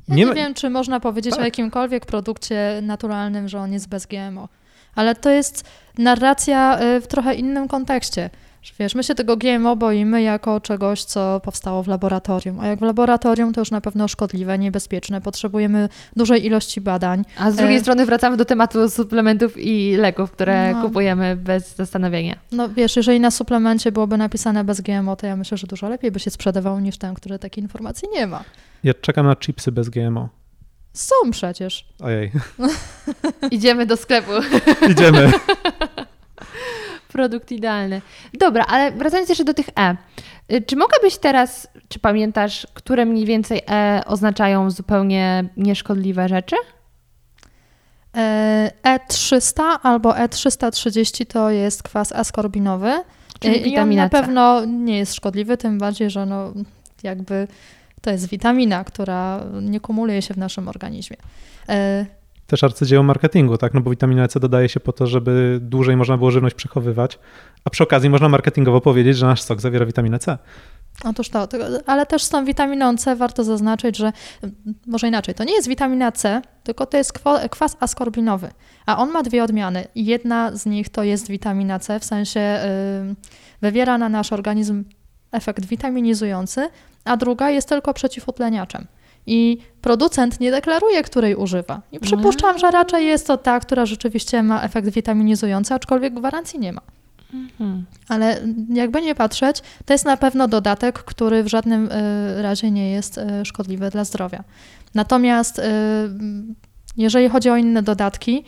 Ja Nie nie, ma- wiem, czy można powiedzieć Tak. o jakimkolwiek produkcie naturalnym, że on jest bez GMO. Ale to jest narracja y, w trochę innym kontekście. Wiesz, my się tego GMO boimy jako czegoś, co powstało w laboratorium. A jak w laboratorium, to już na pewno szkodliwe, niebezpieczne. Potrzebujemy dużej ilości badań. A z drugiej E. strony wracamy do tematu suplementów i leków, które No. kupujemy bez zastanowienia. No wiesz, jeżeli na suplemencie byłoby napisane bez GMO, to ja myślę, że dużo lepiej by się sprzedawał niż ten, który takiej informacji nie ma. Ja czekam na chipsy bez GMO. Są przecież. Ojej, Idziemy do sklepu. idziemy. Produkt idealny. Dobra, ale wracając jeszcze do tych E. Y, Czy mogłabyś teraz, czy pamiętasz, które mniej więcej E oznaczają zupełnie nieszkodliwe rzeczy? E, E300 albo E330 to jest kwas askorbinowy. Czyli I on witamina na C. pewno nie jest szkodliwy, tym bardziej, że no, jakby to jest witamina, która nie kumuluje się w naszym organizmie. E, też arcydzieło marketingu, tak? No bo witaminę C dodaje się po to, żeby dłużej można było żywność przechowywać, a przy okazji można marketingowo powiedzieć, że nasz sok zawiera witaminę C. Otóż to, ale też z tą witaminą C warto zaznaczyć, że może inaczej, to nie jest witamina C, tylko to jest kwas askorbinowy, a on ma dwie odmiany. Jedna z nich to jest witamina C, w sensie wywiera na nasz organizm efekt witaminizujący, a druga jest tylko przeciwutleniaczem. I producent nie deklaruje, której używa. I przypuszczam, że raczej jest to ta, która rzeczywiście ma efekt witaminizujący, aczkolwiek gwarancji nie ma. Mhm. Ale jakby nie patrzeć, to jest na pewno dodatek, który w żadnym y, razie nie jest y, szkodliwy dla zdrowia. Natomiast y, jeżeli chodzi o inne dodatki,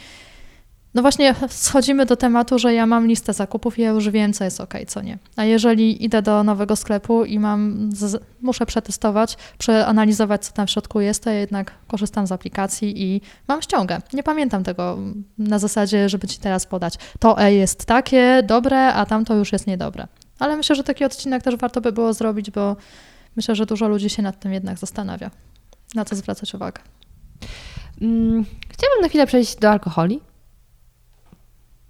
no właśnie schodzimy do tematu, że ja mam listę zakupów i ja już wiem, co jest ok, co nie. A jeżeli idę do nowego sklepu i mam, muszę przetestować, przeanalizować, co tam w środku jest, to ja jednak korzystam z aplikacji i mam ściągę. Nie pamiętam tego na zasadzie, żeby ci teraz podać. To E jest takie dobre, a tamto już jest niedobre. Ale myślę, że taki odcinek też warto by było zrobić, bo myślę, że dużo ludzi się nad tym jednak zastanawia. Na co zwracać uwagę. Hmm, chciałabym na chwilę przejść do alkoholi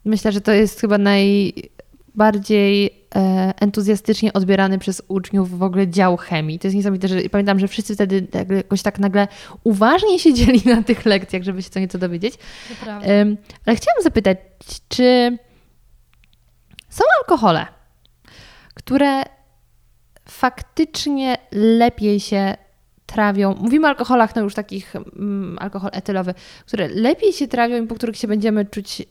Myślę, że to jest chyba najbardziej e, entuzjastycznie odbierany przez uczniów w ogóle dział chemii. To jest niesamowite, że pamiętam, że wszyscy wtedy jakoś tak nagle uważnie siedzieli na tych lekcjach, żeby się co nieco dowiedzieć. Ale chciałam zapytać, czy są alkohole, które faktycznie lepiej się trawią, mówimy o alkoholach, no już takich, mm, alkohol etylowy, które lepiej się trawią i po których się będziemy czuć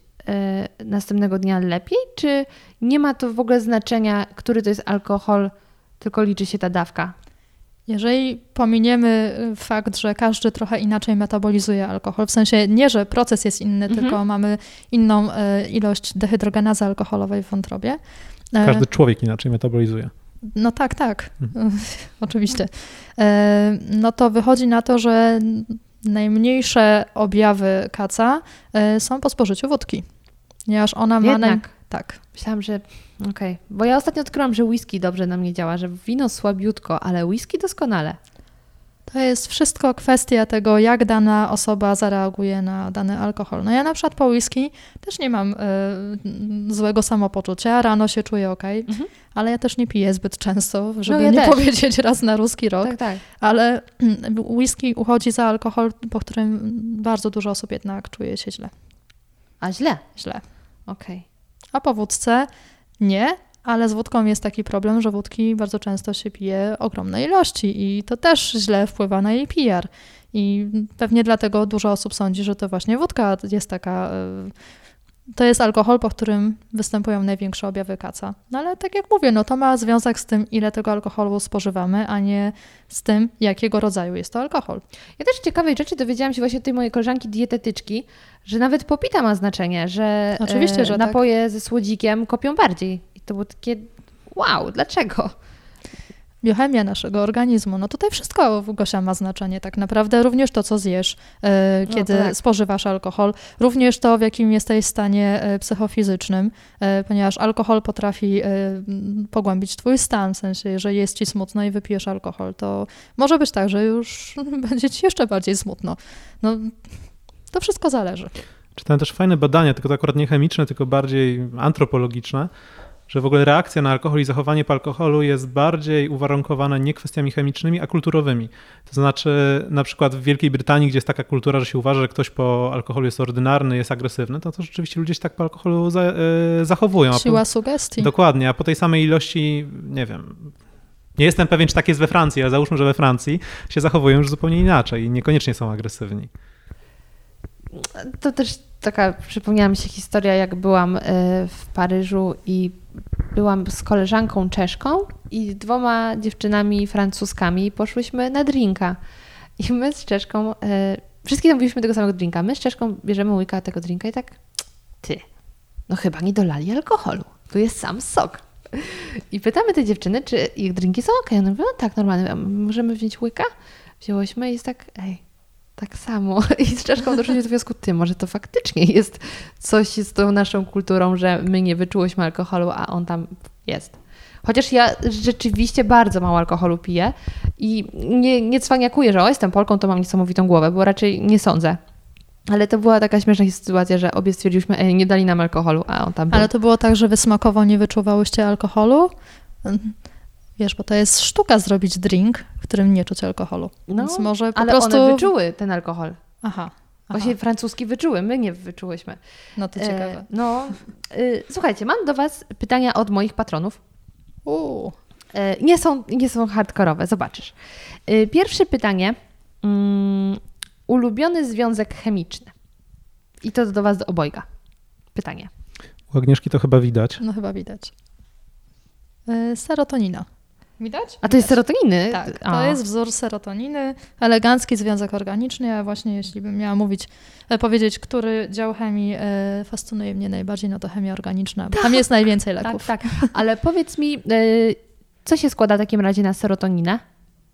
następnego dnia lepiej, czy nie ma to w ogóle znaczenia, który to jest alkohol, tylko liczy się ta dawka? Jeżeli pominiemy y, fakt, że każdy trochę inaczej metabolizuje alkohol, w sensie nie, że proces jest inny, mhm. tylko mamy inną y, ilość dehydrogenazy alkoholowej w wątrobie. E, każdy człowiek inaczej metabolizuje. No tak, tak, mhm. oczywiście. E, no to wychodzi na to, że najmniejsze objawy kaca są po spożyciu wódki ponieważ ona ma... Naj... Tak. Myślałam, że okej, okay. bo ja ostatnio odkryłam, że whisky dobrze na mnie działa, że wino słabiutko, ale whisky doskonale. To jest wszystko kwestia tego, jak dana osoba zareaguje na dany alkohol. No ja na przykład po whisky też nie mam y, złego samopoczucia, rano się czuję ok, mhm. ale ja też nie piję zbyt często, żeby no ja nie też. powiedzieć raz na ruski rok. Tak, tak. Ale whisky uchodzi za alkohol, po którym bardzo dużo osób jednak czuje się źle. A źle? Źle. Okej. Okay. A po wódce nie, ale z wódką jest taki problem, że wódki bardzo często się pije ogromne ilości i to też źle wpływa na jej PR. I pewnie dlatego dużo osób sądzi, że to właśnie wódka jest taka e, to jest alkohol, po którym występują największe objawy kaca. No ale tak jak mówię, no to ma związek z tym, ile tego alkoholu spożywamy, a nie z tym, jakiego rodzaju jest to alkohol. Ja też ciekawej rzeczy dowiedziałam się właśnie od tej mojej koleżanki dietetyczki, że nawet popita ma znaczenie, że, Oczywiście, e, że tak. napoje tak. ze słodzikiem kopią bardziej. To było takie wow, dlaczego? biochemia naszego organizmu. No tutaj wszystko, Gosia, ma znaczenie tak naprawdę. Również to, co zjesz, e, no kiedy no tak. spożywasz alkohol. Również to, w jakim jesteś stanie e, psychofizycznym, e, ponieważ alkohol potrafi pogłębić twój stan. W sensie, jeżeli jest ci smutno i wypijesz alkohol, to może być tak, że już będzie ci jeszcze bardziej smutno. No, to wszystko zależy. Czytałem też fajne badania, tylko to akurat nie chemiczne, tylko bardziej antropologiczne, że w ogóle reakcja na alkohol i zachowanie po alkoholu jest bardziej uwarunkowane nie kwestiami chemicznymi, a kulturowymi. To znaczy, na przykład w Wielkiej Brytanii, gdzie jest taka kultura, że się uważa, że ktoś po alkoholu jest ordynarny, jest agresywny, to, to rzeczywiście ludzie się tak po alkoholu za, e, zachowują. Siła po, sugestii. Dokładnie, a po tej samej ilości, nie wiem, nie jestem pewien, czy tak jest we Francji, ale załóżmy, że we Francji się zachowują już zupełnie inaczej i niekoniecznie są agresywni. To też taka, przypomniała mi się historia, jak byłam e, w Paryżu i byłam z koleżanką Czeszką i dwoma dziewczynami francuskami poszłyśmy na drinka. I my z Czeszką, e, wszystkie zamówiliśmy tego samego drinka. My z Czeszką bierzemy łyka tego drinka i tak, ty, no chyba nie dolali alkoholu. Tu jest sam sok. I pytamy te dziewczyny, czy ich drinki są ok. One mówią, no tak, normalnie, możemy wziąć łyka? Wzięłyśmy i jest tak, ej, tak samo. I z Czeszką doszliśmy do wniosku, ty, może to faktycznie jest coś z tą naszą kulturą, że my nie wyczułyśmy alkoholu, a on tam jest. Chociaż ja rzeczywiście bardzo mało alkoholu piję i nie, nie cwaniakuję, że o, jestem Polką, to mam niesamowitą głowę, bo raczej nie sądzę. Ale to była taka śmieszna sytuacja, że obie stwierdziliśmy, ej, nie dali nam alkoholu, a on tam był. Ale to było tak, że wy smakowo nie wyczuwałyście alkoholu? Wiesz, bo to jest sztuka zrobić drink, w którym nie czuć alkoholu. No, Więc może po Ale prostu... one wyczuły ten alkohol. Aha. aha. Właśnie francuski wyczuły, my nie wyczułyśmy. No to E, ciekawe. no, y, słuchajcie, mam do Was pytania od moich patronów. Uuu. E, nie, są, nie są hardkorowe, zobaczysz. E, pierwsze pytanie. Mm, ulubiony związek chemiczny. I to do Was do obojga. Pytanie. U Agnieszki to chyba widać. No chyba widać. Y, serotonina. Widać? A to jest serotoniny? Tak, to A. jest wzór serotoniny, elegancki związek organiczny, a właśnie jeśli bym miała mówić, e, powiedzieć, który dział chemii e, fascynuje mnie najbardziej, no to chemia organiczna, bo tam jest najwięcej Tak, leków. tak. Ale powiedz mi, e, co się składa w takim razie na serotoninę?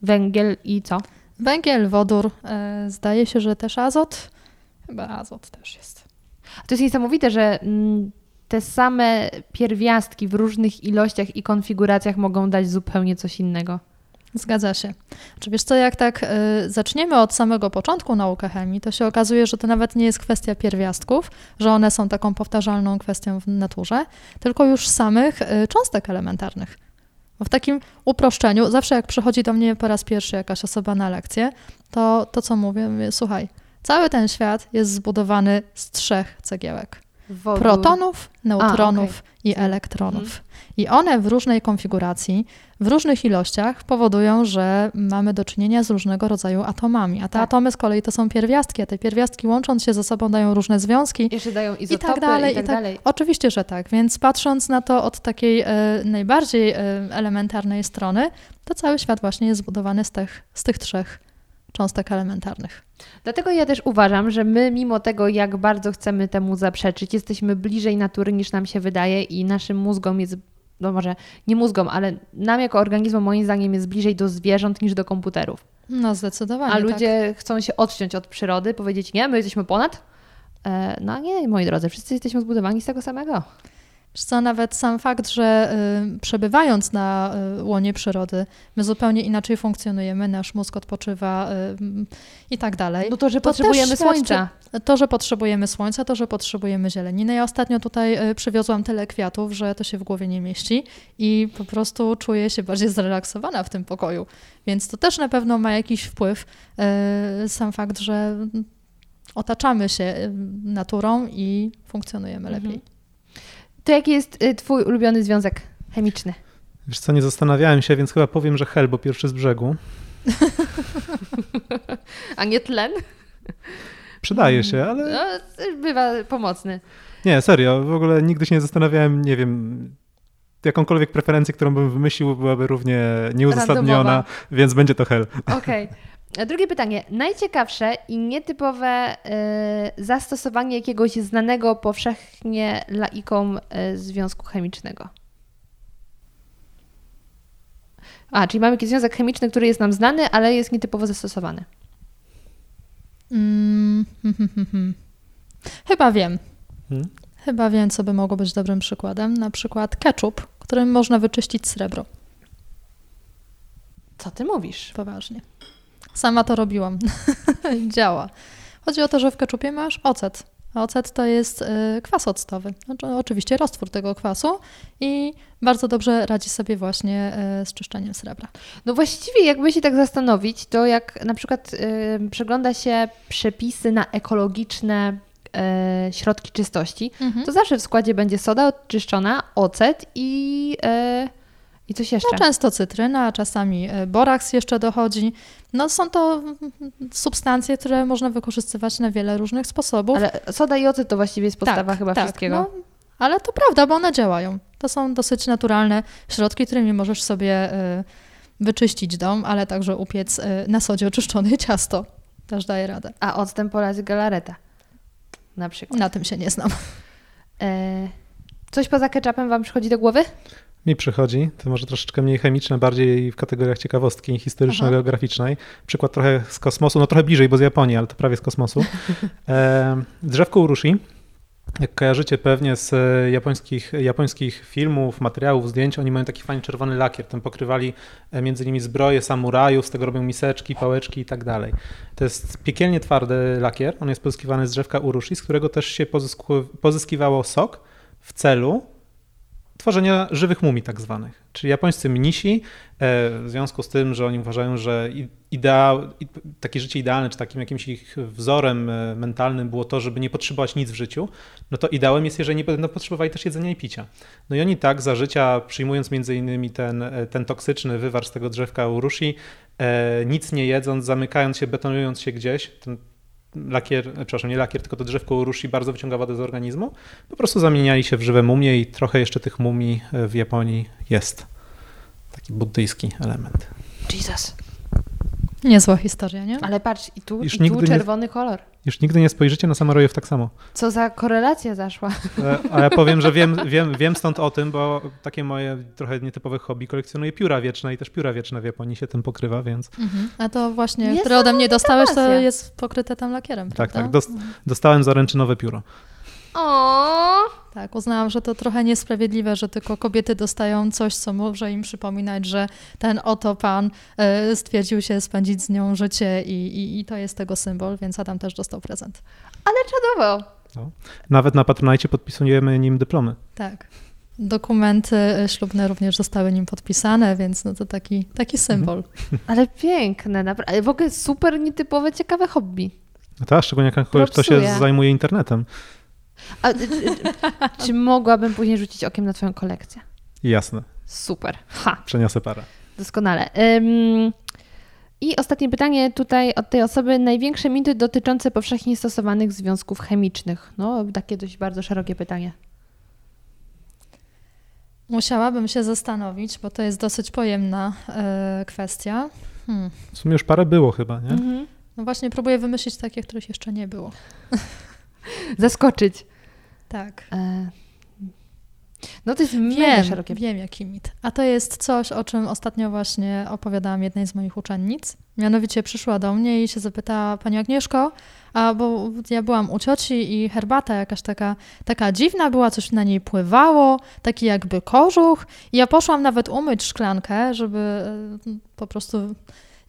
Węgiel i co? Węgiel, wodór, zdaje się, że też azot. Chyba azot też jest. To jest niesamowite, że mm, te same pierwiastki w różnych ilościach i konfiguracjach mogą dać zupełnie coś innego. Zgadza się. Czy wiesz co, jak tak y, zaczniemy od samego początku naukę chemii, to się okazuje, że to nawet nie jest kwestia pierwiastków, że one są taką powtarzalną kwestią w naturze, tylko już samych y, cząstek elementarnych. Bo w takim uproszczeniu, zawsze jak przychodzi do mnie po raz pierwszy jakaś osoba na lekcję, to to co mówię, mówię słuchaj, cały ten świat jest zbudowany z trzech cegiełek. Protonów, neutronów okej. i elektronów. I one w różnej konfiguracji, w różnych ilościach powodują, że mamy do czynienia z różnego rodzaju atomami. A te Tak. atomy z kolei to są pierwiastki, a te pierwiastki łącząc się ze sobą dają różne związki. Jeszcze dają I izotopy tak dalej, i tak, dalej. Oczywiście, że tak. Więc patrząc na to od takiej e, najbardziej e, elementarnej strony, to cały świat właśnie jest zbudowany z tych, z tych trzech cząstek elementarnych. Dlatego ja też uważam, że my, mimo tego, jak bardzo chcemy temu zaprzeczyć, jesteśmy bliżej natury niż nam się wydaje i naszym mózgom jest, no może nie mózgom, ale nam jako organizmom moim zdaniem jest bliżej do zwierząt niż do komputerów. No zdecydowanie. A tak. ludzie chcą się odciąć od przyrody, powiedzieć nie, my jesteśmy ponad. E, No nie, moi drodzy, wszyscy jesteśmy zbudowani z tego samego. Co, nawet sam fakt, że y, przebywając na y, łonie przyrody, my zupełnie inaczej funkcjonujemy, nasz mózg odpoczywa y, i tak dalej. No to, że To potrzebujemy słońca. To, że potrzebujemy słońca, to, że potrzebujemy zieleniny. Ja ostatnio tutaj przywiozłam tyle kwiatów, że to się w głowie nie mieści i po prostu czuję się bardziej zrelaksowana w tym pokoju. Więc to też na pewno ma jakiś wpływ, sam fakt, że otaczamy się naturą i funkcjonujemy Mhm. To jaki jest y, twój ulubiony związek chemiczny? Wiesz co, nie zastanawiałem się, więc chyba powiem, że hel, bo pierwszy z brzegu. A nie tlen? Przydaje się, ale No, bywa pomocny. nie, serio, w ogóle nigdy się nie zastanawiałem, nie wiem, jakąkolwiek preferencję, którą bym wymyślił, byłaby równie nieuzasadniona, Randomowa. więc będzie to hel. Okej. A Drugie pytanie. Najciekawsze i nietypowe y, zastosowanie jakiegoś znanego powszechnie laikom y, związku chemicznego. A, czyli mamy jakiś związek chemiczny, który jest nam znany, ale jest nietypowo zastosowany. Mm, hmm, hmm, hmm, hmm. Chyba wiem. Hmm? Chyba wiem, co by mogło być dobrym przykładem. Na przykład ketchup, którym można wyczyścić srebro. Co ty mówisz? Poważnie. Sama to robiłam. Działa. Chodzi o to, że w keczupie masz ocet. A ocet to jest y, kwas octowy. Znaczy, oczywiście roztwór tego kwasu i bardzo dobrze radzi sobie właśnie y, z czyszczeniem srebra. No właściwie jakby się tak zastanowić, to jak na przykład y, przegląda się przepisy na ekologiczne y, środki czystości, Mhm. to zawsze w składzie będzie soda odczyszczona, ocet i, i coś jeszcze. No, często cytryna, czasami y, boraks jeszcze dochodzi. No, są to mm, substancje, które można wykorzystywać na wiele różnych sposobów. Ale soda i ocet to właściwie jest podstawa Tak, chyba tak, wszystkiego. No, ale to prawda, bo one działają. To są dosyć naturalne środki, którymi możesz sobie y, wyczyścić dom, ale także upiec y, na sodzie oczyszczone ciasto. Też daje radę. A octem porazi galareta na przykład. Na tym się nie znam. E, coś poza ketchupem Wam przychodzi do głowy? Mi przychodzi, to może troszeczkę mniej chemiczne, bardziej w kategoriach ciekawostki historyczno-geograficznej. Przykład trochę z kosmosu, no trochę bliżej, bo z Japonii, ale to prawie z kosmosu. Drzewko urushi jak kojarzycie pewnie z e, japońskich, japońskich filmów, materiałów, zdjęć, oni mają taki fajny czerwony lakier. Tym pokrywali e, między innymi zbroje samurajów, z tego robią miseczki, pałeczki i tak dalej. To jest piekielnie twardy lakier. On jest pozyskiwany z drzewka urushi, z którego też się pozyskiwało sok w celu tworzenia żywych mumii tak zwanych. Czyli japońscy mnisi, e, w związku z tym, że oni uważają, że ideał, takie życie idealne, czy takim jakimś ich wzorem e, mentalnym było to, żeby nie potrzebować nic w życiu, no to ideałem jest, jeżeli nie będą potrzebowali też jedzenia i picia. No i oni tak za życia, przyjmując między innymi ten, e, ten toksyczny wywar z tego drzewka urushi, nic nie jedząc, zamykając się, betonując się gdzieś, ten lakier, przepraszam, nie lakier, tylko to drzewko urushi bardzo wyciąga wodę z organizmu, po prostu zamieniali się w żywe mumie i trochę jeszcze tych mumii w Japonii jest. Taki buddyjski element. Jesus. Niezła historia, nie? Ale patrz, i tu, Już i tu nigdy nie- czerwony kolor. Już nigdy nie spojrzycie na samurajów tak samo. Co za korelacja zaszła. E, A ja powiem, że wiem, wiem, wiem stąd o tym, bo takie moje trochę nietypowe hobby kolekcjonuję pióra wieczne i też pióra wieczne w Japonii się tym pokrywa, więc Mhm. A to właśnie, które ode mnie dostałeś, to jest pokryte tam lakierem, tak, prawda? tak, dost, dostałem zaręczynowe pióro. O, Tak, uznałam, że to trochę niesprawiedliwe, że tylko kobiety dostają coś, co może im przypominać, że ten oto pan e, stwierdził się spędzić z nią życie i, i, i to jest tego symbol, więc Adam też dostał prezent. ale czadowo. Nawet na Patronite podpisujemy nim dyplomy. Tak. Dokumenty e, ślubne również zostały nim podpisane, więc no to taki, taki symbol. Ale piękne, naprawdę. W ogóle super nietypowe, ciekawe hobby. No tak, szczególnie jak ktoś kto się zajmuje internetem. A, czy, czy mogłabym później rzucić okiem na twoją kolekcję? Jasne, Super. Ha, przeniosę parę. doskonale. Ym, I ostatnie pytanie tutaj od tej osoby. Największe mity dotyczące powszechnie stosowanych związków chemicznych. No, takie dość bardzo szerokie pytanie. Musiałabym się zastanowić, bo to jest dosyć pojemna e, kwestia. Hmm. W sumie już parę było chyba, nie? Mhm. No właśnie próbuję wymyślić takie, których jeszcze nie było. Zaskoczyć. Tak. E, No to jest mega Wiem, szerokie wiem jaki mit. A to jest coś, o czym ostatnio właśnie opowiadałam jednej z moich uczennic. Mianowicie przyszła do mnie i się zapytała, Pani Agnieszko, a bo ja byłam u cioci i herbata jakaś taka, taka dziwna była, coś na niej pływało, taki jakby kożuch. I ja poszłam nawet umyć szklankę, żeby e, po prostu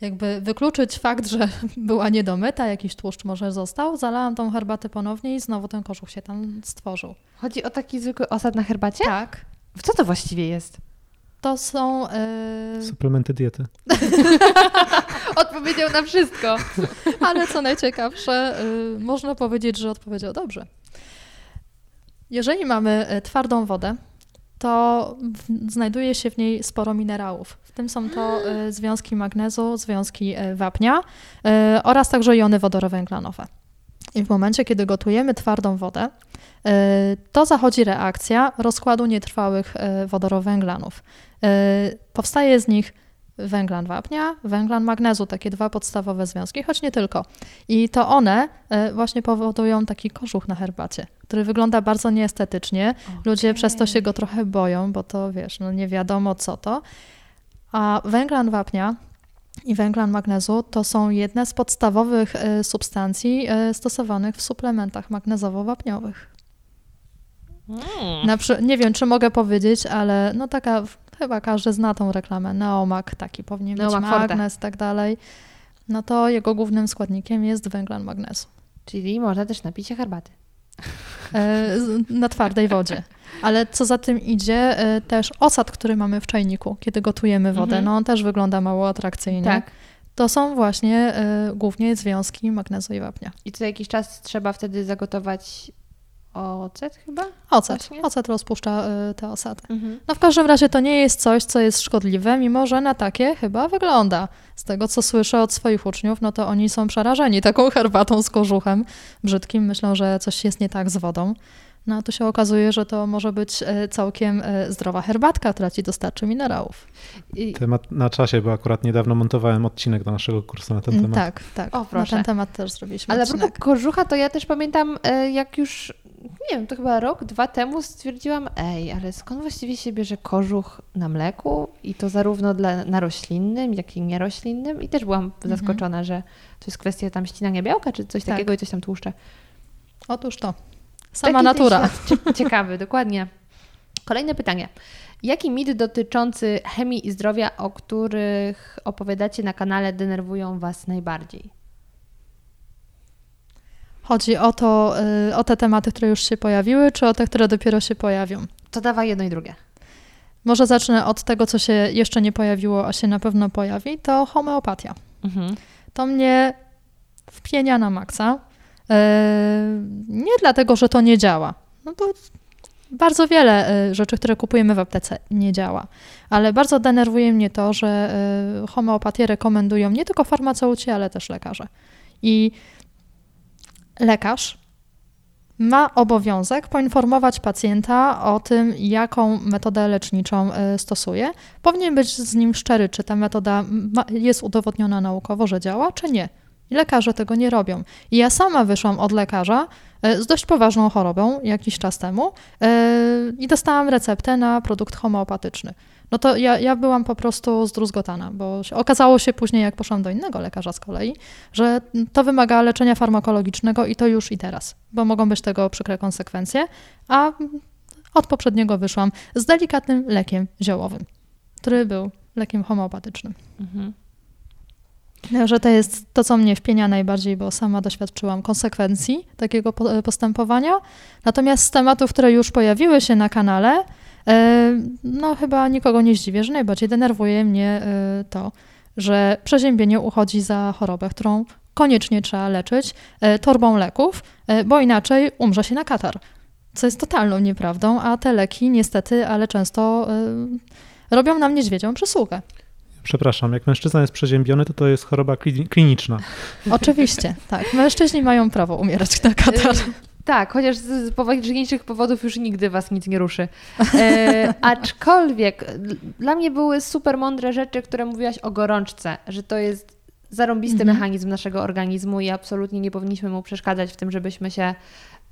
jakby wykluczyć fakt, że była niedomyta, jakiś tłuszcz może został. Zalałam tą herbatę ponownie i znowu ten kożuch się tam stworzył. Chodzi o taki zwykły osad na herbacie? Tak. Co to właściwie jest? To są... e, Suplementy diety. Odpowiedział na wszystko. Ale co najciekawsze, y, można powiedzieć, że odpowiedział dobrze. Jeżeli mamy y, twardą wodę, to znajduje się w niej sporo minerałów. W tym są to y, związki magnezu, związki y, wapnia y, oraz także jony wodorowęglanowe. I w momencie, kiedy gotujemy twardą wodę, to zachodzi reakcja rozkładu nietrwałych wodorowęglanów. Powstaje z nich węglan wapnia, węglan magnezu, takie dwa podstawowe związki, choć nie tylko. I to one e, właśnie powodują taki kożuch na herbacie, który wygląda bardzo nieestetycznie. Ludzie przez to się go trochę boją, bo to wiesz, no nie wiadomo co to. A węglan wapnia i węglan magnezu to są jedne z podstawowych e, substancji e, stosowanych w suplementach magnezowo-wapniowych. Na przy... Nie wiem, czy mogę powiedzieć, ale no taka, chyba każdy zna tą reklamę. Neomak taki powinien Neomak być, magnez i tak dalej. No to jego głównym składnikiem jest węglan magnezu. Czyli można też napić się herbaty. E, na twardej wodzie. Ale co za tym idzie, e, też osad, który mamy w czajniku, kiedy gotujemy wodę, Mhm. no on też wygląda mało atrakcyjnie. Tak. To są właśnie e, głównie związki magnezu i wapnia. I co jakiś czas trzeba wtedy zagotować ocet chyba? Ocet. Właśnie? Ocet rozpuszcza e, te osady. Mhm. No w każdym razie to nie jest coś, co jest szkodliwe, mimo że na takie chyba wygląda. Z tego, co słyszę od swoich uczniów, no to oni są przerażeni taką herbatą z kożuchem brzydkim. Myślą, że coś jest nie tak z wodą. No a tu się okazuje, że to może być e, całkiem e, zdrowa herbatka, która ci dostarczy minerałów. I, Temat na czasie, bo akurat niedawno montowałem odcinek do naszego kursu na ten Mm, temat. Tak, tak. O, Na proszę. ten temat też zrobiliśmy ale a propos odcinek. kożucha, to ja też pamiętam, e, jak już, nie wiem, to chyba rok, dwa temu stwierdziłam, ej, ale skąd właściwie się bierze kożuch na mleku? I to zarówno dla, na roślinnym, jak i nieroślinnym. I też byłam zaskoczona, że to jest kwestia tam ścinania białka, czy coś Tak. takiego i coś tam tłuszcze. Otóż to. Sama Taki natura. Ciekawy, dokładnie. Kolejne pytanie. Jaki mit dotyczący chemii i zdrowia, o których opowiadacie na kanale, denerwują Was najbardziej? Chodzi o to, y, o te tematy, które już się pojawiły, czy o te, które dopiero się pojawią? To dawaj jedno i drugie. Może zacznę od tego, co się jeszcze nie pojawiło, a się na pewno pojawi, to homeopatia. Mhm. To mnie wpienia na maksa. Yy, Nie dlatego, że to nie działa. No bo bardzo wiele y, rzeczy, które kupujemy w aptece, nie działa. Ale bardzo denerwuje mnie to, że y, homeopatię rekomendują nie tylko farmaceuci, ale też lekarze. I lekarz ma obowiązek poinformować pacjenta o tym, jaką metodę leczniczą stosuje. Powinien być z nim szczery, czy ta metoda jest udowodniona naukowo, że działa, czy nie. Lekarze tego nie robią. I ja sama wyszłam od lekarza y, z dość poważną chorobą jakiś czas temu y, i dostałam receptę na produkt homeopatyczny. No to ja, ja byłam po prostu zdruzgotana, bo okazało się później, jak poszłam do innego lekarza z kolei, że to wymaga leczenia farmakologicznego i to już i teraz, bo mogą być tego przykre konsekwencje, a od poprzedniego wyszłam z delikatnym lekiem ziołowym, który był lekiem homeopatycznym. Mhm. Że to jest to, co mnie wpienia najbardziej, bo sama doświadczyłam konsekwencji takiego po- postępowania. Natomiast z tematów, które już pojawiły się na kanale, e, no chyba nikogo nie zdziwię, że najbardziej denerwuje mnie e, to, że przeziębienie uchodzi za chorobę, którą koniecznie trzeba leczyć e, torbą leków, e, bo inaczej umrze się na katar. Co jest totalną nieprawdą, a te leki niestety, ale często e, robią nam niedźwiedzią przysługę. Przepraszam, jak mężczyzna jest przeziębiony, to to jest choroba klini- kliniczna. Oczywiście, tak. Mężczyźni mają prawo umierać na katar. Tak, chociaż z, poważniejszych powodów już nigdy was nic nie ruszy. E, aczkolwiek dla mnie były super mądre rzeczy, które mówiłaś o gorączce, że to jest zarąbisty Mhm. mechanizm naszego organizmu i absolutnie nie powinniśmy mu przeszkadzać w tym, żebyśmy się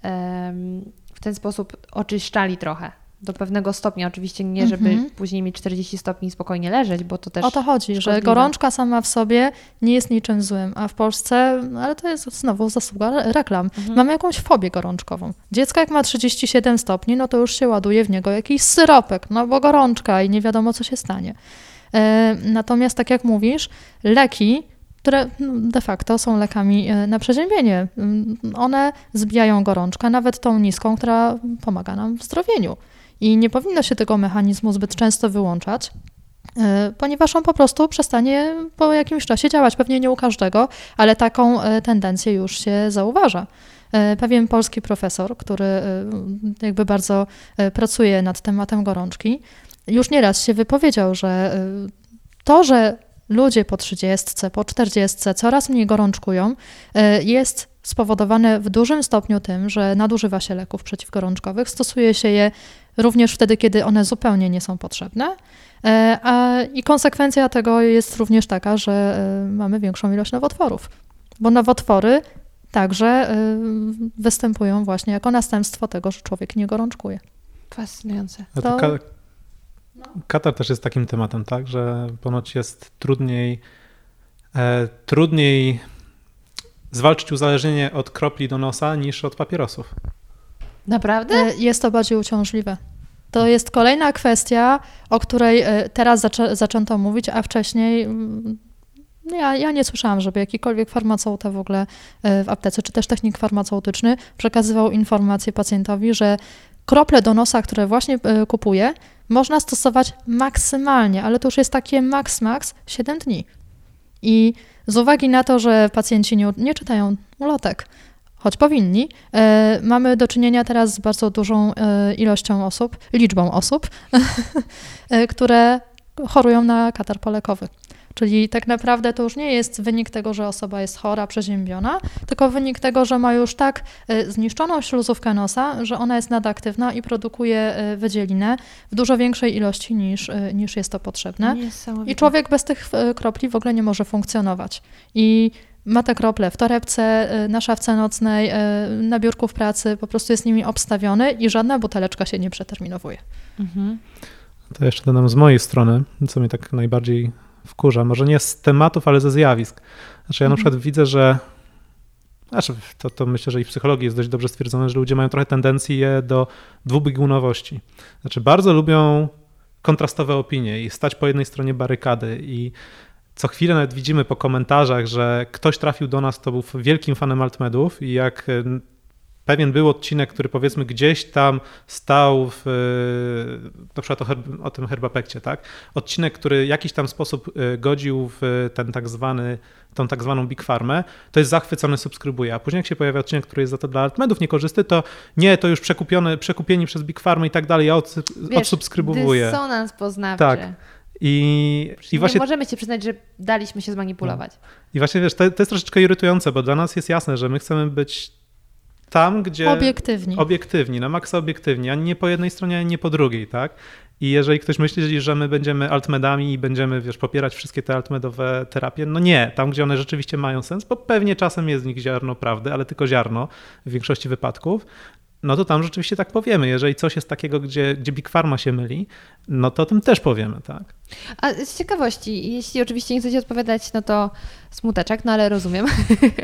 em, w ten sposób oczyszczali trochę. Do pewnego stopnia, oczywiście nie, żeby Mhm. później mieć 40 stopni i spokojnie leżeć, bo to też O to chodzi, że szkodliwe. gorączka sama w sobie nie jest niczym złym, a w Polsce, no ale to jest znowu zasługa re- reklam. Mhm. Mamy jakąś fobię gorączkową. Dziecko jak ma 37 stopni, no to już się ładuje w niego jakiś syropek, no bo gorączka i nie wiadomo co się stanie. E, natomiast tak jak mówisz, leki, które no, de facto są lekami e, na przeziębienie, mm, one zbijają gorączkę, nawet tą niską, która pomaga nam w zdrowieniu. I nie powinno się tego mechanizmu zbyt często wyłączać, e, ponieważ on po prostu przestanie po jakimś czasie działać. Pewnie nie u każdego, ale taką e, tendencję już się zauważa. E, Pewien polski profesor, który jakby bardzo pracuje nad tematem gorączki, już nieraz się wypowiedział, że to, że ludzie po 30, po 40 coraz mniej gorączkują, jest spowodowane w dużym stopniu tym, że nadużywa się leków przeciwgorączkowych, stosuje się je również wtedy, kiedy one zupełnie nie są potrzebne. E, A, I konsekwencja tego jest również taka, że e, mamy większą ilość nowotworów, bo nowotwory także e, występują właśnie jako następstwo tego, że człowiek nie gorączkuje. fascynujące. To- to ka- katar też jest takim tematem, tak, że ponoć jest trudniej, e, trudniej zwalczyć uzależnienie od kropli do nosa niż od papierosów. Naprawdę? E, Jest to bardziej uciążliwe. To jest kolejna kwestia, o której e, teraz zaczę, zaczęto mówić, a wcześniej mm, ja, ja nie słyszałam, żeby jakikolwiek farmaceuta w ogóle e, w aptece, czy też technik farmaceutyczny przekazywał informację pacjentowi, że krople do nosa, które właśnie kupuje, można stosować maksymalnie, ale to już jest takie max max 7 dni. I z uwagi na to, że pacjenci nie, nie czytają ulotek, choć powinni, e, mamy do czynienia teraz z bardzo dużą e, ilością osób, liczbą osób, e, które chorują na katar polekowy. Czyli tak naprawdę to już nie jest wynik tego, że osoba jest chora, przeziębiona, tylko wynik tego, że ma już tak e, zniszczoną śluzówkę nosa, że ona jest nadaktywna i produkuje e, wydzielinę w dużo większej ilości niż, e, niż jest to potrzebne. I człowiek bez tych kropli w ogóle nie może funkcjonować. I ma te krople w torebce, e, na szafce nocnej, e, na biurku w pracy, po prostu jest nimi obstawiony i żadna buteleczka się nie przeterminowuje. Mhm. To jeszcze dodam z mojej strony, co mnie tak najbardziej wkurza. Może nie z tematów, ale ze zjawisk. Znaczy ja na Mhm. przykład widzę, że znaczy to, to myślę, że i w psychologii jest dość dobrze stwierdzone, że ludzie mają trochę tendencję do dwubiegunowości. Znaczy bardzo lubią kontrastowe opinie i stać po jednej stronie barykady i co chwilę nawet widzimy po komentarzach, że ktoś trafił do nas, to był wielkim fanem Altmedów i jak pewien był odcinek, który powiedzmy gdzieś tam stał w, na przykład o, herb, o tym herbapekcie, tak? Odcinek, który w jakiś tam sposób e, godził w ten tak zwany, tą tak zwaną Big Farmę, to jest zachwycony, subskrybuje. A później jak się pojawia odcinek, który jest za to dla altmedów niekorzystny, to nie, to już przekupione, przekupieni przez Big Farmę i tak dalej, ja od, Wiesz, odsubskrybowuję. dysonans poznawczy. Tak. I, i właśnie, Nie możemy się przyznać, że daliśmy się zmanipulować. I właśnie wiesz, to, to jest troszeczkę irytujące, bo dla nas jest jasne, że my chcemy być tam, gdzie. Obiektywni. Obiektywni, na maksa obiektywni, ani nie po jednej stronie, ani nie po drugiej, tak? I jeżeli ktoś myśli, że my będziemy altmedami i będziemy, wiesz, popierać wszystkie te altmedowe terapie, no nie, tam gdzie one rzeczywiście mają sens, bo pewnie czasem jest w nich ziarno prawdy, ale tylko ziarno w większości wypadków, no to tam rzeczywiście tak powiemy. Jeżeli coś jest takiego, gdzie, gdzie Big Pharma się myli, no to o tym też powiemy, tak? A z ciekawości, jeśli oczywiście nie chcecie odpowiadać, no to smuteczek, no ale rozumiem.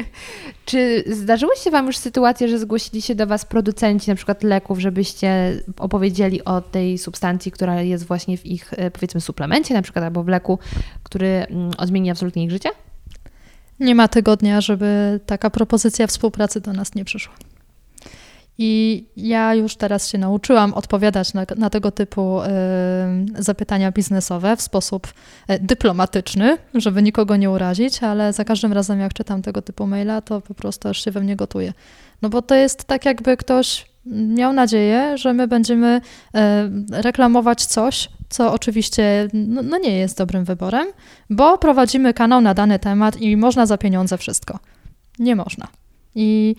Czy zdarzyły się Wam już sytuacje, że zgłosili się do Was producenci na przykład leków, żebyście opowiedzieli o tej substancji, która jest właśnie w ich, e, powiedzmy, suplemencie na przykład, albo w leku, który mm, odmieni absolutnie ich życie? Nie ma tygodnia, żeby taka propozycja współpracy do nas nie przyszła. I ja już teraz się nauczyłam odpowiadać na, na tego typu y, zapytania biznesowe w sposób y, dyplomatyczny, żeby nikogo nie urazić, ale za każdym razem, jak czytam tego typu maila, to po prostu aż się we mnie gotuje. No bo to jest tak, jakby ktoś miał nadzieję, że my będziemy y, reklamować coś, co oczywiście no, no nie jest dobrym wyborem, bo prowadzimy kanał na dany temat i można za pieniądze wszystko. Nie można. I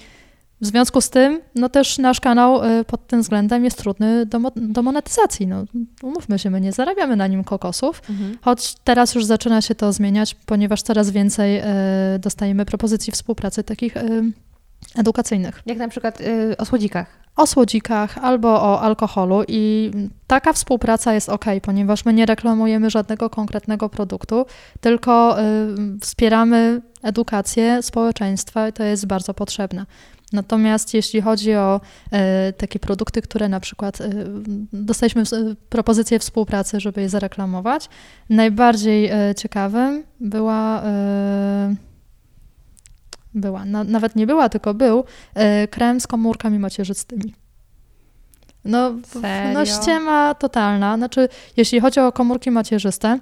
w związku z tym, no też nasz kanał y, pod tym względem jest trudny do, do monetyzacji. No, umówmy się, my nie zarabiamy na nim kokosów, mhm. choć teraz już zaczyna się to zmieniać, ponieważ coraz więcej y, dostajemy propozycji współpracy takich y, edukacyjnych. Jak na przykład o słodzikach. O słodzikach albo o alkoholu i taka współpraca jest ok, ponieważ my nie reklamujemy żadnego konkretnego produktu, tylko wspieramy edukację społeczeństwa i to jest bardzo potrzebne. Natomiast jeśli chodzi o e, takie produkty, które na przykład e, dostaliśmy propozycję współpracy, żeby je zareklamować, najbardziej e, ciekawym była była, na, nawet nie była, tylko był krem z komórkami macierzystymi. No, Serio? no ściema totalna. Znaczy, jeśli chodzi o komórki macierzyste,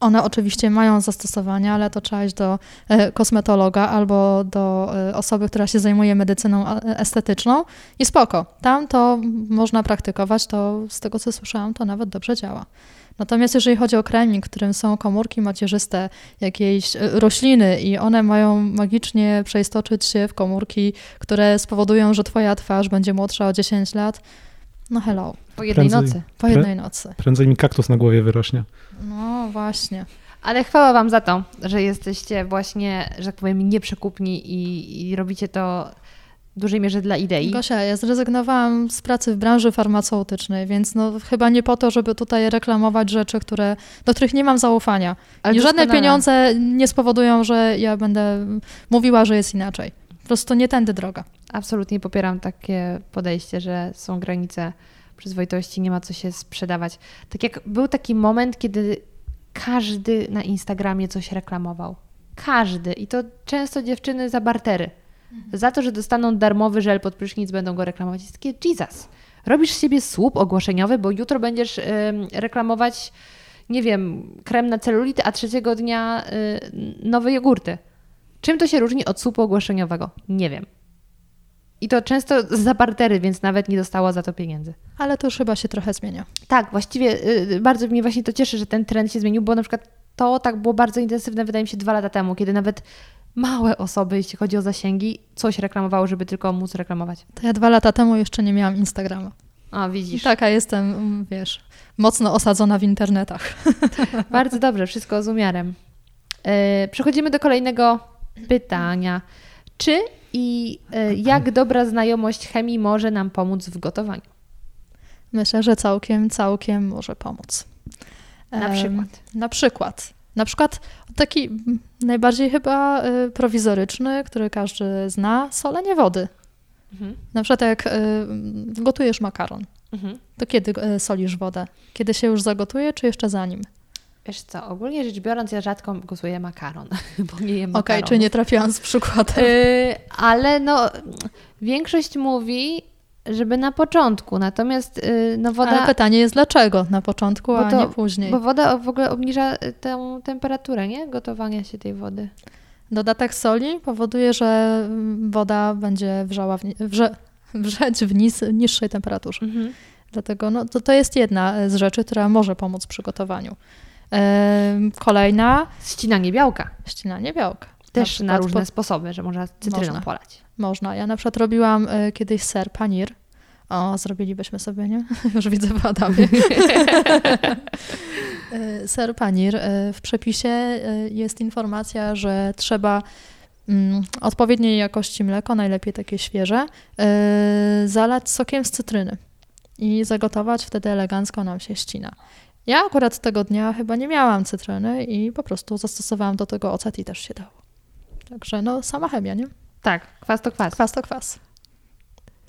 one oczywiście mają zastosowania, ale to trzeba iść do e, kosmetologa albo do e, osoby, która się zajmuje medycyną estetyczną i spoko. Tam to można praktykować, to z tego co słyszałam, to nawet dobrze działa. Natomiast jeżeli chodzi o kremik, którym są komórki macierzyste jakiejś e, rośliny i one mają magicznie przeistoczyć się w komórki, które spowodują, że twoja twarz będzie młodsza o 10 lat, no hello. Po jednej prędzej, nocy. Po jednej nocy. Prędzej mi kaktus na głowie wyrośnie. No właśnie. Ale chwała Wam za to, że jesteście właśnie, że tak powiem, nieprzekupni i, i robicie to w dużej mierze dla idei. Gosia, ja zrezygnowałam z pracy w branży farmaceutycznej, więc no chyba nie po to, żeby tutaj reklamować rzeczy, które, do których nie mam zaufania. Ale I żadne pieniądze nie spowodują, że ja będę mówiła, że jest inaczej. Po prostu nie tędy droga. Absolutnie popieram takie podejście, że są granice przyzwoitości, nie ma co się sprzedawać. Tak jak był taki moment, kiedy każdy na Instagramie coś reklamował. Każdy. I to często dziewczyny za bartery. Mhm. Za to, że dostaną darmowy żel pod prysznic, będą go reklamować. Jest takie, Jesus, robisz sobie słup ogłoszeniowy, bo jutro będziesz reklamować, nie wiem, krem na celulity, a trzeciego dnia y, nowe jogurty. Czym to się różni od słupu ogłoszeniowego? Nie wiem. I to często za bartery, więc nawet nie dostała za to pieniędzy. Ale to już chyba się trochę zmienia. Tak, właściwie y, bardzo mnie właśnie to cieszy, że ten trend się zmienił, bo na przykład to tak było bardzo intensywne, wydaje mi się, dwa lata temu, kiedy nawet małe osoby, jeśli chodzi o zasięgi, coś reklamowały, żeby tylko móc reklamować. To ja dwa lata temu jeszcze nie miałam Instagrama. A, widzisz. Taka jestem, wiesz, mocno osadzona w internetach. Bardzo dobrze, wszystko z umiarem. Yy, przechodzimy do kolejnego pytania. Czy i e, jak dobra znajomość chemii może nam pomóc w gotowaniu? Myślę, że całkiem, całkiem może pomóc. Na przykład? Na przykład. Na przykład taki najbardziej chyba y, prowizoryczny, który każdy zna, solenie wody. Mhm. Na przykład jak y, gotujesz makaron, Mhm. to kiedy solisz wodę? Kiedy się już zagotuje, czy jeszcze zanim? Wiesz co, ogólnie rzecz biorąc, ja rzadko gotuję makaron, bo nie jem Okej, makaronów. czy nie trafiłam z przykładem? Y, ale no, większość mówi, żeby na początku, natomiast y, no woda... Ale pytanie jest dlaczego na początku, a nie później. Bo woda w ogóle obniża y, tę temperaturę, nie? Gotowania się tej wody. Dodatek soli powoduje, że mm, woda będzie wrzała w, wrze, wrzeć w nis, niższej temperaturze. Dlatego no, to, to jest jedna z rzeczy, która może pomóc przy gotowaniu. Kolejna, Ścinanie białka. ścinanie białka. Też na, przykład różne po- sposoby, że można cytryną Można. polać. Można. Ja na przykład robiłam y, kiedyś ser panir. O, zrobilibyśmy sobie, nie? Już widzę w Adamie. Y, ser panir. y, W przepisie jest informacja, że trzeba mm, odpowiedniej jakości mleko, najlepiej takie świeże, zalać sokiem z cytryny i zagotować, wtedy elegancko nam się ścina. Ja akurat tego dnia chyba nie miałam cytryny i po prostu zastosowałam do tego ocet i też się dało. Także no, sama chemia, nie? Tak, kwas to kwas. Kwas to kwas.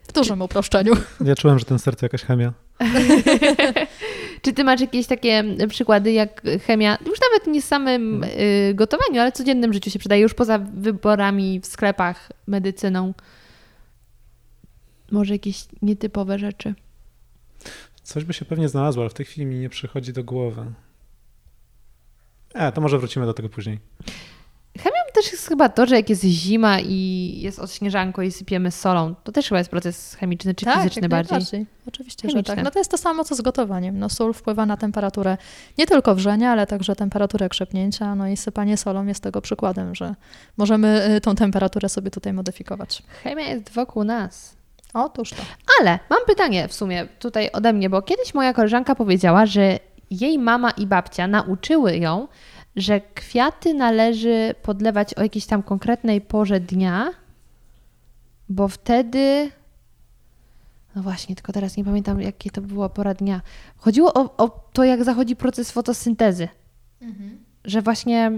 W dużym uproszczeniu. Ja czułem, że ten serce jakaś chemia. Czy ty masz jakieś takie przykłady, jak chemia, już nawet nie w samym y, gotowaniu, ale w codziennym życiu się przydaje, już poza wyborami w sklepach, medycyną? Może jakieś nietypowe rzeczy? Coś by się pewnie znalazło, ale w tej chwili mi nie przychodzi do głowy. E, to może wrócimy do tego później. Chemią też jest chyba to, że jak jest zima i jest odśnieżanko i sypiemy solą, to też chyba jest proces chemiczny czy fizyczny jak bardziej. najbardziej. Oczywiście, że tak. No to jest to samo, co z gotowaniem. No sól wpływa na temperaturę nie tylko wrzenia, ale także temperaturę krzepnięcia. No i sypanie solą jest tego przykładem, że możemy y, tą temperaturę sobie tutaj modyfikować. Chemia jest wokół nas. Otóż to. Ale mam pytanie w sumie tutaj ode mnie, bo kiedyś moja koleżanka powiedziała, że jej mama i babcia nauczyły ją, że kwiaty należy podlewać o jakiejś tam konkretnej porze dnia, bo wtedy. No właśnie, tylko teraz nie pamiętam, jakie to była pora dnia. Chodziło o, o to, jak zachodzi proces fotosyntezy. Że właśnie.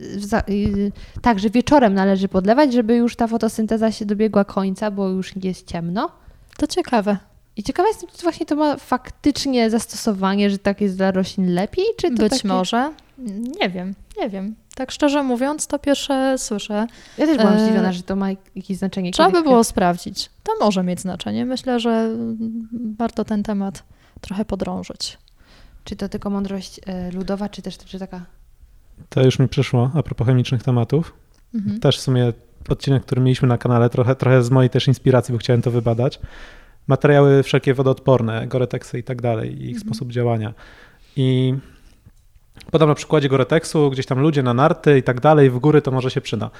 Y, Za, y, tak, że wieczorem należy podlewać, żeby już ta fotosynteza się dobiegła końca, bo już jest ciemno. To ciekawe. I ciekawa jestem, czy właśnie to ma faktycznie zastosowanie, że tak jest dla roślin lepiej, czy to Być takie... może. Nie wiem, nie wiem. Tak szczerze mówiąc, to pierwsze słyszę. Ja też byłam E, zdziwiona, że to ma jakieś znaczenie. Trzeba by było sprawdzić. To może mieć znaczenie. Myślę, że warto ten temat trochę podrążyć. Czy to tylko mądrość e, ludowa, czy też czy taka... To już mi przyszło a propos chemicznych tematów. Mhm. Też w sumie odcinek, który mieliśmy na kanale, trochę, trochę z mojej też inspiracji, bo chciałem to wybadać. Materiały wszelkie wodoodporne, Goretexy i tak dalej, i ich sposób działania. I podam na przykładzie Goretexu, gdzieś tam ludzie na narty i tak dalej, w góry to może się przyda.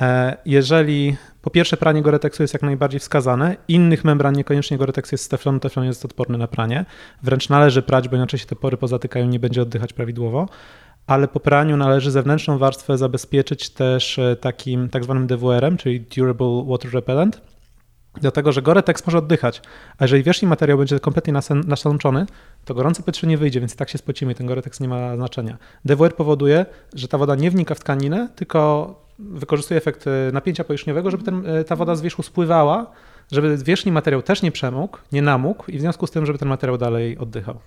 E, Jeżeli po pierwsze pranie Goretexu jest jak najbardziej wskazane, innych membran niekoniecznie Goretex jest z teflonu, teflon jest odporny na pranie, wręcz należy prać, bo inaczej się te pory pozatykają, nie będzie oddychać prawidłowo ale po praniu należy zewnętrzną warstwę zabezpieczyć też e, takim tak zwanym DWR-em, czyli Durable Water Repellent, dlatego że Goretex może oddychać, a jeżeli wierzchni materiał będzie kompletnie nasączony, to gorące powietrze nie wyjdzie, więc tak się spocimy i ten Goretex nie ma znaczenia. DWR powoduje, że ta woda nie wnika w tkaninę, tylko wykorzystuje efekt e, napięcia powierzchniowego, żeby ten, e, ta woda z wierzchu spływała, żeby wierzchni materiał też nie przemógł, nie namógł i w związku z tym, żeby ten materiał dalej oddychał.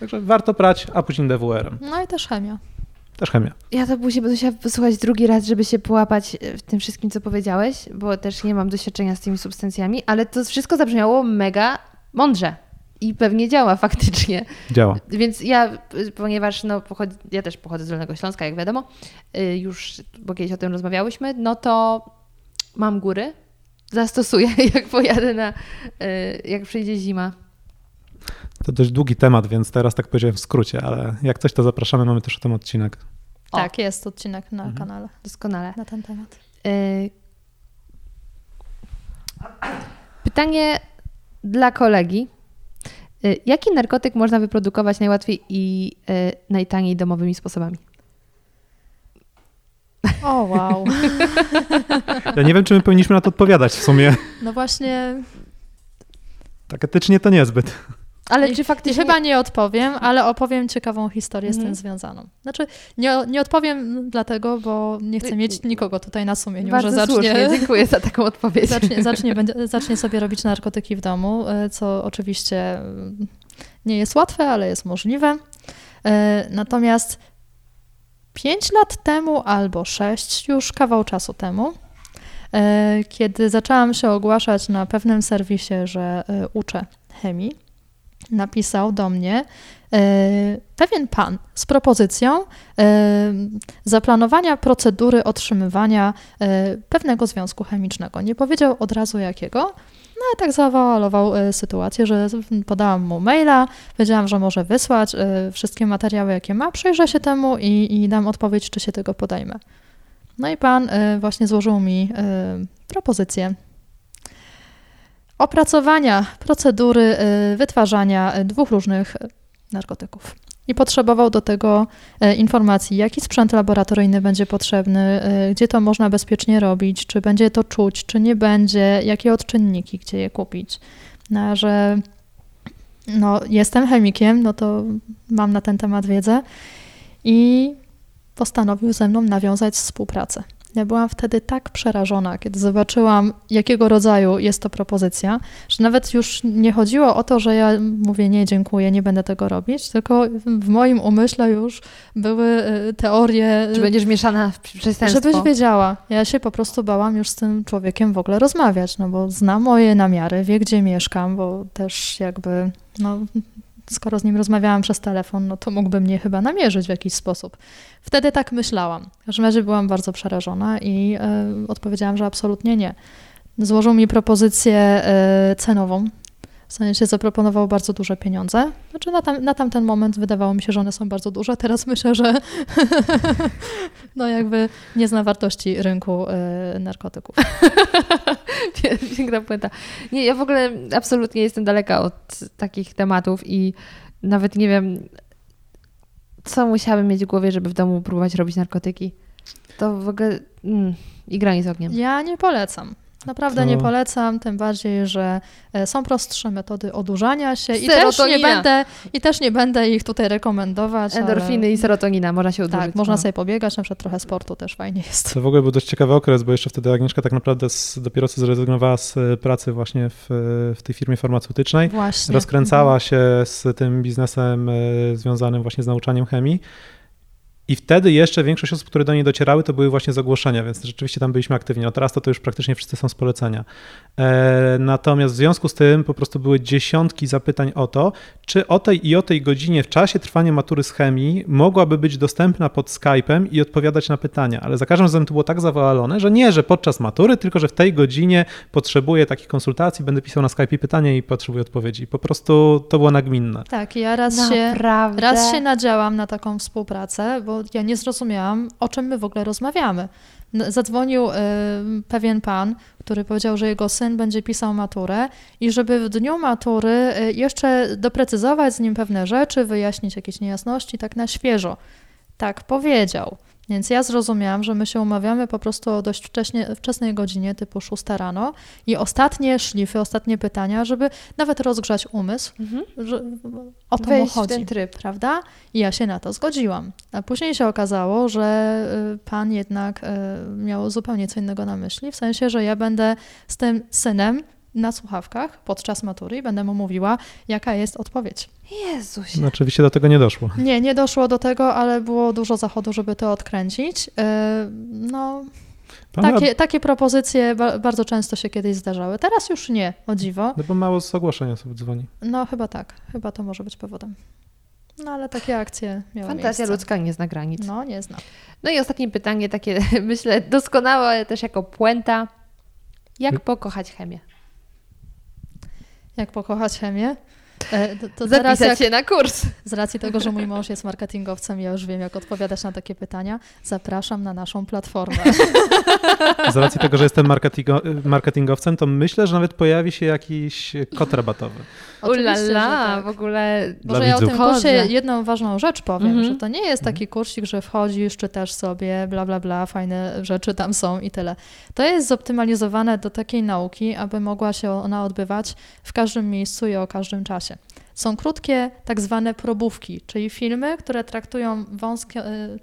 Także warto prać, a później DWR-em. No i też chemia. Też chemia. Ja to później będę musiała posłuchać drugi raz, żeby się połapać e, w tym wszystkim, co powiedziałeś, bo też nie mam doświadczenia z tymi substancjami, ale to wszystko zabrzmiało mega mądrze i pewnie działa faktycznie. Działa. Więc ja, y, ponieważ no, pochodzi, ja też pochodzę z Dolnego Śląska, jak wiadomo, y, już, bo kiedyś o tym rozmawiałyśmy, no to mam góry, zastosuję, jak pojadę na, jak przyjdzie zima. To dość długi temat, więc teraz tak powiedziałem w skrócie, ale jak coś, to zapraszamy, mamy też o tym odcinek. O. Tak, jest odcinek na Mhm. kanale Doskonale. na ten temat. Y, Pytanie dla kolegi. Y, Jaki narkotyk można wyprodukować najłatwiej i y, najtaniej domowymi sposobami? O, wow. Ja nie wiem, czy my powinniśmy na to odpowiadać w sumie. No właśnie, Tak etycznie to niezbyt. Ale czy faktycznie... chyba nie odpowiem, ale opowiem ciekawą historię z Mhm. tym związaną. Znaczy, nie, nie odpowiem dlatego, bo nie chcę mieć nikogo tutaj na sumieniu, Bardzo że zacznie, słusznie, dziękuję za taką odpowiedź. zacznie, zacznie, będzie, zacznie sobie robić narkotyki w domu, y, co oczywiście y, nie jest łatwe, ale jest możliwe. Y, Natomiast pięć lat temu albo sześć, już kawał czasu temu, y, kiedy zaczęłam się ogłaszać na pewnym serwisie, że y, uczę chemii, napisał do mnie y, pewien pan z propozycją y, zaplanowania procedury otrzymywania y, pewnego związku chemicznego. Nie powiedział od razu jakiego, no ale tak zawoalował sytuację, że podałam mu maila, powiedziałam, że może wysłać wszystkie materiały, jakie ma, przyjrzę się temu i, i dam odpowiedź, czy się tego podejmę. No i pan właśnie złożył mi propozycję opracowania procedury y, wytwarzania y, dwóch różnych y, narkotyków. I potrzebował do tego informacji, jaki sprzęt laboratoryjny będzie potrzebny, gdzie to można bezpiecznie robić, czy będzie to czuć, czy nie będzie, jakie odczynniki, gdzie je kupić. No, że no, jestem chemikiem, no to mam na ten temat wiedzę i postanowił ze mną nawiązać współpracę. Ja byłam wtedy tak przerażona, kiedy zobaczyłam, jakiego rodzaju jest to propozycja, że nawet już nie chodziło o to, że ja mówię nie, dziękuję, nie będę tego robić, tylko w moim umyśle już były y, teorie, Czy będziesz mieszana w przestępstwo? żebyś wiedziała. Ja się po prostu bałam już z tym człowiekiem w ogóle rozmawiać, no bo zna moje namiary, wie gdzie mieszkam, bo też jakby, no skoro z nim rozmawiałam przez telefon, no to mógłby mnie chyba namierzyć w jakiś sposób. Wtedy tak myślałam. W każdym razie byłam bardzo przerażona i e, odpowiedziałam, że absolutnie nie. Złożył mi propozycję e, cenową. W sensie zaproponował bardzo duże pieniądze. Znaczy na, tam, na tamten moment wydawało mi się, że one są bardzo duże. Teraz myślę, że no jakby nie zna wartości rynku e, narkotyków. Piękna puenta. Nie, ja w ogóle absolutnie jestem daleka od takich tematów i nawet nie wiem, co musiałabym mieć w głowie, żeby w domu próbować robić narkotyki. To w ogóle... Mm, I granie z ogniem. Ja nie polecam. Naprawdę To- nie polecam, tym bardziej, że e, są prostsze metody odurzania się i też, nie będę, i też nie będę ich tutaj rekomendować. Endorfiny ale... i serotonina, można się odurzyć. Tak, można no. sobie pobiegać, na przykład trochę sportu też fajnie jest. To w ogóle był dość ciekawy okres, bo jeszcze wtedy Agnieszka tak naprawdę z, dopiero co zrezygnowała z e, pracy właśnie w, w tej firmie farmaceutycznej. Właśnie. Rozkręcała się z tym biznesem e, związanym właśnie z nauczaniem chemii. I wtedy jeszcze większość osób, które do niej docierały, to były właśnie z ogłoszenia, więc rzeczywiście tam byliśmy aktywni. No teraz to, to już praktycznie wszyscy są z polecenia. E, natomiast w związku z tym po prostu były dziesiątki zapytań o to, czy o tej i o tej godzinie w czasie trwania matury z chemii mogłaby być dostępna pod Skype'em i odpowiadać na pytania. Ale za każdym razem to było tak zawalone, że nie, że podczas matury, tylko że w tej godzinie potrzebuję takich konsultacji, będę pisał na Skype'ie pytania i potrzebuję odpowiedzi. Po prostu to było nagminne. Tak, ja raz się, raz się nadziałam na taką współpracę, bo ja nie zrozumiałam, o czym my w ogóle rozmawiamy. Zadzwonił y, pewien pan, który powiedział, że jego syn będzie pisał maturę i żeby w dniu matury y, jeszcze doprecyzować z nim pewne rzeczy, wyjaśnić jakieś niejasności, tak na świeżo. Tak powiedział. Więc ja zrozumiałam, że my się umawiamy po prostu o dość wcześnie, wczesnej godzinie, typu 6 rano i ostatnie szlify, ostatnie pytania, żeby nawet rozgrzać umysł, Mhm. że o to mu Wejść w chodzi, ten tryb. prawda? I ja się na to zgodziłam. A później się okazało, że y, pan jednak y, miał zupełnie co innego na myśli, w sensie, że ja będę z tym synem na słuchawkach podczas matury i będę mu mówiła, jaka jest odpowiedź. Jezuś. No, oczywiście do tego nie doszło. Nie, nie doszło do tego, ale było dużo zachodu, żeby to odkręcić. Y, No, Pan takie, takie propozycje ba- bardzo często się kiedyś zdarzały. Teraz już nie, o dziwo. No bo mało z ogłoszeń osób dzwoni. No chyba tak, chyba to może być powodem. No ale takie akcje miały Fantazja miejsce. ludzka nie zna granic. No, nie znam. No i ostatnie pytanie, takie myślę doskonałe też jako puenta. Jak pokochać chemię? Jak pokochać chemię? E, To, to Zapisać jak, się na kurs. z racji tego, że mój mąż jest marketingowcem, ja już wiem, jak odpowiadać na takie pytania. Zapraszam na naszą platformę. Z racji tego, że jestem marketingo, marketingowcem, to myślę, że nawet pojawi się jakiś kod rabatowy. Ulala, tak. w ogóle Dla Może ja o tym kursie jedną ważną rzecz powiem, Mhm. że to nie jest taki kursik, że wchodzisz, czytasz sobie, bla, bla, bla, fajne rzeczy tam są i tyle. To jest zoptymalizowane do takiej nauki, aby mogła się ona odbywać w każdym miejscu i o każdym czasie. Są krótkie, tak zwane probówki, czyli filmy, które traktują wąskie, y,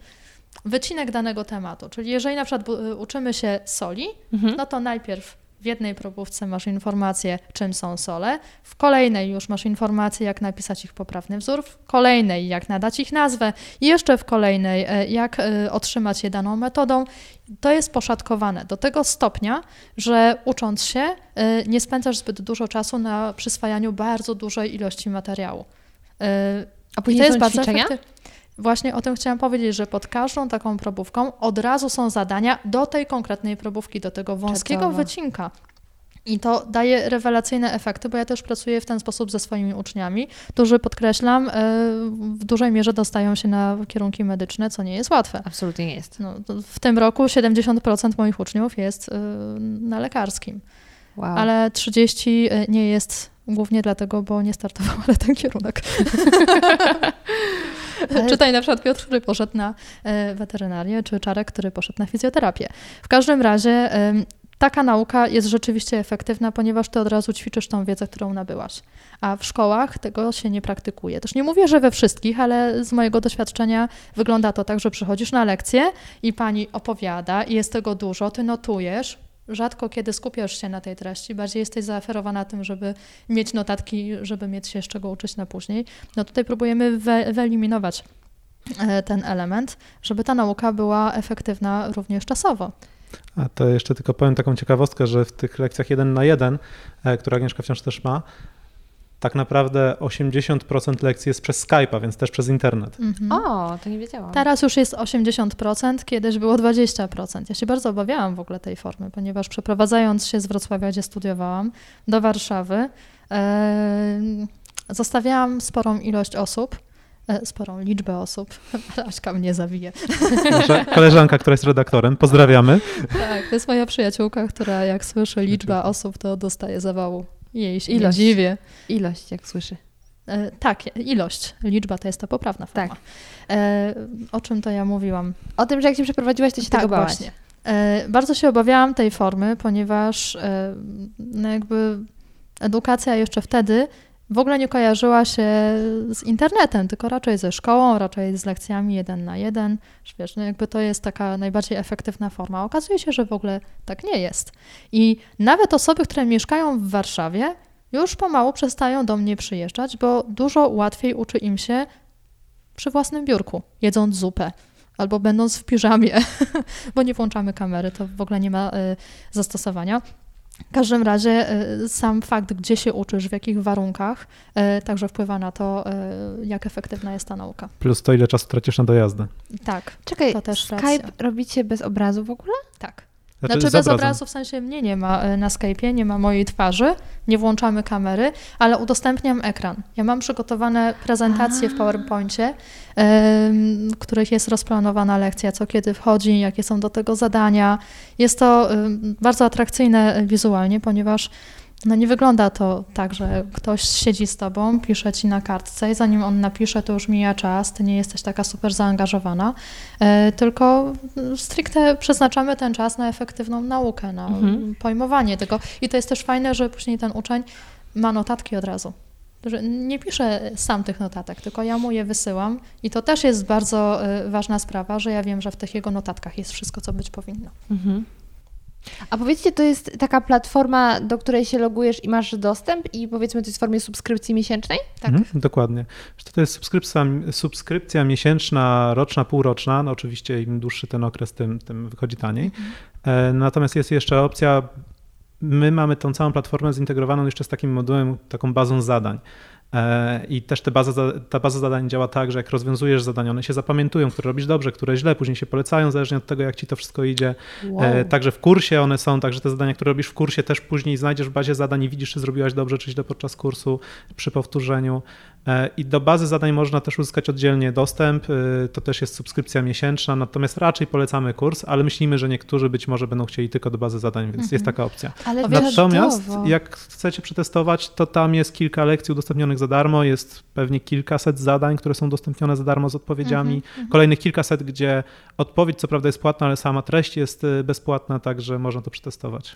wycinek danego tematu. Czyli jeżeli na przykład y, uczymy się soli, Mhm. no to najpierw w jednej probówce masz informację, czym są sole, w kolejnej już masz informację, jak napisać ich poprawny wzór, w kolejnej, jak nadać ich nazwę, i jeszcze w kolejnej, e, jak e, otrzymać je daną metodą. To jest poszatkowane do tego stopnia, że ucząc się, e, nie spędzasz zbyt dużo czasu na przyswajaniu bardzo dużej ilości materiału. A i później to jest są bardzo ćwiczenia? Właśnie o tym chciałam powiedzieć, że pod każdą taką probówką od razu są zadania do tej konkretnej probówki, do tego wąskiego wycinka. I to daje rewelacyjne efekty, bo ja też pracuję w ten sposób ze swoimi uczniami, którzy podkreślam, e, w dużej mierze dostają się na kierunki medyczne, co nie jest łatwe. Absolutnie nie jest. No, w tym roku 70% moich uczniów jest e, na lekarskim, Wow. ale 30% nie jest głównie dlatego, bo nie startował, ale ten kierunek. Czytaj na przykład Piotr, który poszedł na e, weterynarię, czy Czarek, który poszedł na fizjoterapię. W każdym razie taka nauka jest rzeczywiście efektywna, ponieważ ty od razu ćwiczysz tą wiedzę, którą nabyłaś. A w szkołach tego się nie praktykuje. Też nie mówię, że we wszystkich, ale z mojego doświadczenia wygląda to tak, że przychodzisz na lekcję i pani opowiada i jest tego dużo, ty notujesz, rzadko kiedy skupiasz się na tej treści, bardziej jesteś zaoferowana tym, żeby mieć notatki, żeby mieć się z czego uczyć na później. No tutaj próbujemy we, wyeliminować e, ten element, żeby ta nauka była efektywna również czasowo. A to jeszcze tylko powiem taką ciekawostkę, że w tych lekcjach jeden na jeden, e, które Agnieszka wciąż też ma, tak naprawdę 80% lekcji jest przez Skype'a, więc też przez internet. Mhm. O, to nie wiedziałam. Teraz już jest 80%, kiedyś było 20%. Ja się bardzo obawiałam w ogóle tej formy, ponieważ przeprowadzając się z Wrocławia, gdzie studiowałam, do Warszawy, e, zostawiałam sporą ilość osób, e, sporą liczbę osób. Aśka mnie zawije. Nasza koleżanka, która jest redaktorem, pozdrawiamy. Tak, to jest moja przyjaciółka, która jak słyszy liczba osób, to dostaje zawału. Nie Ilość. dziwię. Ilość, jak słyszy. E, tak, ilość. Liczba to jest ta poprawna forma. Tak. E, o czym to ja mówiłam? O tym, że jak się przeprowadziłaś, to się tak, tego bałaś. właśnie. E, bardzo się obawiałam tej formy, ponieważ e, no jakby edukacja jeszcze wtedy w ogóle nie kojarzyła się z internetem, tylko raczej ze szkołą, raczej z lekcjami jeden na jeden. Wiesz, no jakby to jest taka najbardziej efektywna forma. Okazuje się, że w ogóle tak nie jest. I nawet osoby, które mieszkają w Warszawie, już pomału przestają do mnie przyjeżdżać, bo dużo łatwiej uczy im się przy własnym biurku, jedząc zupę albo będąc w piżamie, bo nie włączamy kamery, to w ogóle nie ma y, zastosowania. W każdym razie y, sam fakt, gdzie się uczysz, w jakich warunkach, y, także wpływa na to, y, jak efektywna jest ta nauka. Plus to, ile czasu tracisz na dojazdy. Tak, Czekaj, To też Skype racja. robicie bez obrazu w ogóle? tak. Znaczy, Znaczy z bez obrazem. obrazu, w sensie mnie nie ma y, na Skype'ie, nie ma mojej twarzy, nie włączamy kamery, ale udostępniam ekran. Ja mam przygotowane prezentacje w PowerPoincie, w których jest rozplanowana lekcja, co kiedy wchodzi, jakie są do tego zadania. Jest to bardzo atrakcyjne wizualnie, ponieważ no nie wygląda to tak, że ktoś siedzi z tobą, pisze ci na kartce i zanim on napisze, to już mija czas, ty nie jesteś taka super zaangażowana, e, tylko stricte przeznaczamy ten czas na efektywną naukę, na Mhm. pojmowanie tego. I to jest też fajne, że później ten uczeń ma notatki od razu. Nie pisze sam tych notatek, tylko ja mu je wysyłam i to też jest bardzo e, ważna sprawa, że ja wiem, że w tych jego notatkach jest wszystko, co być powinno. Mhm. A powiedzcie, to jest taka platforma, do której się logujesz i masz dostęp i powiedzmy to jest w formie subskrypcji miesięcznej? Tak. Mhm, dokładnie. To jest subskrypcja, subskrypcja miesięczna, roczna, półroczna. No oczywiście im dłuższy ten okres, tym, tym wychodzi taniej. E, Natomiast jest jeszcze opcja, my mamy tą całą platformę zintegrowaną jeszcze z takim modułem, taką bazą zadań. E, I też te baza, ta baza zadań działa tak, że jak rozwiązujesz zadania, one się zapamiętują, które robisz dobrze, które źle, później się polecają, zależnie od tego, jak ci to wszystko idzie. E, Także w kursie one są, także te zadania, które robisz w kursie, też później znajdziesz w bazie zadań i widzisz, czy zrobiłaś dobrze, czy źle podczas kursu, przy powtórzeniu. E, I do bazy zadań można też uzyskać oddzielnie dostęp. e, To też jest subskrypcja miesięczna, natomiast raczej polecamy kurs, ale myślimy, że niektórzy być może będą chcieli tylko do bazy zadań, więc jest taka opcja. Ale Natomiast czadowo. jak chcecie przetestować, to tam jest kilka lekcji udostępnionych za darmo, jest pewnie kilkaset zadań, które są udostępnione za darmo z odpowiedziami, kolejnych kilkaset, gdzie odpowiedź co prawda jest płatna, ale sama treść jest y, bezpłatna, także można to przetestować.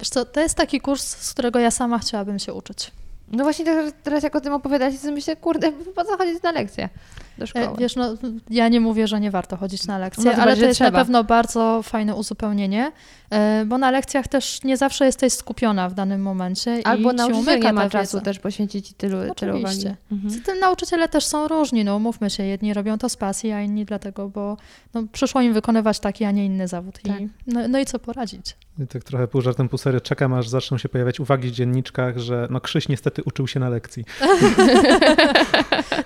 Wiesz co, to jest taki kurs, z którego ja sama chciałabym się uczyć. No właśnie teraz, jak o tym opowiadacie, to myślę, kurde, po co chodzić na lekcje do szkoły? E, Wiesz, no, ja nie mówię, że nie warto chodzić na lekcje, No ale bardziej, to jest trzeba. na pewno bardzo fajne uzupełnienie, e, bo na lekcjach też nie zawsze jesteś skupiona w danym momencie Albo i ci nauczyciel nie ma czasu też poświęcić ci tylu, tylu uwagi. Oczywiście. Mhm. Z tym nauczyciele też są różni, no umówmy się, jedni robią to z pasji, a inni dlatego, bo no, przyszło im wykonywać taki, a nie inny zawód. Tak. I, no, no i co poradzić? I tak trochę pół żartem, pół serio czekam, aż zaczną się pojawiać uwagi w dzienniczkach, że no Krzyś niestety uczył się na lekcji.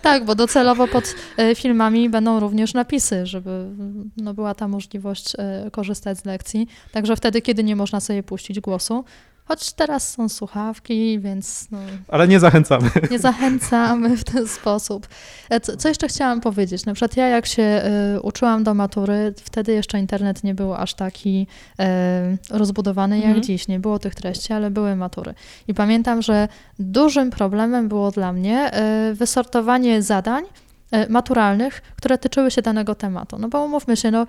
Tak, bo docelowo pod filmami będą również napisy, żeby no, była ta możliwość e, korzystać z lekcji. Także wtedy, kiedy nie można sobie puścić głosu, choć teraz są słuchawki, więc no, Ale nie zachęcamy. nie zachęcamy w ten sposób. E, Co, co jeszcze chciałam powiedzieć? Na przykład ja jak się e, uczyłam do matury, wtedy jeszcze internet nie był aż taki e, rozbudowany jak Mhm. dziś. Nie było tych treści, ale były matury. I pamiętam, że dużym problemem było dla mnie e, wysortowanie zadań e, maturalnych, które tyczyły się danego tematu. No bo umówmy się, no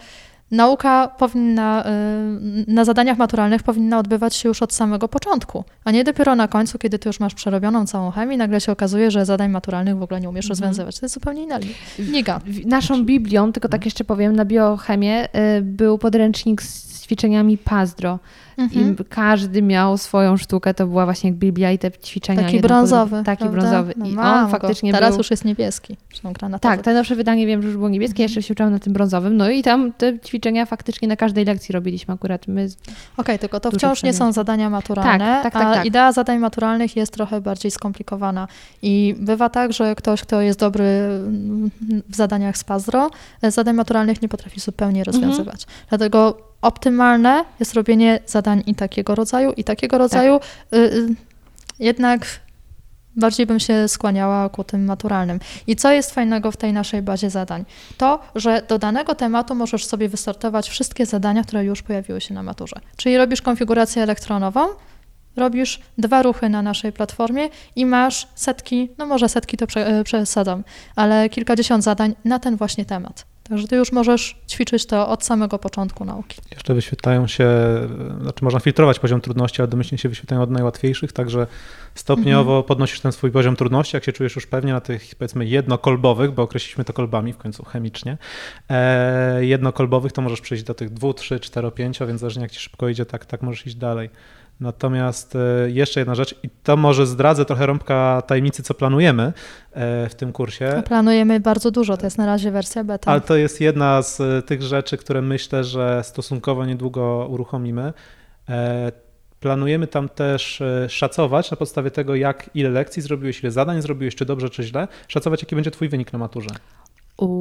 Nauka powinna, y, na zadaniach maturalnych powinna odbywać się już od samego początku, a nie dopiero na końcu, kiedy ty już masz przerobioną całą chemię i nagle się okazuje, że zadań maturalnych w ogóle nie umiesz Mhm. rozwiązywać. To jest zupełnie inna li- liga. Naszą Biblią, tylko tak jeszcze powiem, na biochemię y, był podręcznik z ćwiczeniami Pazdro. Mhm. I każdy miał swoją sztukę, to była właśnie jak Biblia i te ćwiczenia. Taki po brązowy. Taki prawda? brązowy. No I on faktycznie go. Teraz był... już jest niebieski. Tak, te najnowsze wydanie wiem, że już było niebieskie, jeszcze się uczyłam na tym brązowym. No i tam te ćwiczenia faktycznie na każdej lekcji robiliśmy akurat. My Okej, tylko to wciąż nie są zadania maturalne, Tak, tak, tak, a tak. idea zadań maturalnych jest trochę bardziej skomplikowana. I bywa tak, że ktoś, kto jest dobry mm, w zadaniach z Pazdro, e, zadań maturalnych nie potrafi zupełnie rozwiązywać. Dlatego optymalne jest robienie zadań i takiego rodzaju, i takiego rodzaju. Y, y, jednak bardziej bym się skłaniała ku tym maturalnym. I co jest fajnego w tej naszej bazie zadań? To, że do danego tematu możesz sobie wystartować wszystkie zadania, które już pojawiły się na maturze. Czyli robisz konfigurację elektronową, robisz dwa ruchy na naszej platformie i masz setki, no może setki to e, przesadzam, ale kilkadziesiąt zadań na ten właśnie temat. Także ty już możesz ćwiczyć to od samego początku nauki. Jeszcze wyświetlają się, znaczy można filtrować poziom trudności, ale domyślnie się wyświetlają od najłatwiejszych, także stopniowo podnosisz ten swój poziom trudności, jak się czujesz już pewnie na tych powiedzmy jednokolbowych, bo określiliśmy to kolbami w końcu chemicznie, e, jednokolbowych to możesz przejść do tych dwu, trzy, cztero, pięcio, więc zależnie jak ci szybko idzie, tak, tak możesz iść dalej. Natomiast e, jeszcze jedna rzecz, i to może zdradzę trochę rąbka tajemnicy, co planujemy e, w tym kursie. Planujemy bardzo dużo, to jest na razie wersja beta. Ale to jest jedna z e, tych rzeczy, które myślę, że stosunkowo niedługo uruchomimy. Planujemy tam też szacować na podstawie tego, jak ile lekcji zrobiłeś, ile zadań zrobiłeś, czy dobrze, czy źle, szacować, jaki będzie twój wynik na maturze.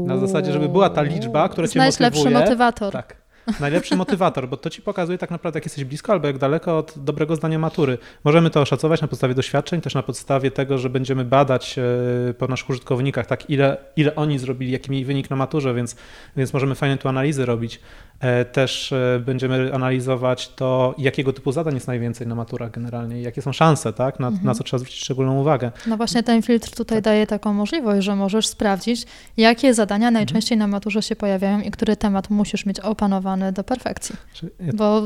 Na zasadzie, żeby była ta liczba, która cię Znajdź lepszy motywuje. motywator. Tak. Najlepszy motywator, bo to ci pokazuje tak naprawdę, jak jesteś blisko albo jak daleko od dobrego zdania matury. Możemy to oszacować na podstawie doświadczeń, też na podstawie tego, że będziemy badać e, po naszych użytkownikach, tak ile, ile oni zrobili, jaki mieli wynik na maturze, więc, więc możemy fajne tu analizy robić. E, Też e, będziemy analizować to, jakiego typu zadań jest najwięcej na maturach generalnie jakie są szanse, tak? na, na co trzeba zwrócić szczególną uwagę. No właśnie ten filtr tutaj daje taką możliwość, że możesz sprawdzić, jakie zadania najczęściej na maturze się pojawiają i który temat musisz mieć opanowany do perfekcji. Bo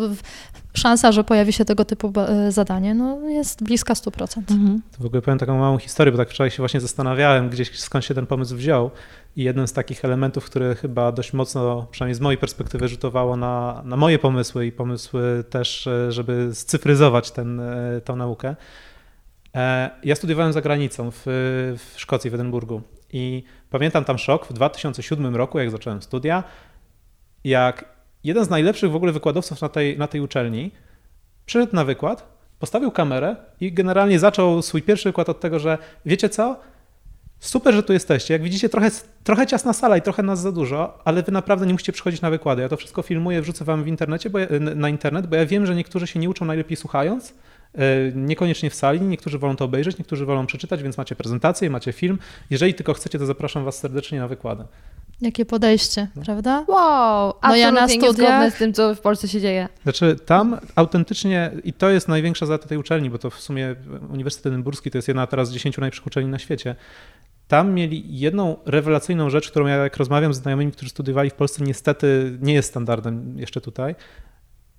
szansa, że pojawi się tego typu e, zadanie, no jest bliska 100%. Mhm. To w ogóle powiem taką małą historię, bo tak wczoraj się właśnie zastanawiałem, gdzieś skąd się ten pomysł wziął. I jeden z takich elementów, które chyba dość mocno, przynajmniej z mojej perspektywy, rzutowało na, na moje pomysły i pomysły też, e, żeby scyfryzować ten, e, tą naukę. Ja studiowałem za granicą w, w Szkocji, w Edynburgu. I pamiętam tam szok w 2007 roku, jak zacząłem studia, jak jeden z najlepszych w ogóle wykładowców na tej, na tej uczelni przyszedł na wykład, postawił kamerę i generalnie zaczął swój pierwszy wykład od tego, że wiecie co? Super, że tu jesteście. Jak widzicie, trochę, trochę ciasna sala i trochę nas za dużo, ale wy naprawdę nie musicie przychodzić na wykłady. Ja to wszystko filmuję, wrzucę wam w internecie, bo ja, na internet, bo ja wiem, że niektórzy się nie uczą najlepiej słuchając, niekoniecznie w sali, niektórzy wolą to obejrzeć, niektórzy wolą przeczytać, więc macie prezentację, macie film. Jeżeli tylko chcecie, to zapraszam was serdecznie na wykłady. Jakie podejście, No. prawda? Wow, No ja na absolutnie niezgodne studiach- z tym, co w Polsce się dzieje. Znaczy tam autentycznie, i to jest największa zaleta tej uczelni, bo to w sumie Uniwersytet Edynburski to jest jedna teraz z dziesięciu najlepszych uczelni na świecie. Tam mieli jedną rewelacyjną rzecz, którą ja jak rozmawiam z znajomymi, którzy studiowali w Polsce, niestety nie jest standardem jeszcze tutaj.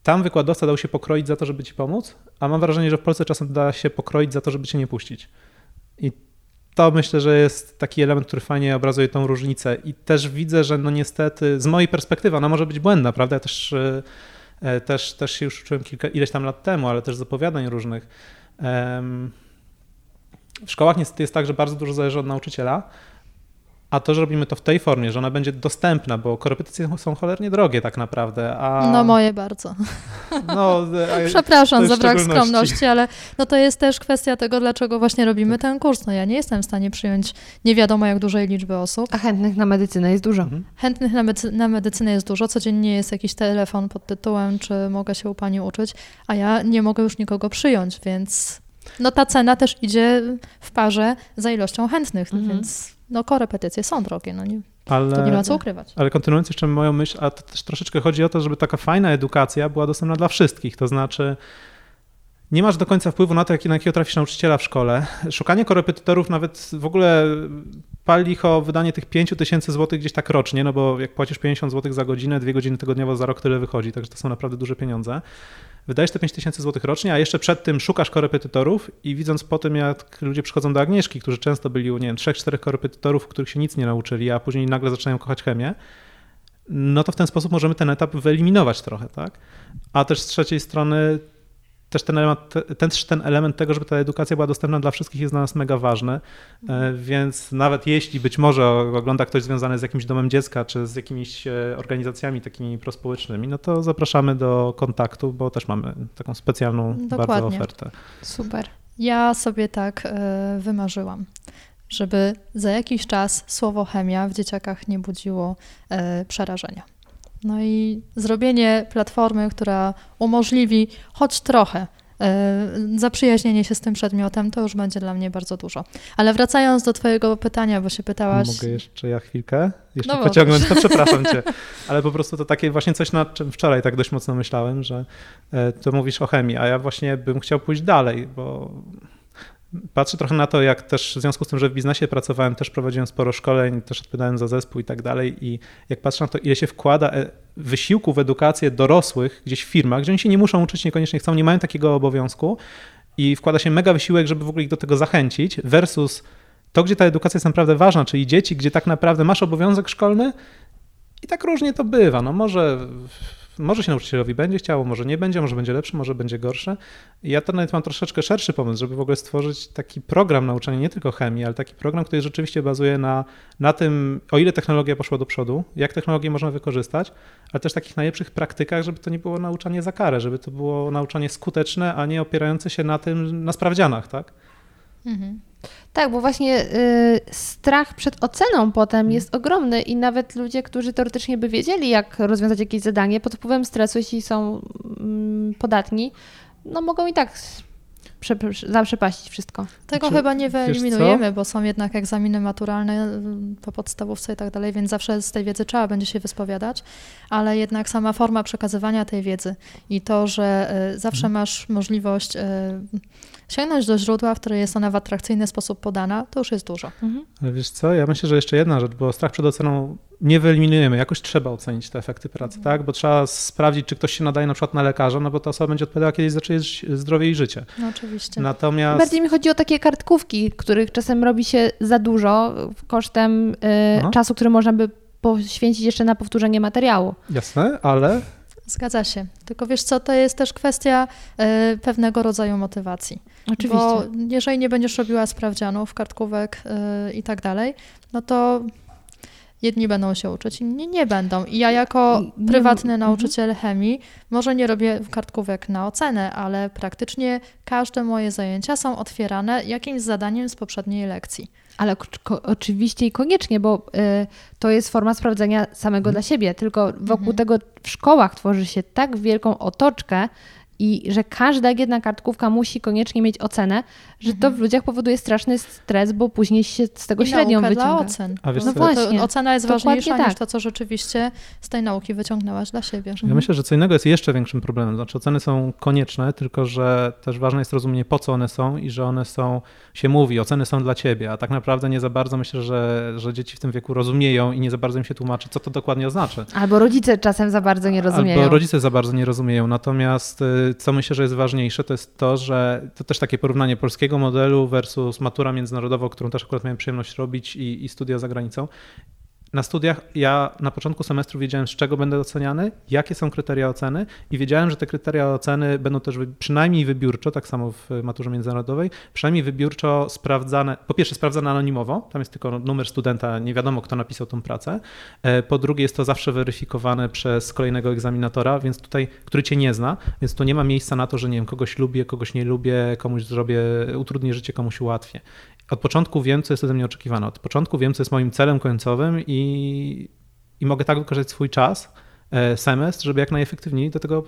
Tam wykładowca dał się pokroić za to, żeby ci pomóc, a mam wrażenie, że w Polsce czasem da się pokroić za to, żeby cię nie puścić. I to myślę, że jest taki element, który fajnie obrazuje tą różnicę. I też widzę, że no niestety, z mojej perspektywy, ona może być błędna, prawda? Ja też, e, e, też, też się już uczyłem kilka, ileś tam lat temu, ale też z opowiadań różnych. W szkołach niestety jest tak, że bardzo dużo zależy od nauczyciela, a to, że robimy to w tej formie, że ona będzie dostępna, bo korepetycje są cholernie drogie tak naprawdę, a... No moje bardzo. No, a- Przepraszam za brak skromności, ale no to jest też kwestia tego, dlaczego właśnie robimy ten kurs. No ja nie jestem w stanie przyjąć nie wiadomo jak dużej liczby osób. A chętnych na medycynę jest dużo. Mhm. Chętnych na, medycy- na medycynę jest dużo. Codziennie jest jakiś telefon pod tytułem, czy mogę się u pani uczyć, a ja nie mogę już nikogo przyjąć, więc no ta cena też idzie w parze za ilością chętnych, Mhm. więc no korepetycje są drogie, no nie, ale... to nie ma co ukrywać. Ale kontynuując jeszcze moją myśl, a to też troszeczkę chodzi o to, żeby taka fajna edukacja była dostępna dla wszystkich. To znaczy, nie masz do końca wpływu na to, jaki, na jakiego trafisz nauczyciela w szkole. Szukanie korepetytorów nawet w ogóle pal licho wydanie tych 5 tysięcy złotych gdzieś tak rocznie, no bo jak płacisz 50 złotych za godzinę, dwie godziny tygodniowo za rok tyle wychodzi, także to są naprawdę duże pieniądze. Wydajesz te 5 tysięcy złotych rocznie, a jeszcze przed tym szukasz korepetytorów i widząc po tym, jak ludzie przychodzą do Agnieszki, którzy często byli u, nie wiem, trzech, czterech korepetytorów, których się nic nie nauczyli, a później nagle zaczynają kochać chemię, no to w ten sposób możemy ten etap wyeliminować trochę, tak? A też z trzeciej strony też ten element, też ten element tego, żeby ta edukacja była dostępna dla wszystkich jest dla nas mega ważny, E, więc nawet jeśli być może ogląda ktoś związany z jakimś domem dziecka, czy z jakimiś e, organizacjami takimi prospołecznymi, no to zapraszamy do kontaktu, bo też mamy taką specjalną bardzo Dokładnie. ofertę. Super. Ja sobie tak e, wymarzyłam, żeby za jakiś czas słowo chemia w dzieciakach nie budziło przerażenia. No i zrobienie platformy, która umożliwi choć trochę e, zaprzyjaźnienie się z tym przedmiotem, to już będzie dla mnie bardzo dużo. Ale wracając do Twojego pytania, bo się pytałaś. Mogę jeszcze ja chwilkę? Jeszcze No pociągnąć, to przepraszam cię. Ale po prostu to takie właśnie coś, nad czym wczoraj tak dość mocno myślałem, że e, to mówisz o chemii, a ja właśnie bym chciał pójść dalej, bo patrzę trochę na to, jak też w związku z tym, że w biznesie pracowałem, też prowadziłem sporo szkoleń, też odpowiadałem za zespół i tak dalej i jak patrzę na to, ile się wkłada e, wysiłku w edukację dorosłych gdzieś w firmach, gdzie oni się nie muszą uczyć, niekoniecznie chcą, nie mają takiego obowiązku i wkłada się mega wysiłek, żeby w ogóle ich do tego zachęcić versus to, gdzie ta edukacja jest naprawdę ważna, czyli dzieci, gdzie tak naprawdę masz obowiązek szkolny i tak różnie to bywa. No może, może się nauczycielowi będzie chciało, może nie będzie, może będzie lepszy, może będzie gorszy. I ja to nawet mam troszeczkę szerszy pomysł, żeby w ogóle stworzyć taki program nauczania nie tylko chemii, ale taki program, który rzeczywiście bazuje na, na tym, o ile technologia poszła do przodu, jak technologię można wykorzystać, ale też takich najlepszych praktykach, żeby to nie było nauczanie za karę, żeby to było nauczanie skuteczne, a nie opierające się na tym, na sprawdzianach, tak? Mhm. Tak, bo właśnie y, strach przed oceną potem jest ogromny i nawet ludzie, którzy teoretycznie by wiedzieli, jak rozwiązać jakieś zadanie, pod wpływem stresu, jeśli są mm, podatni, no mogą i tak prze, prze, zaprzepaścić wszystko. Tego Czy- chyba nie wyeliminujemy, bo są jednak egzaminy maturalne y, po podstawówce i tak dalej, więc zawsze z tej wiedzy trzeba będzie się wyspowiadać, ale jednak sama forma przekazywania tej wiedzy i to, że y, zawsze masz możliwość y, sięgnąć do źródła, w której jest ona w atrakcyjny sposób podana, to już jest dużo. Ale wiesz co, ja myślę, że jeszcze jedna rzecz, bo strach przed oceną nie wyeliminujemy. Jakoś trzeba ocenić te efekty pracy, tak? Bo trzeba sprawdzić, czy ktoś się nadaje na przykład na lekarza, no bo ta osoba będzie odpowiadała, kiedy zacznie zdrowie i życie. No oczywiście. Natomiast... Bardziej mi chodzi o takie kartkówki, których czasem robi się za dużo kosztem y, No. czasu, który można by poświęcić jeszcze na powtórzenie materiału. Jasne, ale Zgadza się. Tylko wiesz co, to jest też kwestia y, pewnego rodzaju motywacji. Oczywiście. Bo jeżeli nie będziesz robiła sprawdzianów, kartkówek y, i tak dalej, no to jedni będą się uczyć, inni nie będą. I ja jako I nie- prywatny mhm. nauczyciel chemii może nie robię kartkówek na ocenę, ale praktycznie każde moje zajęcia są otwierane jakimś zadaniem z poprzedniej lekcji. Ale oczywiście i koniecznie, bo y, to jest forma sprawdzenia samego dla siebie. Tylko wokół Mhm. tego w szkołach tworzy się tak wielką otoczkę i że każda jedna kartkówka musi koniecznie mieć ocenę, że to w ludziach powoduje straszny stres, bo później się z tego Mhm. I średnią nauka dla wyciąga. ocen. A wiesz No co, właśnie. To ocena jest Dokładnie ważniejsza niż tak. to, co rzeczywiście z tej nauki wyciągnęłaś dla siebie. Ja myślę, że co innego jest jeszcze większym problemem. Znaczy oceny są konieczne, tylko że też ważne jest rozumienie, po co one są i że one są, się mówi, oceny są dla ciebie, a tak naprawdę nie za bardzo myślę, że, że dzieci w tym wieku rozumieją i nie za bardzo im się tłumaczy, co to dokładnie oznacza. Albo rodzice czasem za bardzo nie rozumieją. Albo rodzice za bardzo nie rozumieją. Natomiast y, co myślę, że jest ważniejsze, to jest to, że to też takie porównanie polskiego modelu versus matura międzynarodowa, którą też akurat miałem przyjemność robić i, i studia za granicą na studiach ja na początku semestru wiedziałem, z czego będę oceniany, jakie są kryteria oceny i wiedziałem, że te kryteria oceny będą też przynajmniej wybiórczo, tak samo w maturze międzynarodowej, przynajmniej wybiórczo sprawdzane, po pierwsze sprawdzane anonimowo, tam jest tylko numer studenta, nie wiadomo kto napisał tą pracę, e, po drugie jest to zawsze weryfikowane przez kolejnego egzaminatora, więc tutaj, który cię nie zna, więc tu nie ma miejsca na to, że nie wiem, kogoś lubię, kogoś nie lubię, komuś zrobię, utrudnię życie, komuś ułatwię od początku wiem, co jest ode mnie oczekiwane. Od początku wiem, co jest moim celem końcowym i, i mogę tak wykorzystać swój czas, E, semestr, żeby jak najefektywniej do tego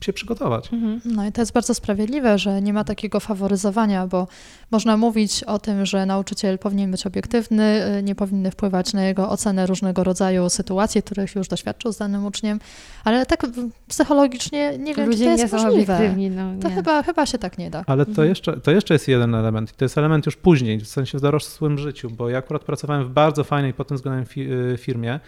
się przygotować. Mhm. No i to jest bardzo sprawiedliwe, że nie ma takiego faworyzowania, bo można mówić o tym, że nauczyciel powinien być obiektywny, e, nie powinny wpływać na jego ocenę różnego rodzaju sytuacji, których już doświadczył z danym uczniem, ale tak psychologicznie nie wiem, Ludzie czy to jest nie są możliwe. obiektywni. No, To nie. chyba, chyba się tak nie da. Ale to Mhm. jeszcze, to jeszcze jest jeden element. I to jest element już później, w sensie w dorosłym życiu, bo ja akurat pracowałem w bardzo fajnej pod tym względem fi- y, firmie,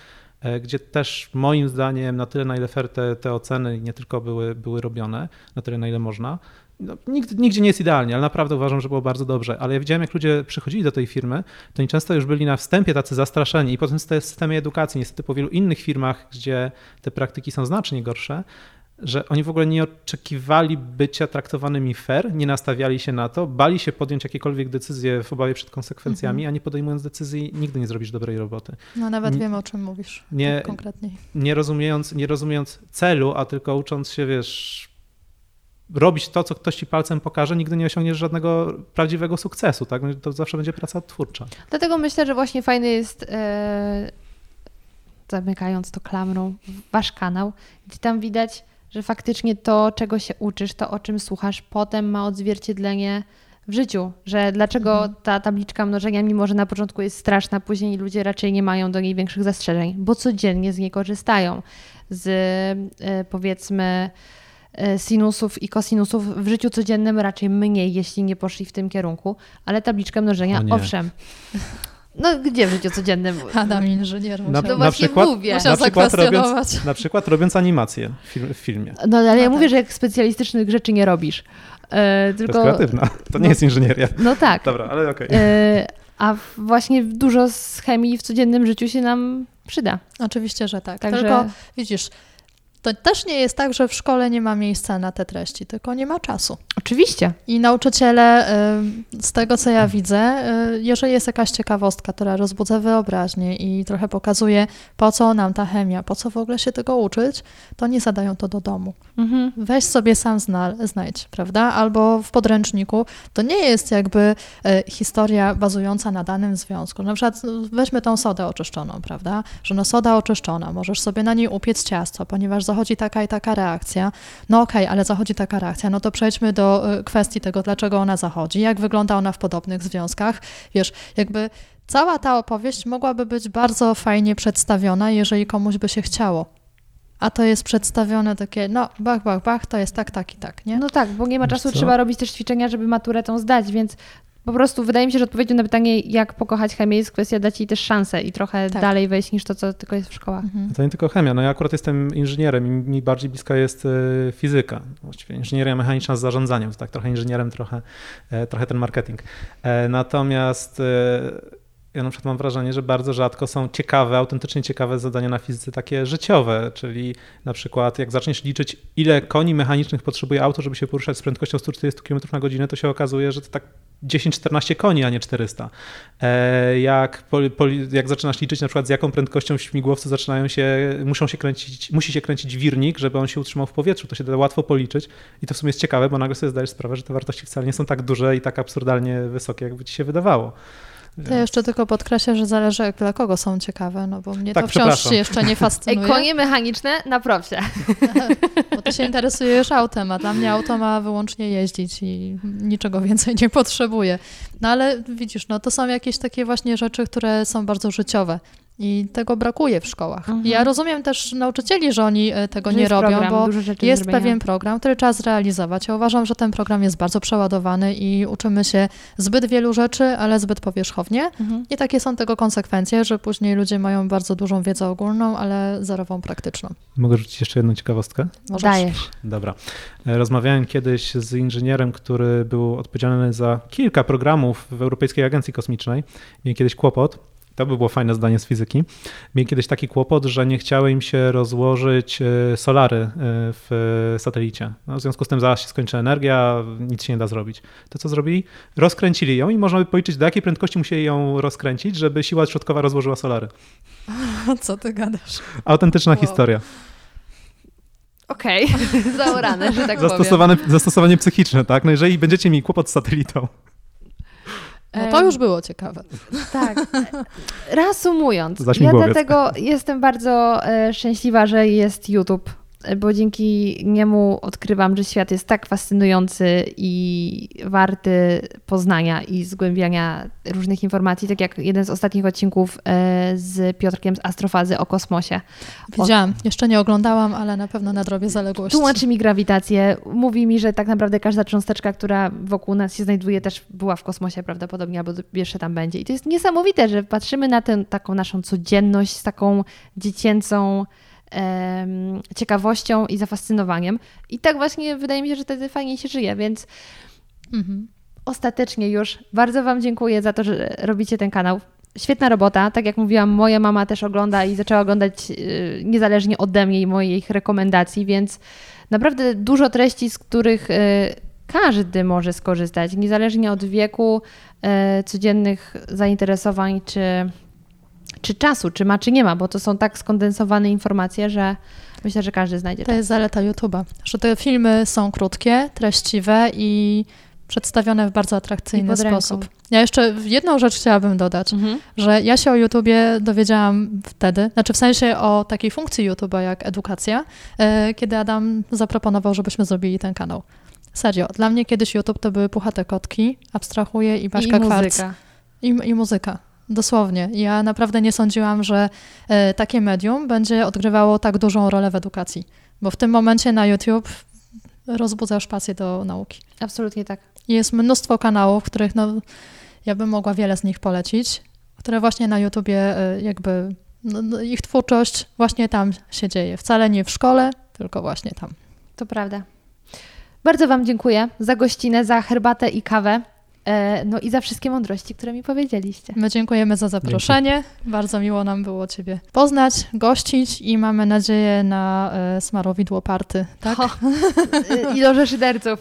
gdzie też moim zdaniem na tyle, na ile fair te, te oceny nie tylko były, były robione, na tyle, na ile można. No, nigdy, nigdzie nie jest idealnie, ale naprawdę uważam, że było bardzo dobrze. Ale ja widziałem, jak ludzie przychodzili do tej firmy, to oni często już byli na wstępie tacy zastraszeni i potem w systemie edukacji, niestety po wielu innych firmach, gdzie te praktyki są znacznie gorsze, że oni w ogóle nie oczekiwali bycia traktowanymi fair, nie nastawiali się na to, bali się podjąć jakiekolwiek decyzje w obawie przed konsekwencjami, a nie podejmując decyzji nigdy nie zrobisz dobrej roboty. No nawet Nie- wiem, o czym mówisz nie- tak konkretniej. Nie rozumiejąc, nie rozumiejąc celu, a tylko ucząc się, wiesz, robić to, co ktoś ci palcem pokaże, nigdy nie osiągniesz żadnego prawdziwego sukcesu, tak? To zawsze będzie praca twórcza. Dlatego myślę, że właśnie fajny jest, e, zamykając to klamrą, wasz kanał, gdzie tam widać, że faktycznie to, czego się uczysz, to o czym słuchasz, potem ma odzwierciedlenie w życiu, że dlaczego ta tabliczka mnożenia, mimo że na początku jest straszna, później ludzie raczej nie mają do niej większych zastrzeżeń, bo codziennie z niej korzystają. Z e, powiedzmy e, sinusów i kosinusów w życiu codziennym raczej mniej, jeśli nie poszli w tym kierunku, ale tabliczkę mnożenia, owszem. No gdzie w życiu codziennym? Adam inżynier Na- No na właśnie przykład- mówię. musiał na przykład zakwestionować. Na przykład robiąc animację w, film, w filmie. No ale ja No mówię, tak. że jak specjalistycznych rzeczy nie robisz. E, To jest tylko. kreatywna. To nie no- jest inżynieria. No tak. Dobra, ale okej. E, a właśnie dużo z chemii w codziennym życiu się nam przyda. Oczywiście, że tak. Także Tylko widzisz, to też nie jest tak, że w szkole nie ma miejsca na te treści, tylko nie ma czasu. oczywiście. I nauczyciele, y, z tego co ja widzę, y, jeżeli jest jakaś ciekawostka, która rozbudza wyobraźnię i trochę pokazuje, po co nam ta chemia, po co w ogóle się tego uczyć, to nie zadają to do domu. Mhm. Weź sobie sam zna, znajdź, prawda? Albo w podręczniku. To nie jest jakby e, historia bazująca na danym związku. Na przykład weźmy tą sodę oczyszczoną, prawda? Że no soda oczyszczona, możesz sobie na niej upiec ciasto, ponieważ zachodzi taka i taka reakcja. No okej, ale zachodzi taka reakcja, no to przejdźmy do e, kwestii tego, dlaczego ona zachodzi, jak wygląda ona w podobnych związkach. Wiesz, jakby cała ta opowieść mogłaby być bardzo fajnie przedstawiona, jeżeli komuś by się chciało. A to jest przedstawione takie, no, bach, bach, bach, to jest tak, tak i tak, nie? No tak, bo nie ma czasu, trzeba robić też ćwiczenia, żeby maturę tą zdać, więc po prostu wydaje mi się, że odpowiedzią na pytanie, jak pokochać chemię, jest kwestia dać jej też szansę i trochę Tak. dalej wejść niż to, co tylko jest w szkołach. Mhm. To nie tylko chemia. No ja akurat jestem inżynierem i mi bardziej bliska jest e, fizyka. Właściwie inżynieria mechaniczna z zarządzaniem. To tak trochę inżynierem, trochę, e, trochę ten marketing. E, Natomiast ja na przykład mam wrażenie, że bardzo rzadko są ciekawe, autentycznie ciekawe zadania na fizyce takie życiowe, czyli na przykład jak zaczniesz liczyć, ile koni mechanicznych potrzebuje auto, żeby się poruszać z prędkością 140 km na godzinę, to się okazuje, że to tak 10-14 koni, a nie 400. E, Jak, jak zaczynasz liczyć na przykład z jaką prędkością śmigłowcy zaczynają się, muszą się kręcić, musi się kręcić wirnik, żeby on się utrzymał w powietrzu, to się da łatwo policzyć i to w sumie jest ciekawe, bo nagle sobie zdajesz sprawę, że te wartości wcale nie są tak duże i tak absurdalnie wysokie, jakby ci się wydawało. To ja jeszcze tylko podkreślę, że zależy jak dla kogo są ciekawe, no bo mnie Tak, to wciąż jeszcze nie Ej, fascynuje, konie mechaniczne na propsie. bo ty się interesujesz autem, a dla mnie auto ma wyłącznie jeździć i niczego więcej nie potrzebuje. No ale widzisz, no to są jakieś takie właśnie rzeczy, które są bardzo życiowe. I tego brakuje w szkołach. Mhm. Ja rozumiem też nauczycieli, że oni e, tego Że nie robią, program, bo jest pewien program, który trzeba zrealizować. Ja uważam, że ten program jest bardzo przeładowany i uczymy się zbyt wielu rzeczy, ale zbyt powierzchownie. Mhm. I takie są tego konsekwencje, że później ludzie mają bardzo dużą wiedzę ogólną, ale zerową praktyczną. Mogę rzucić jeszcze jedną ciekawostkę? Możesz. Dajesz. Dobra. E, Rozmawiałem kiedyś z inżynierem, który był odpowiedzialny za kilka programów w Europejskiej Agencji Kosmicznej. Mieli kiedyś kłopot. To by było fajne zdanie z fizyki. Mieli kiedyś taki kłopot, że nie chciały im się rozłożyć e, solary e, w satelicie. No, w związku z tym zaraz się skończy energia, nic się nie da zrobić. To co zrobili? Rozkręcili ją i można by policzyć, do jakiej prędkości musieli ją rozkręcić, żeby siła odśrodkowa rozłożyła solary. Co ty gadasz? Autentyczna Wow. historia. Okej, zaorane, że tak powiem. Zastosowanie psychiczne, tak? No jeżeli będziecie mieli kłopot z satelitą, No to już było ciekawe. Tak. Reasumując, ja dlatego jestem bardzo e, szczęśliwa, że jest YouTube, bo dzięki niemu odkrywam, że świat jest tak fascynujący i warty poznania i zgłębiania różnych informacji, tak jak jeden z ostatnich odcinków e, z Piotrkiem z Astrofazy o kosmosie. Widziałam, jeszcze nie oglądałam, ale na pewno nadrobię zaległości. Tłumaczy mi grawitację, mówi mi, że tak naprawdę każda cząsteczka, która wokół nas się znajduje, też była w kosmosie prawdopodobnie, albo jeszcze tam będzie. I to jest niesamowite, że patrzymy na tę taką naszą codzienność z taką dziecięcą ciekawością i zafascynowaniem. I tak właśnie wydaje mi się, że wtedy fajnie się żyje, więc Mhm. ostatecznie już bardzo Wam dziękuję za to, że robicie ten kanał. Świetna robota. Tak jak mówiłam, moja mama też ogląda i zaczęła oglądać yy, niezależnie ode mnie i moich rekomendacji, więc naprawdę dużo treści, z których yy, każdy może skorzystać, niezależnie od wieku, yy, codziennych zainteresowań czy, czy czasu, czy ma, czy nie ma, bo to są tak skondensowane informacje, że myślę, że każdy znajdzie. To jest zaleta YouTube'a, że te filmy są krótkie, treściwe i przedstawione w bardzo atrakcyjny sposób. Ja jeszcze jedną rzecz chciałabym dodać, Mhm. że ja się o YouTubie dowiedziałam wtedy, znaczy w sensie o takiej funkcji YouTube'a jak edukacja, e, kiedy Adam zaproponował, żebyśmy zrobili ten kanał. Serio, dla mnie kiedyś YouTube to były puchate kotki, abstrahuję i Baśka I Kwarc. muzyka. I, I muzyka. Dosłownie. Ja naprawdę nie sądziłam, że e, takie medium będzie odgrywało tak dużą rolę w edukacji. Bo w tym momencie na YouTube rozbudzasz pasję do nauki. Absolutnie tak. Jest mnóstwo kanałów, których no, ja bym mogła wiele z nich polecić, które właśnie na YouTubie e, jakby no, no, ich twórczość właśnie tam się dzieje. Wcale nie w szkole, tylko właśnie tam. To prawda. Bardzo Wam dziękuję za gościnę, za herbatę i kawę. E, no i za wszystkie mądrości, które mi powiedzieliście. My dziękujemy za zaproszenie. Bardzo miło nam było Ciebie poznać, gościć i mamy nadzieję na e, smarowidło party. Tak? O, I loże szyderców.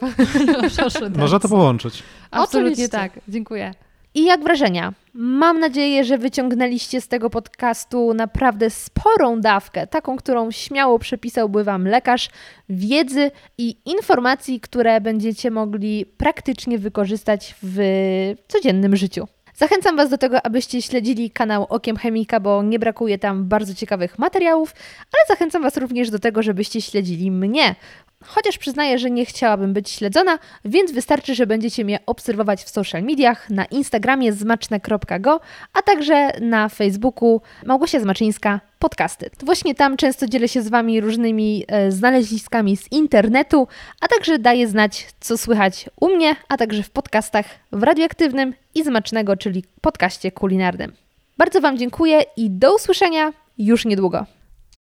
można to połączyć. Absolutnie Oczywiście. tak. Dziękuję. I jak wrażenia? Mam nadzieję, że wyciągnęliście z tego podcastu naprawdę sporą dawkę, taką, którą śmiało przepisałby Wam lekarz, wiedzy i informacji, które będziecie mogli praktycznie wykorzystać w codziennym życiu. Zachęcam Was do tego, abyście śledzili kanał Okiem Chemika, bo nie brakuje tam bardzo ciekawych materiałów, ale zachęcam Was również do tego, żebyście śledzili mnie. Chociaż przyznaję, że nie chciałabym być śledzona, więc wystarczy, że będziecie mnie obserwować w social mediach, na Instagramie zmaczne.go, a także na Facebooku Małgosia Zmaczyńska podcasty. Właśnie tam często dzielę się z Wami różnymi e, znaleziskami z internetu, a także daję znać, co słychać u mnie, a także w podcastach w Radioaktywnym i Zmacznego, czyli podcaście kulinarnym. Bardzo Wam dziękuję i do usłyszenia już niedługo.